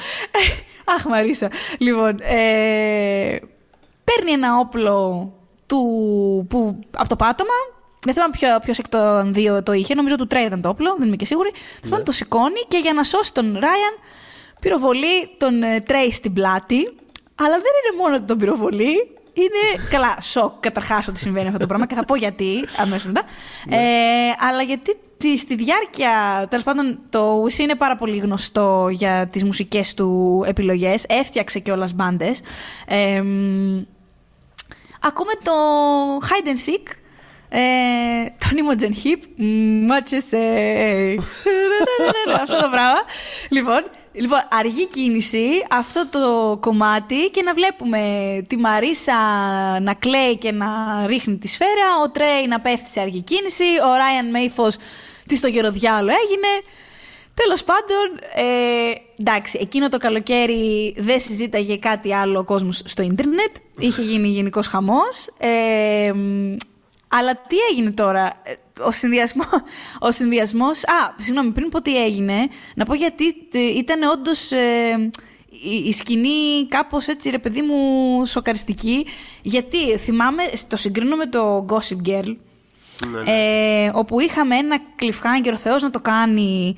Speaker 2: Αχ, Μαρίσα. Λοιπόν, ε, παίρνει ένα όπλο του, που, από το πάτωμα. Δεν θυμάμαι ποιο εκ των δύο το είχε. Νομίζω του Τρέι ήταν το όπλο, δεν είμαι και σίγουρη. Ναι. το σηκώνει και για να σώσει τον Ράιαν πυροβολεί τον ε, Τρέι στην πλάτη. Αλλά δεν είναι μόνο ότι τον πυροβολεί. Είναι καλά, σοκ καταρχά ότι συμβαίνει αυτό το πράγμα και θα πω γιατί αμέσω μετά. Ε, αλλά γιατί τη, στη διάρκεια. Τέλο πάντων, το Ουσί είναι πάρα πολύ γνωστό για τι μουσικέ του επιλογέ. Έφτιαξε κιόλα μπάντε. Ε, μ, ακούμε το Hide and Seek. Ε, τον Imogen Hip. Much say. Αυτό το πράγμα. Λοιπόν, Λοιπόν, αργή κίνηση, αυτό το κομμάτι και να βλέπουμε τη Μαρίσα να κλαίει και να ρίχνει τη σφαίρα, ο Τρέι να πέφτει σε αργή κίνηση, ο Ράιαν Μέιφος τι στο γεροδιάλο έγινε. Τέλος πάντων, ε, εντάξει, εκείνο το καλοκαίρι δεν συζήταγε κάτι άλλο ο κόσμος στο ίντερνετ, είχε γίνει γενικός χαμός. Ε, αλλά τι έγινε τώρα, ο συνδυασμό, ο συνδυασμός... Α, συγγνώμη, πριν πω τι έγινε, να πω γιατί ήταν όντως ε, η, η, σκηνή κάπως έτσι, ρε παιδί μου, σοκαριστική. Γιατί θυμάμαι, το συγκρίνω με το Gossip Girl, ναι. ε, όπου είχαμε ένα cliffhanger, ο Θεός να το κάνει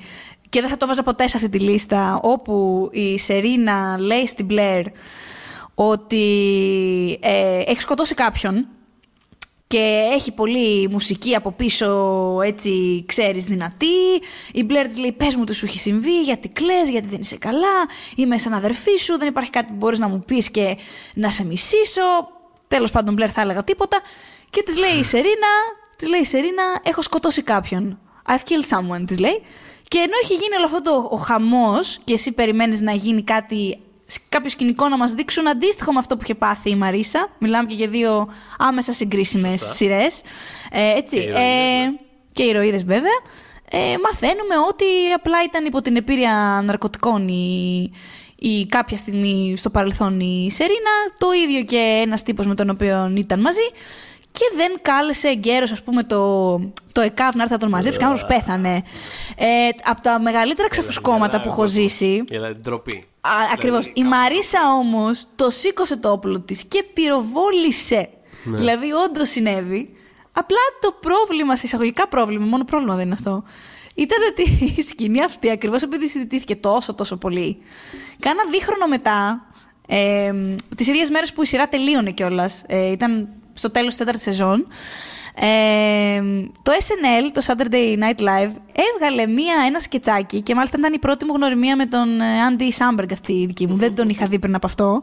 Speaker 2: και δεν θα το βάζα ποτέ σε αυτή τη λίστα, όπου η Σερίνα λέει στην Blair ότι ε, έχεις σκοτώσει κάποιον και έχει πολύ μουσική από πίσω, έτσι ξέρεις, δυνατή. Η Μπλερ της λέει πες μου τι σου έχει συμβεί, γιατί κλαις, γιατί δεν είσαι καλά, είμαι σαν αδερφή σου, δεν υπάρχει κάτι που μπορείς να μου πεις και να σε μισήσω. Τέλος πάντων Μπλερ θα έλεγα τίποτα. Και της λέει η Σερίνα, της λέει η Σερίνα, έχω σκοτώσει κάποιον. I've killed someone, της λέει. Και ενώ έχει γίνει όλο αυτό το, ο χαμός και εσύ περιμένεις να γίνει κάτι κάποιο σκηνικό να μα δείξουν αντίστοιχο με αυτό που είχε πάθει η Μαρίσα. Μιλάμε και για δύο άμεσα συγκρίσιμε σειρέ. Ε, έτσι. Και οι ηρωίδε, βέβαια. Ε, μαθαίνουμε ότι απλά ήταν υπό την επίρρεια ναρκωτικών η, η κάποια στιγμή στο παρελθόν η Σερίνα, το ίδιο και ένας τύπος με τον οποίο ήταν μαζί και δεν κάλεσε εγκαίρως ας πούμε το, το ΕΚΑΒ να έρθει να τον μαζέψει και άνθρωπος πέθανε. Ε, από τα μεγαλύτερα ξαφουσκώματα που έχω ζήσει...
Speaker 3: Για την ντροπή.
Speaker 2: Ακριβώς. Η Μαρίσα όμως το σήκωσε το όπλο της και πυροβόλησε. Ναι. Δηλαδή, όντως συνέβη. Απλά το πρόβλημα, σε εισαγωγικά πρόβλημα, μόνο πρόβλημα δεν είναι αυτό, ήταν ότι η σκηνή αυτή, ακριβώς επειδή συζητήθηκε τόσο τόσο πολύ, κάνα δίχρονο μετά, ε, τις ίδιες μέρες που η σειρά τελείωνε κιόλας, ε, ήταν στο τέλος της τέταρτης σεζόν, ε, το SNL, το Saturday Night Live, έβγαλε μία, ένα σκετσάκι και μάλιστα ήταν η πρώτη μου γνωριμία με τον Άντι Σάμπεργκ αυτή η δική μου. Δεν τον είχα δει πριν από αυτό.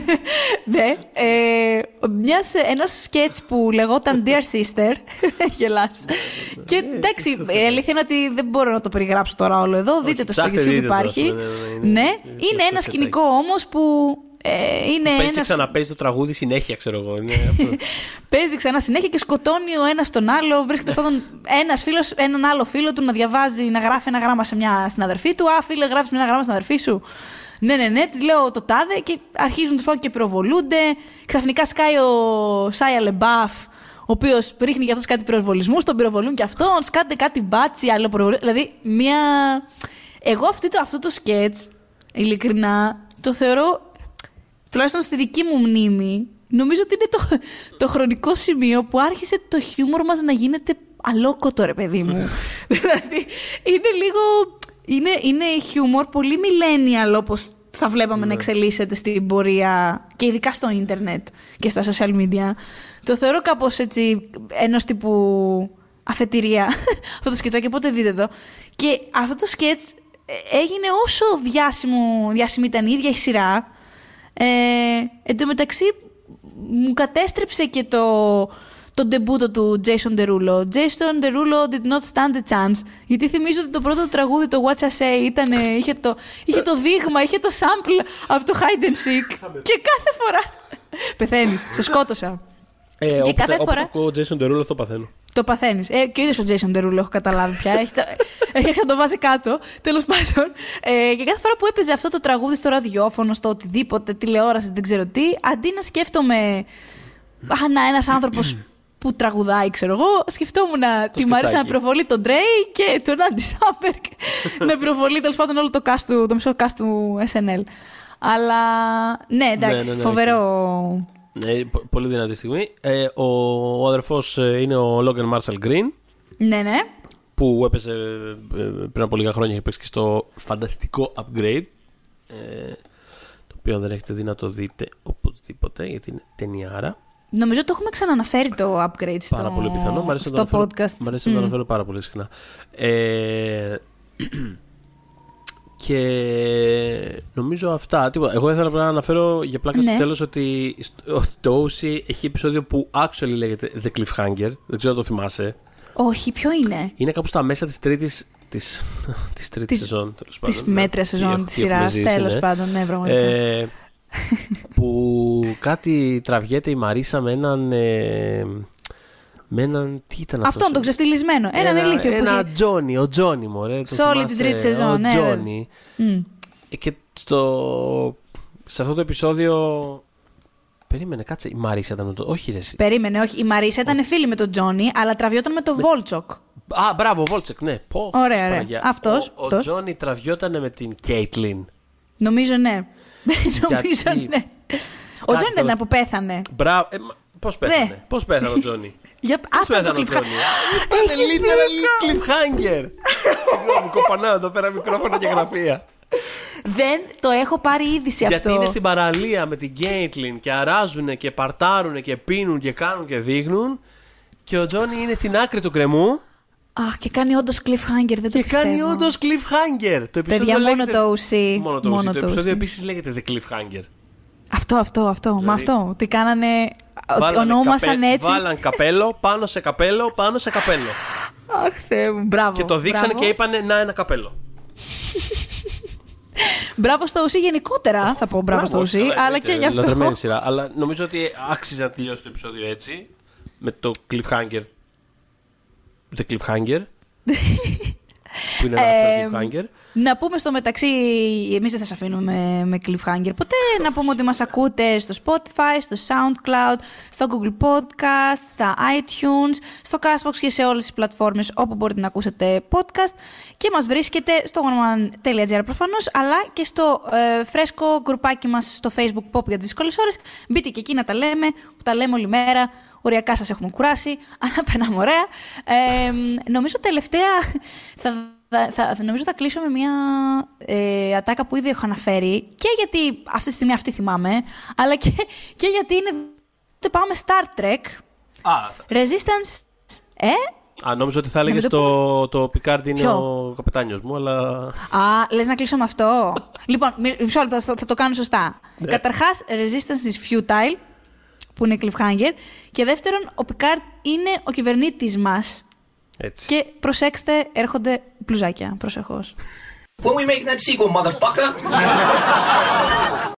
Speaker 2: ναι. Ε, μιας, ένας σκέτς που λεγόταν Dear Sister. Γελάς. και εντάξει, η αλήθεια είναι ότι δεν μπορώ να το περιγράψω τώρα όλο εδώ. Δείτε το στο YouTube υπάρχει. Ναι, ναι, ναι, είναι ένα σκηνικό όμως που ε, είναι
Speaker 3: Παίζει
Speaker 2: ένας...
Speaker 3: ξαναπέζει το τραγούδι συνέχεια, ξέρω εγώ.
Speaker 2: Παίζει ξανά συνέχεια και σκοτώνει ο ένας τον άλλο. Βρίσκεται πάντων ένας φίλος, έναν άλλο φίλο του να διαβάζει, να γράφει ένα γράμμα σε μια, στην αδερφή του. Α, φίλε, γράφεις ένα γράμμα στην αδερφή σου. Ναι, ναι, ναι, της λέω το τάδε και αρχίζουν τους και πυροβολούνται. Ξαφνικά σκάει ο Σάια Λεμπάφ, ο οποίος ρίχνει για αυτό κάτι πυροβολισμούς, τον πυροβολούν και αυτόν. Σκάτε κάτι μπάτσι, άλλο πυροβολή. Δηλαδή, μια. Εγώ αυτό το, αυτό το σκέτς, ειλικρινά, το θεωρώ τουλάχιστον στη δική μου μνήμη, νομίζω ότι είναι το, το χρονικό σημείο που άρχισε το χιούμορ μας να γίνεται αλόκοτο, ρε παιδί μου. δηλαδή, είναι λίγο... Είναι, είναι χιούμορ πολύ millennial όπως θα βλέπαμε να ναι. εξελίσσεται στην πορεία και ειδικά στο ίντερνετ και στα social media. Το θεωρώ κάπως έτσι ενός τύπου αφετηρία αυτό το σκετσάκι, οπότε δείτε το. Και αυτό το σκέτς έγινε όσο διάσημο, διάσημη ήταν η ίδια η σειρά, ε, εν τω μεταξύ, μου κατέστρεψε και το, το ντεμπούτο του Jason Derulo. Jason Derulo did not stand a chance. Γιατί θυμίζω ότι το πρώτο τραγούδι, το Watch I Say, ήταν, είχε, το, είχε το δείγμα, είχε το sample από το Hide and Seek. και κάθε φορά... Πεθαίνεις, σε σκότωσα.
Speaker 3: Ε, και όποτε, κάθε φορά... Όποτε ο Jason Derulo το παθαίνω.
Speaker 2: Το παθαίνεις. Ε, και ο ίδιος ο Jason Derulo έχω καταλάβει πια. έχει, έχει να το βάζει κάτω. Τέλος πάντων. Ε, και κάθε φορά που έπαιζε αυτό το τραγούδι στο ραδιόφωνο, στο οτιδήποτε, τηλεόραση, δεν ξέρω τι, αντί να σκέφτομαι. Α, να, ένας άνθρωπος που τραγουδάει, ξέρω εγώ, σκεφτόμουν να τη Μαρίσα να προβολεί τον Ντρέι και τον Άντι Σάμπερκ να προβολεί τέλος πάντων όλο το, cast του, το μισό cast του SNL. Αλλά ναι, εντάξει, ναι, ναι, ναι, φοβερό.
Speaker 3: Ναι, πολύ δυνατή στιγμή. Ε, ο, ο αδερφός ε, είναι ο Logan Marshall Green.
Speaker 2: Ναι, ναι.
Speaker 3: Που έπαιζε ε, πριν από λίγα χρόνια και παίξει και στο φανταστικό Upgrade. Ε, το οποίο δεν έχετε δει να το δείτε οπωσδήποτε γιατί είναι ταινιάρα.
Speaker 2: Νομίζω το έχουμε ξαναναφέρει το upgrade στο,
Speaker 3: πάρα πολύ πιθανό.
Speaker 2: στο podcast.
Speaker 3: Μ' αρέσει να το αναφέρω πάρα πολύ συχνά. Ε, και νομίζω αυτά. Τίποτα. Εγώ ήθελα να αναφέρω για πλάκα ναι. στο τέλος ότι το OC έχει επεισόδιο που actually λέγεται The Cliffhanger. Δεν ξέρω αν το θυμάσαι.
Speaker 2: Όχι, ποιο είναι;
Speaker 3: Είναι κάπου στα μέσα της τρίτης της, της τρίτης σεζόν.
Speaker 2: Της ναι. μέτριας σεζόν της σειράς. Τέλος ναι. πάντων, ναι, πραγματικά. Ε,
Speaker 3: που κάτι τραβιέται η Μαρίσα με έναν. Ε, με έναν. Τι ήταν
Speaker 2: αυτός. Αυτόν τον ξεφτυλισμένο. Έναν ένα, ηλίθιο
Speaker 3: ένα που. Τζόνι, ο Τζόνι μου,
Speaker 2: Σε όλη την τρίτη σεζόν, ο
Speaker 3: ναι. Τζόνι. Mm. Και στο, σε αυτό το επεισόδιο. Περίμενε, κάτσε. Η Μαρίσα ήταν το. Όχι, ρε.
Speaker 2: Περίμενε, όχι. Η Μαρίσα ήταν φίλη με τον Τζόνι, αλλά τραβιόταν με τον με... Βόλτσοκ.
Speaker 3: Α, μπράβο, Βόλτσοκ, ναι. Πω,
Speaker 2: ωραία, ωραία. Αυτός.
Speaker 3: Ο, ο Τζόνι τραβιόταν με την Κέιτλιν.
Speaker 2: Νομίζω ναι. Νομίζω ναι. Ο Τζόνι δεν ήταν που πέθανε.
Speaker 3: Μπράβο. Ε, Πώς πέθανε; Ναι. Πώς πέθανε ο Τζόνι;
Speaker 2: Για...
Speaker 3: Πώς
Speaker 2: αυτό το
Speaker 3: cliffhanger. Ήταν literal cliffhanger. Συγγνώμη, κοπανάω εδώ πέρα μικρόφωνο και γραφεία.
Speaker 2: Δεν το έχω πάρει είδηση
Speaker 3: αυτό.
Speaker 2: Γιατί
Speaker 3: είναι στην παραλία με την Γκέιτλιν και αράζουν και παρτάρουν και πίνουν και κάνουν και δείχνουν. Και ο Τζόνι είναι στην άκρη του κρεμού.
Speaker 2: Αχ, και κάνει όντως cliffhanger, δεν το
Speaker 3: Και
Speaker 2: πιστεύω.
Speaker 3: κάνει όντως cliffhanger. Το επεισόδιο
Speaker 2: Παιδιά, μόνο
Speaker 3: λέγεται...
Speaker 2: το OC.
Speaker 3: Μόνο το
Speaker 2: Μόνο
Speaker 3: OC. Το
Speaker 2: το
Speaker 3: επεισόδιο
Speaker 2: OC.
Speaker 3: επίσης λέγεται The Cliffhanger.
Speaker 2: Αυτό, αυτό, αυτό. Μα
Speaker 3: Δηλαδή-
Speaker 2: αυτό. Ότι κάνανε. Ότι
Speaker 3: Βάλανε
Speaker 2: ονόμασαν
Speaker 3: καπέ-
Speaker 2: έτσι.
Speaker 3: Βάλαν καπέλο πάνω σε καπέλο πάνω σε καπέλο.
Speaker 2: Αχ, Θεέ μου, μπράβο.
Speaker 3: και το δείξανε
Speaker 2: μπράβο.
Speaker 3: και είπανε να ένα καπέλο.
Speaker 2: Μπράβο στο OC γενικότερα, θα πω μπράβο στο OC,
Speaker 3: καλά,
Speaker 2: αλλά
Speaker 3: εννοείται,
Speaker 2: και γι' αυτό.
Speaker 3: λατρεμένη σειρά. Αλλά νομίζω ότι άξιζε να τελειώσει το επεισόδιο έτσι. Με το cliffhanger. The cliffhanger. που είναι ένα
Speaker 2: Ε,
Speaker 3: actual cliffhanger.
Speaker 2: Να πούμε στο μεταξύ, εμείς δεν σας αφήνουμε με, με cliffhanger ποτέ, να πούμε ότι μας ακούτε στο Spotify, στο SoundCloud, στο Google Podcast, στα iTunes, στο Castbox και σε όλες τις πλατφόρμες όπου μπορείτε να ακούσετε podcast και μας βρίσκετε στο oneman.gr προφανώς, αλλά και στο ε, φρέσκο γκρουπάκι μας στο Facebook Pop για τις δύσκολες ώρες. Μπείτε και εκεί να τα λέμε, που τα λέμε όλη μέρα, Οριακά σας έχουμε κουράσει, αλλά περνάμε ωραία. Ε, νομίζω τελευταία θα, θα, θα, θα- νομίζω θα κλείσω με μια ε, ατάκα που ήδη έχω αναφέρει και γιατί αυτή τη στιγμή αυτή θυμάμαι, αλλά και, και γιατί είναι... Το πάμε Star Trek,
Speaker 3: Α, θα-
Speaker 2: Resistance... Ε;
Speaker 3: α, νόμιζα ότι θα έλεγες
Speaker 2: μην το
Speaker 3: το, το Picard είναι
Speaker 2: Ποιο;
Speaker 3: ο καπετάνιος μου, αλλά.
Speaker 2: Α, λες να κλείσω με αυτό. λοιπόν, μι- μισό λεπτό, θα, θα το κάνω σωστά.
Speaker 3: Ναι.
Speaker 2: Καταρχάς, Resistance is futile, που είναι cliffhanger. Και δεύτερον, ο Picard είναι ο κυβερνήτης μας.
Speaker 3: Έτσι.
Speaker 2: Και προσέξτε, έρχονται μπλουζάκια, προσεχώς.
Speaker 1: When we make that sequel, motherfucker.